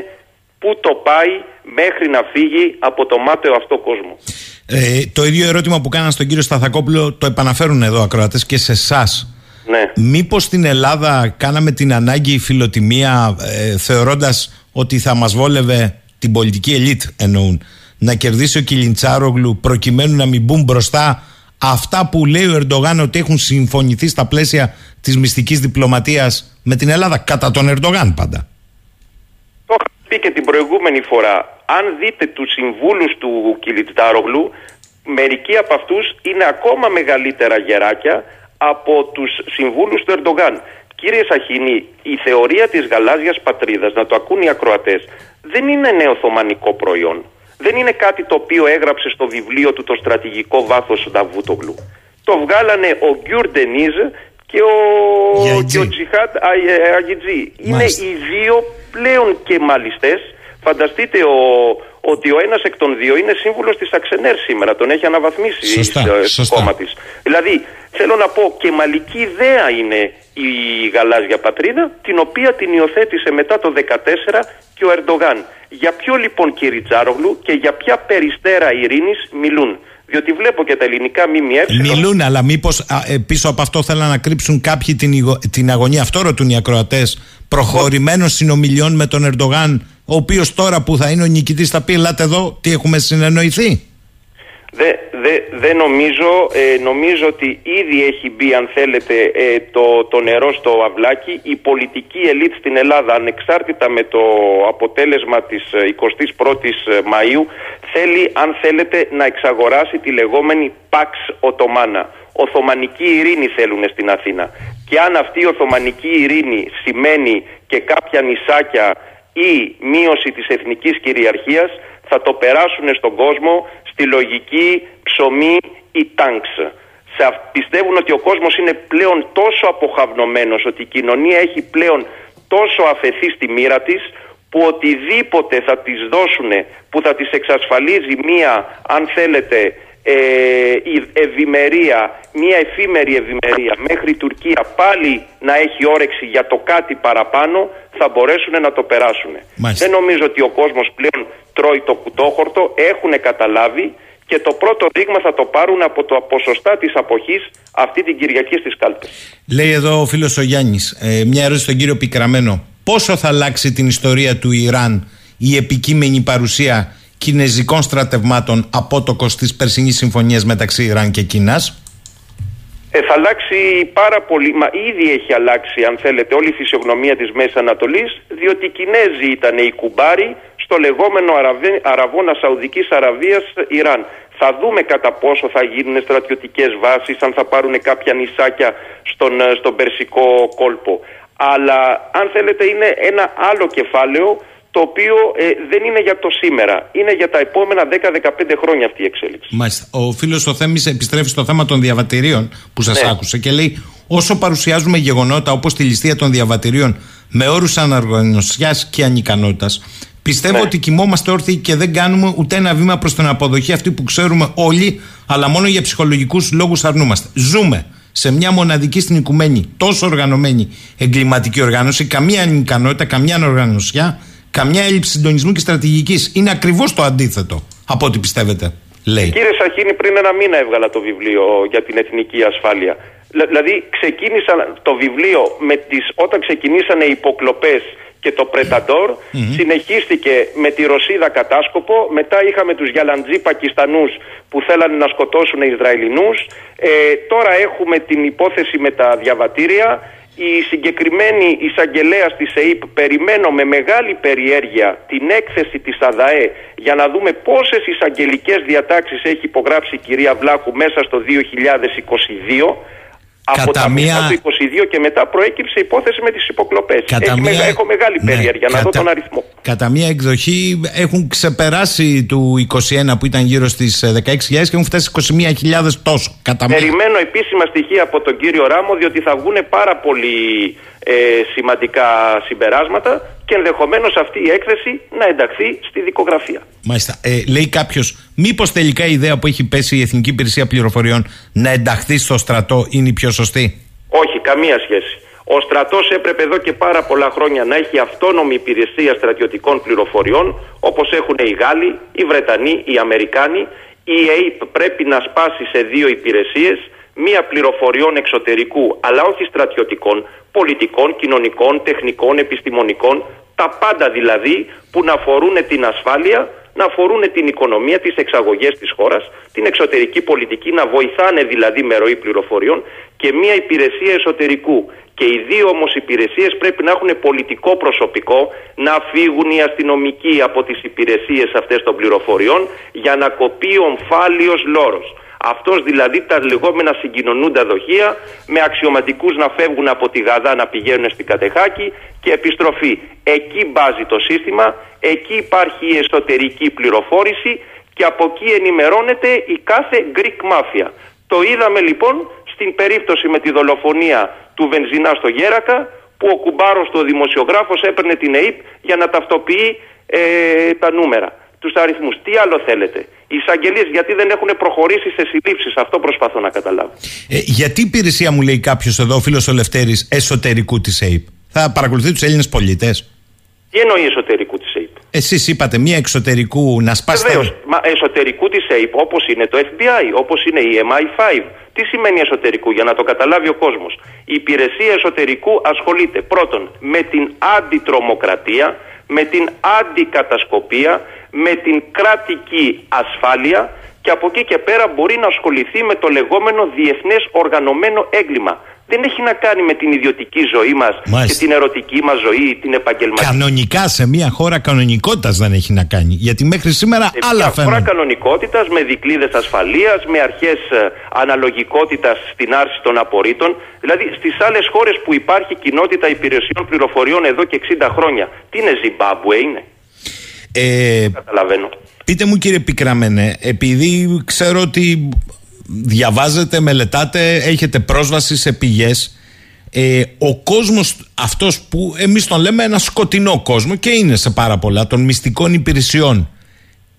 πού το πάει μέχρι να φύγει από το μάταιο αυτό κόσμο. Ε, το ίδιο ερώτημα που κάναν στον κύριο Σταθακόπουλο το επαναφέρουν εδώ ακροατές και σε εσάς. Ναι. Μήπως στην Ελλάδα κάναμε την ανάγκη φιλοτιμία ε, θεωρώντας ότι θα μας βόλευε την πολιτική ελίτ εννοούν να κερδίσει ο Κιλιντσάρογλου προκειμένου να μην μπουν μπροστά αυτά που λέει ο Ερντογάν ότι έχουν συμφωνηθεί στα πλαίσια της μυστικής διπλωματίας με την Ελλάδα, κατά τον Ερντογάν πάντα. Το είχα πει και την προηγούμενη φορά αν δείτε τους συμβούλους του Κιλιτάρογλου, μερικοί από αυτούς είναι ακόμα μεγαλύτερα γεράκια από τους συμβούλους του Ερντογάν. Κύριε Σαχίνη, η θεωρία της γαλάζιας πατρίδας, να το ακούν οι ακροατές, δεν είναι νεοθωμανικό προϊόν. Δεν είναι κάτι το οποίο έγραψε στο βιβλίο του το στρατηγικό βάθος Νταβούτογλου. Το βγάλανε ο Γκιουρ Ντενίζ και ο, και ο Τζιχάτ Αγιτζή. Είναι οι δύο πλέον και μαλιστές Φανταστείτε ο, ότι ο ένας εκ των δύο είναι σύμβουλος της Αξενέρ σήμερα. Τον έχει αναβαθμίσει σωστά, το κόμμα της. Δηλαδή, θέλω να πω και μαλική ιδέα είναι η γαλάζια πατρίδα, την οποία την υιοθέτησε μετά το 2014 και ο Ερντογάν. Για ποιο λοιπόν κύριε Τσάρογλου και για ποια περιστέρα ειρήνης μιλούν; Διότι βλέπω και τα ελληνικά ΜΜΕ. Μιλούν, αλλά μήπως ε, πίσω από αυτό θέλουν να κρύψουν κάποιοι την, την αγωνία. Αυτό ρωτούν οι ακροατές. Προχωρημένων συνομιλιών με τον Ερντογάν ο οποίος τώρα που θα είναι ο νικητής θα πει ελάτε εδώ τι έχουμε συνεννοηθεί. Δεν δε, δε νομίζω, ε, νομίζω ότι ήδη έχει μπει αν θέλετε ε, το, το νερό στο αυλάκι η πολιτική ελίτ στην Ελλάδα ανεξάρτητα με το αποτέλεσμα της 21ης ε, Μαΐου θέλει αν θέλετε να εξαγοράσει τη λεγόμενη Pax Ottomana. Οθωμανική ειρήνη θέλουν στην Αθήνα. Και αν αυτή η Οθωμανική ειρήνη σημαίνει και κάποια νησάκια ή μείωση της εθνικής κυριαρχίας θα το περάσουν στον κόσμο στη λογική ψωμί ή τάγκς. Πιστεύουν ότι ο κόσμος είναι πλέον τόσο αποχαυνομένος, ότι η κοινωνία έχει πλέον τόσο αφαιθεί στη μοίρα της, που οτιδήποτε θα τις δώσουν, που θα τις εξασφαλίζει μία, αν θέλετε, ε, η ευημερία, μια εφήμερη ευημερία μέχρι η Τουρκία πάλι να έχει όρεξη για το κάτι παραπάνω θα μπορέσουν να το περάσουν. Δεν νομίζω ότι ο κόσμος πλέον τρώει το κουτόχορτο, έχουν καταλάβει και το πρώτο δείγμα θα το πάρουν από το ποσοστά της αποχής αυτή την Κυριακή στις κάλπες. Λέει εδώ ο φίλος ο Γιάννης, ε, μια ερώτηση στον κύριο Πικραμένο. Πόσο θα αλλάξει την ιστορία του Ιράν η επικείμενη παρουσία κινέζικων στρατευμάτων απότοκος της περσινής συμφωνίας μεταξύ Ιράν και Κίνας. Ε, θα αλλάξει πάρα πολύ, μα ήδη έχει αλλάξει αν θέλετε όλη η φυσιογνωμία της Μέσης Ανατολής διότι οι Κινέζοι ήταν οι κουμπάροι στο λεγόμενο Αραβώνα Σαουδικής Αραβίας Ιράν. Θα δούμε κατά πόσο θα γίνουν στρατιωτικές βάσεις, αν θα πάρουν κάποια νησάκια στον, ε, στον Περσικό κόλπο. Αλλά αν θέλετε είναι ένα άλλο κεφάλαιο το οποίο ε, δεν είναι για το σήμερα. Είναι για τα επόμενα 10-15 χρόνια αυτή η εξέλιξη. Μάλιστα. Ο φίλος ο Θέμη επιστρέφει στο θέμα των διαβατηρίων που σας ναι. άκουσε και λέει: Όσο παρουσιάζουμε γεγονότα όπως τη ληστεία των διαβατηρίων με όρους αναργανωσιά και ανικανότητας, πιστεύω ναι. ότι κοιμόμαστε όρθιοι και δεν κάνουμε ούτε ένα βήμα προς την αποδοχή αυτή που ξέρουμε όλοι, αλλά μόνο για ψυχολογικούς λόγους αρνούμαστε. Ζούμε σε μια μοναδική στην οικουμένη, τόσο οργανωμένη εγκληματική οργάνωση, καμία ανικανότητα, καμία ανοργανωσιά καμιά έλλειψη συντονισμού και στρατηγικής. Είναι ακριβώς το αντίθετο από ό,τι πιστεύετε. Λέει. Κύριε Σαχίνη, πριν ένα μήνα έβγαλα το βιβλίο για την εθνική ασφάλεια. Δηλαδή, ξεκίνησαν το βιβλίο με τις, όταν ξεκινήσανε οι υποκλοπές και το πρεταντορ συνεχίστηκε με τη Ρωσίδα κατάσκοπο, μετά είχαμε τους Γιαλαντζή Πακιστανούς που θέλανε να σκοτώσουν Ισραηλινούς, ε, τώρα έχουμε την υπόθεση με τα διαβατήρια, η συγκεκριμένη εισαγγελέα της ΕΕΠ περιμένω με μεγάλη περιέργεια την έκθεση της ΑΔΑΕ για να δούμε πόσες εισαγγελικές διατάξεις έχει υπογράψει η κυρία Βλάχου μέσα στο 2022 από τα μία... του 22 και μετά προέκυψε υπόθεση με τις υποκλοπές. Κατά μία... Έχω μεγάλη ναι, περιέργεια να δω τον αριθμό. Κατά μία εκδοχή έχουν ξεπεράσει του 21 που ήταν γύρω στις 16.000 και έχουν φτάσει 21.000 τόσο. Κατά Περιμένω επίσημα στοιχεία από τον κύριο Ράμο διότι θα βγουν πάρα πολύ ε, σημαντικά συμπεράσματα και ενδεχομένως αυτή η έκθεση να ενταχθεί στη δικογραφία. Μάλιστα. Ε, λέει κάποιος, μήπως τελικά η ιδέα που έχει πέσει η Εθνική Υπηρεσία Πληροφοριών να ενταχθεί στο στρατό είναι η πιο σωστή; Όχι, καμία σχέση. Ο στρατός έπρεπε εδώ και πάρα πολλά χρόνια να έχει αυτόνομη υπηρεσία στρατιωτικών πληροφοριών όπως έχουν οι Γάλλοι, οι Βρετανοί, οι Αμερικάνοι. Η ΑΕΠ πρέπει να σπάσει σε δύο υπηρεσίες μία πληροφοριών εξωτερικού αλλά όχι στρατιωτικών, πολιτικών, κοινωνικών, τεχνικών, επιστημονικών, τα πάντα δηλαδή που να αφορούν την ασφάλεια, να αφορούν την οικονομία, τις εξαγωγές της χώρας, την εξωτερική πολιτική, να βοηθάνε δηλαδή με ροή πληροφοριών και μία υπηρεσία εσωτερικού. Και οι δύο όμως υπηρεσίες πρέπει να έχουν πολιτικό προσωπικό, να φύγουν οι αστυνομικοί από τις υπηρεσίες αυτές των πληροφοριών για να κοπεί ο ομφάλιος λόρος. Αυτός δηλαδή τα λεγόμενα συγκοινωνούντα δοχεία με αξιωματικούς να φεύγουν από τη Γαδά να πηγαίνουν στην Κατεχάκη και επιστροφή. Εκεί μπάζει το σύστημα, εκεί υπάρχει η εσωτερική πληροφόρηση και από εκεί ενημερώνεται η κάθε Greek Mafia. Το είδαμε λοιπόν στην περίπτωση με τη δολοφονία του Βενζινά στο Γέρακα που ο κουμπάρος του δημοσιογράφος έπαιρνε την ΕΕΠ για να ταυτοποιεί ε, τα νούμερα τους αριθμούς. Τι άλλο θέλετε; Οι εισαγγελίες γιατί δεν έχουν προχωρήσει σε συλλήψεις. Αυτό προσπαθώ να καταλάβω. Ε, γιατί η υπηρεσία μου λέει κάποιος εδώ, φίλος ο Λευτέρης, εσωτερικού της ΑΕΠ; Θα παρακολουθεί τους Έλληνες πολίτες; Τι εννοεί εσωτερικού; τη ΑΕΠ. Εσείς είπατε μία εξωτερικού να σπάσει. Βεβαίως. Μα εσωτερικού της ΑΕΠ όπως είναι το FBI, όπως είναι η MI5. Τι σημαίνει εσωτερικού, για να το καταλάβει ο κόσμος. Η υπηρεσία εσωτερικού ασχολείται πρώτον με την αντιτρομοκρατία, με την αντικατασκοπία, με την κρατική ασφάλεια και από εκεί και πέρα μπορεί να ασχοληθεί με το λεγόμενο διεθνές οργανωμένο έγκλημα δεν έχει να κάνει με την ιδιωτική ζωή μας και την ερωτική μας ζωή, την επαγγελματική. Κανονικά σε μια χώρα κανονικότητας δεν έχει να κάνει. Γιατί μέχρι σήμερα σε άλλα φαίνονται. Σε μια χώρα κανονικότητας με δικλείδες ασφαλείας, με αρχές ε, αναλογικότητας στην άρση των απορρίτων. Δηλαδή στις άλλες χώρες που υπάρχει κοινότητα υπηρεσιών πληροφοριών εδώ και 60 χρόνια. Τι είναι Ζιμπάμπουε, είναι; Ε, Καταλαβαίνω. Πείτε μου κύριε Πικραμένε, επειδή ξέρω ότι διαβάζετε, μελετάτε, έχετε πρόσβαση σε πηγές ε, ο κόσμος αυτός που εμείς τον λέμε ένα σκοτεινό κόσμο και είναι σε πάρα πολλά των μυστικών υπηρεσιών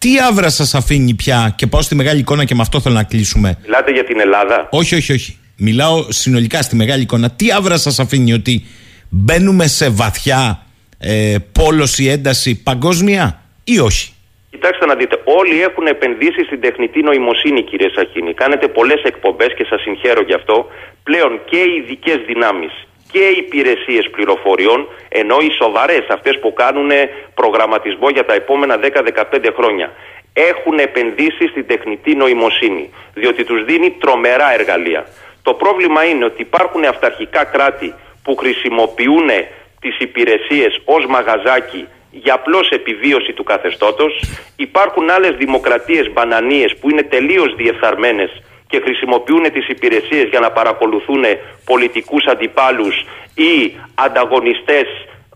τι άβρα σας αφήνει πια και πάω στη μεγάλη εικόνα και με αυτό θέλω να κλείσουμε; Μιλάτε για την Ελλάδα. Όχι, όχι, όχι. Μιλάω συνολικά στη μεγάλη εικόνα. Τι άβρα σας αφήνει ότι μπαίνουμε σε βαθιά ε, πόλωση, ένταση παγκόσμια; Ή όχι; Κοιτάξτε να δείτε, όλοι έχουν επενδύσει στην τεχνητή νοημοσύνη, κύριε Σαχίνη. Κάνετε πολλές εκπομπές και σας συγχαίρω γι' αυτό. Πλέον και οι ειδικές δυνάμεις και οι υπηρεσίες πληροφοριών, ενώ οι σοβαρές, αυτές που κάνουν προγραμματισμό για τα επόμενα 10-15 χρόνια, έχουν επενδύσει στην τεχνητή νοημοσύνη, διότι τους δίνει τρομερά εργαλεία. Το πρόβλημα είναι ότι υπάρχουν αυταρχικά κράτη που χρησιμοποιούν τις υπηρεσίες ως μαγαζάκι για απλώς επιβίωση του καθεστώτος. Υπάρχουν άλλες δημοκρατίες μπανανίες που είναι τελείως διεφθαρμένες και χρησιμοποιούν τις υπηρεσίες για να παρακολουθούν πολιτικούς αντιπάλους ή ανταγωνιστές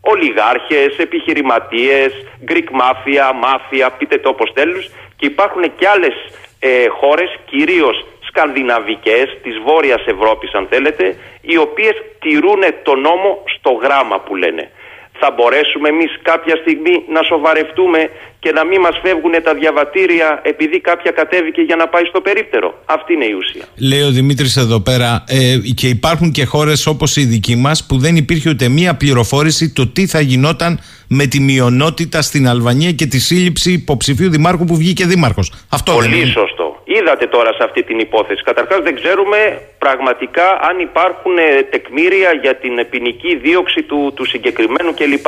ολιγάρχες, επιχειρηματίες, Greek mafia, μάφια, πείτε το όπως θέλουν και υπάρχουν και άλλες ε, χώρες, κυρίως σκανδιναβικές, της Βόρειας Ευρώπης αν θέλετε, οι οποίες τηρούν το νόμο στο γράμμα που λένε θα μπορέσουμε εμείς κάποια στιγμή να σοβαρευτούμε και να μην μας φεύγουν τα διαβατήρια επειδή κάποια κατέβηκε για να πάει στο περίπτερο. Αυτή είναι η ουσία. Λέει ο Δημήτρης εδώ πέρα ε, και υπάρχουν και χώρες όπως η δική μας που δεν υπήρχε ούτε μία πληροφόρηση το τι θα γινόταν με τη μειονότητα στην Αλβανία και τη σύλληψη υποψηφίου δημάρχου που βγήκε δήμαρχος. Αυτό Πολύ δεν είναι. σωστό. Είδατε τώρα σε αυτή την υπόθεση. Καταρχάς, δεν ξέρουμε πραγματικά αν υπάρχουν ε, τεκμήρια για την ποινική δίωξη του, του συγκεκριμένου κλπ.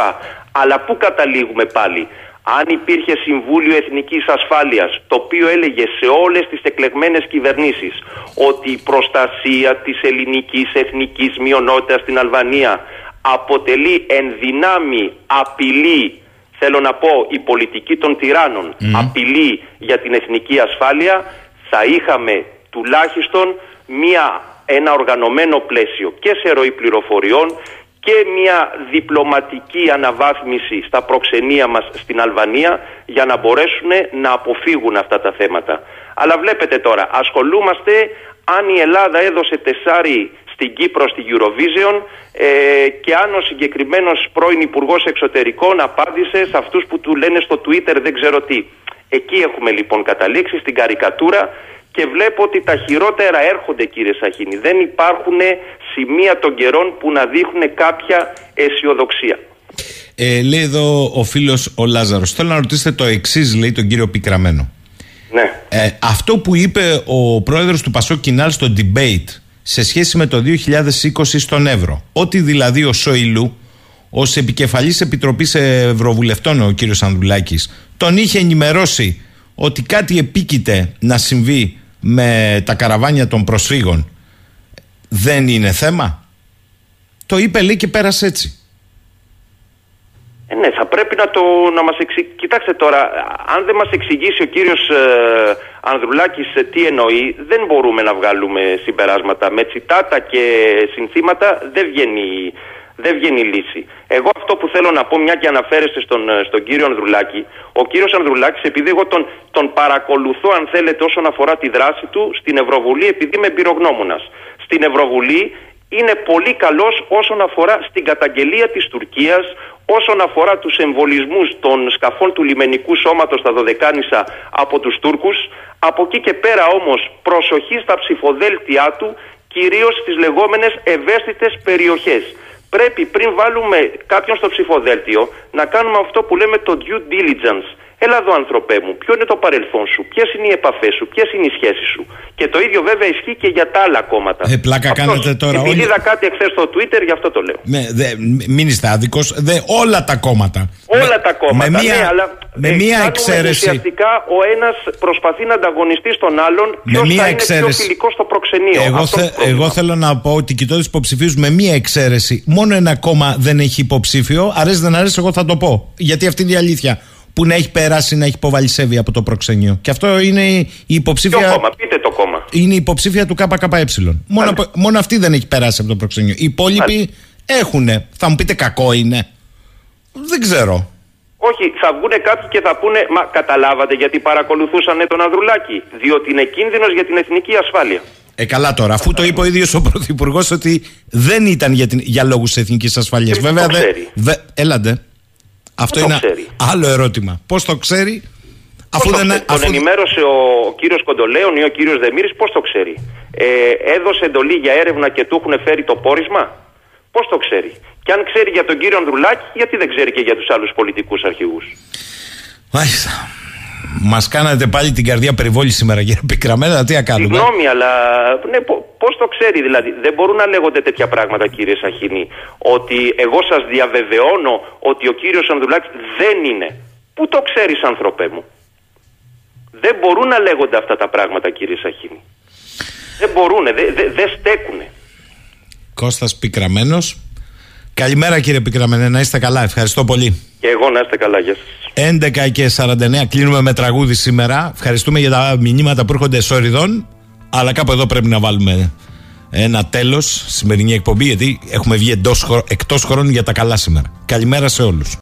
Αλλά πού καταλήγουμε πάλι; Αν υπήρχε Συμβούλιο Εθνικής Ασφάλειας το οποίο έλεγε σε όλες τις εκλεγμένες κυβερνήσεις ότι η προστασία της ελληνικής εθνικής μειονότητας στην Αλβανία αποτελεί ενδυνάμει απειλή θέλω να πω η πολιτική των τυράννων απειλή για την εθνική ασφάλεια θα είχαμε τουλάχιστον μια, ένα οργανωμένο πλαίσιο και σε ροή πληροφοριών και μια διπλωματική αναβάθμιση στα προξενία μας στην Αλβανία για να μπορέσουν να αποφύγουν αυτά τα θέματα. Αλλά βλέπετε τώρα, ασχολούμαστε αν η Ελλάδα έδωσε τεσάρι στην Κύπρο στη Eurovision ε, και αν ο συγκεκριμένος πρώην υπουργός Εξωτερικών απάντησε σε αυτούς που του λένε στο Twitter δεν ξέρω τι. Εκεί έχουμε λοιπόν καταλήξει στην καρικατούρα και βλέπω ότι τα χειρότερα έρχονται κύριε Σαχίνη. Δεν υπάρχουν σημεία των καιρών που να δείχνουν κάποια αισιοδοξία. Ε, λέει εδώ ο φίλος ο Λάζαρος Θέλω να ρωτήσετε το εξής λέει τον κύριο Πικραμένο Ναι. ε, Αυτό που είπε ο πρόεδρος του Πασό Κινάλ στο debate σε σχέση με το 2020 στον Εύρο ότι δηλαδή ο Σόιλου ως επικεφαλής επιτροπής ευρωβουλευτών ο κύριος Ανδουλάκης τον είχε ενημερώσει ότι κάτι επίκειται να συμβεί με τα καραβάνια των προσφύγων δεν είναι θέμα; Το είπε λέει και πέρασε έτσι. Ε, ναι, θα πρέπει να, το, να μας εξηγήσει. Κοιτάξτε τώρα, αν δεν μας εξηγήσει ο κύριος ε, Ανδρουλάκης ε, τι εννοεί, δεν μπορούμε να βγάλουμε συμπεράσματα. Με τσιτάτα και συνθήματα δεν βγαίνει, δεν βγαίνει λύση. Εγώ αυτό που θέλω να πω, μια και αναφέρεστε στον, ε, στον κύριο Ανδρουλάκη, ο κύριος Ανδρουλάκης, επειδή εγώ τον, τον παρακολουθώ, αν θέλετε, όσον αφορά τη δράση του στην Ευρωβουλή, επειδή είμαι εμπειρογνώμονας. Στην Ευρωβουλή είναι πολύ καλός όσον αφορά στην καταγγελία της Τουρκίας, όσον αφορά τους εμβολισμούς των σκαφών του λιμενικού σώματος στα Δωδεκάνησα από τους Τούρκους. Από εκεί και πέρα όμως προσοχή στα ψηφοδέλτια του, κυρίως στις λεγόμενες ευαίσθητες περιοχές. Πρέπει πριν βάλουμε κάποιον στο ψηφοδέλτιο να κάνουμε αυτό που λέμε το due diligence. Έλα εδώ, άνθρωπέ μου, ποιο είναι το παρελθόν σου, ποιες είναι οι επαφές σου, ποιες είναι οι σχέσεις σου. Και το ίδιο βέβαια ισχύει και για τα άλλα κόμματα. Ε, πλάκα κάνετε τώρα. Επειδή όλοι- είδα κάτι εχθές στο Twitter, γι' αυτό το λέω. Ναι, δε, μην είστε άδικος. Όλα τα κόμματα. Όλα Με- τα κόμματα. Με μία, ναι, αλλά με ε, μία κάνουμε εξαίρεση. Ουσιαστικά ο ένας προσπαθεί να ανταγωνιστεί στον άλλον ποιος μία θα είναι πιο εξαίρεση. φιλικό στο προξενείο. Εγώ, Αυτό θε- είναι το πρόβλημα. εγώ θέλω να πω ότι κοιτώ του υποψηφίους με μία εξαίρεση. Μόνο ένα κόμμα δεν έχει υποψήφιο. Αρέσει δεν αρέσει, εγώ θα το πω. Γιατί αυτή είναι η αλήθεια. Που να έχει περάσει να έχει υποβαλισεύει από το προξενείο. Και αυτό είναι η Ποιο υποψήφια. κόμμα, πείτε το κόμμα. Είναι η υποψήφια του ΚΚΕ. Μόνο, απο- μόνο αυτή δεν έχει περάσει από το προξενείο. Οι υπόλοιποι έχουν. Θα μου πείτε κακό είναι. Δεν ξέρω. Όχι, θα βγουν κάποιοι και θα πούνε Μα καταλάβατε γιατί παρακολουθούσαν τον Ανδρουλάκη. Διότι είναι κίνδυνος για την εθνική ασφάλεια. Ε, καλά τώρα, αφού το είπε ο ίδιος ο Πρωθυπουργός ότι δεν ήταν για, την, για λόγους εθνικής ασφαλεία. Πώς Βέβαια, το δεν. ξέρει; Δε, έλατε. Αυτό το είναι ξέρει; άλλο ερώτημα. Πώς το ξέρει, αφού Πώς το δεν. ξέρει; Τον Αφού, ενημέρωσε ο, ο κύριος Κοντολέων ή ο κύριος Δεμήρη, πώς το ξέρει. Ε, έδωσε εντολή για έρευνα και του έχουν φέρει το πόρισμα. Πώς το ξέρει. Και αν ξέρει για τον κύριο Ανδρουλάκη, γιατί δεν ξέρει και για τους άλλους πολιτικούς αρχηγούς. Μάλιστα. Μας κάνατε πάλι την καρδιά περιβόλης σήμερα, κύριε Πικραμένα. Τι να κάνουμε; Συγγνώμη, αλλά ναι, πώς το ξέρει, δηλαδή. Δεν μπορούν να λέγονται τέτοια πράγματα, κύριε Σαχίνη. Ότι εγώ σας διαβεβαιώνω ότι ο κύριος Ανδουλάκη δεν είναι. Πού το ξέρεις, άνθρωπέ μου; Δεν μπορούν να λέγονται αυτά τα πράγματα, κύριε Σαχίνη. Δεν μπορούν, δεν δε, δε στέκουνε. Κώστας Πικραμένος. Καλημέρα κύριε Πικραμένε, να είστε καλά, ευχαριστώ πολύ. Και εγώ να είστε καλά, γεια σας. 11 και 49 κλείνουμε με τραγούδι σήμερα. Ευχαριστούμε για τα μηνύματα που έρχονται σόριδων. Αλλά κάπου εδώ πρέπει να βάλουμε ένα τέλος σημερινή εκπομπή γιατί έχουμε βγει εκτός, χρόνου για τα καλά σήμερα. Καλημέρα σε όλους.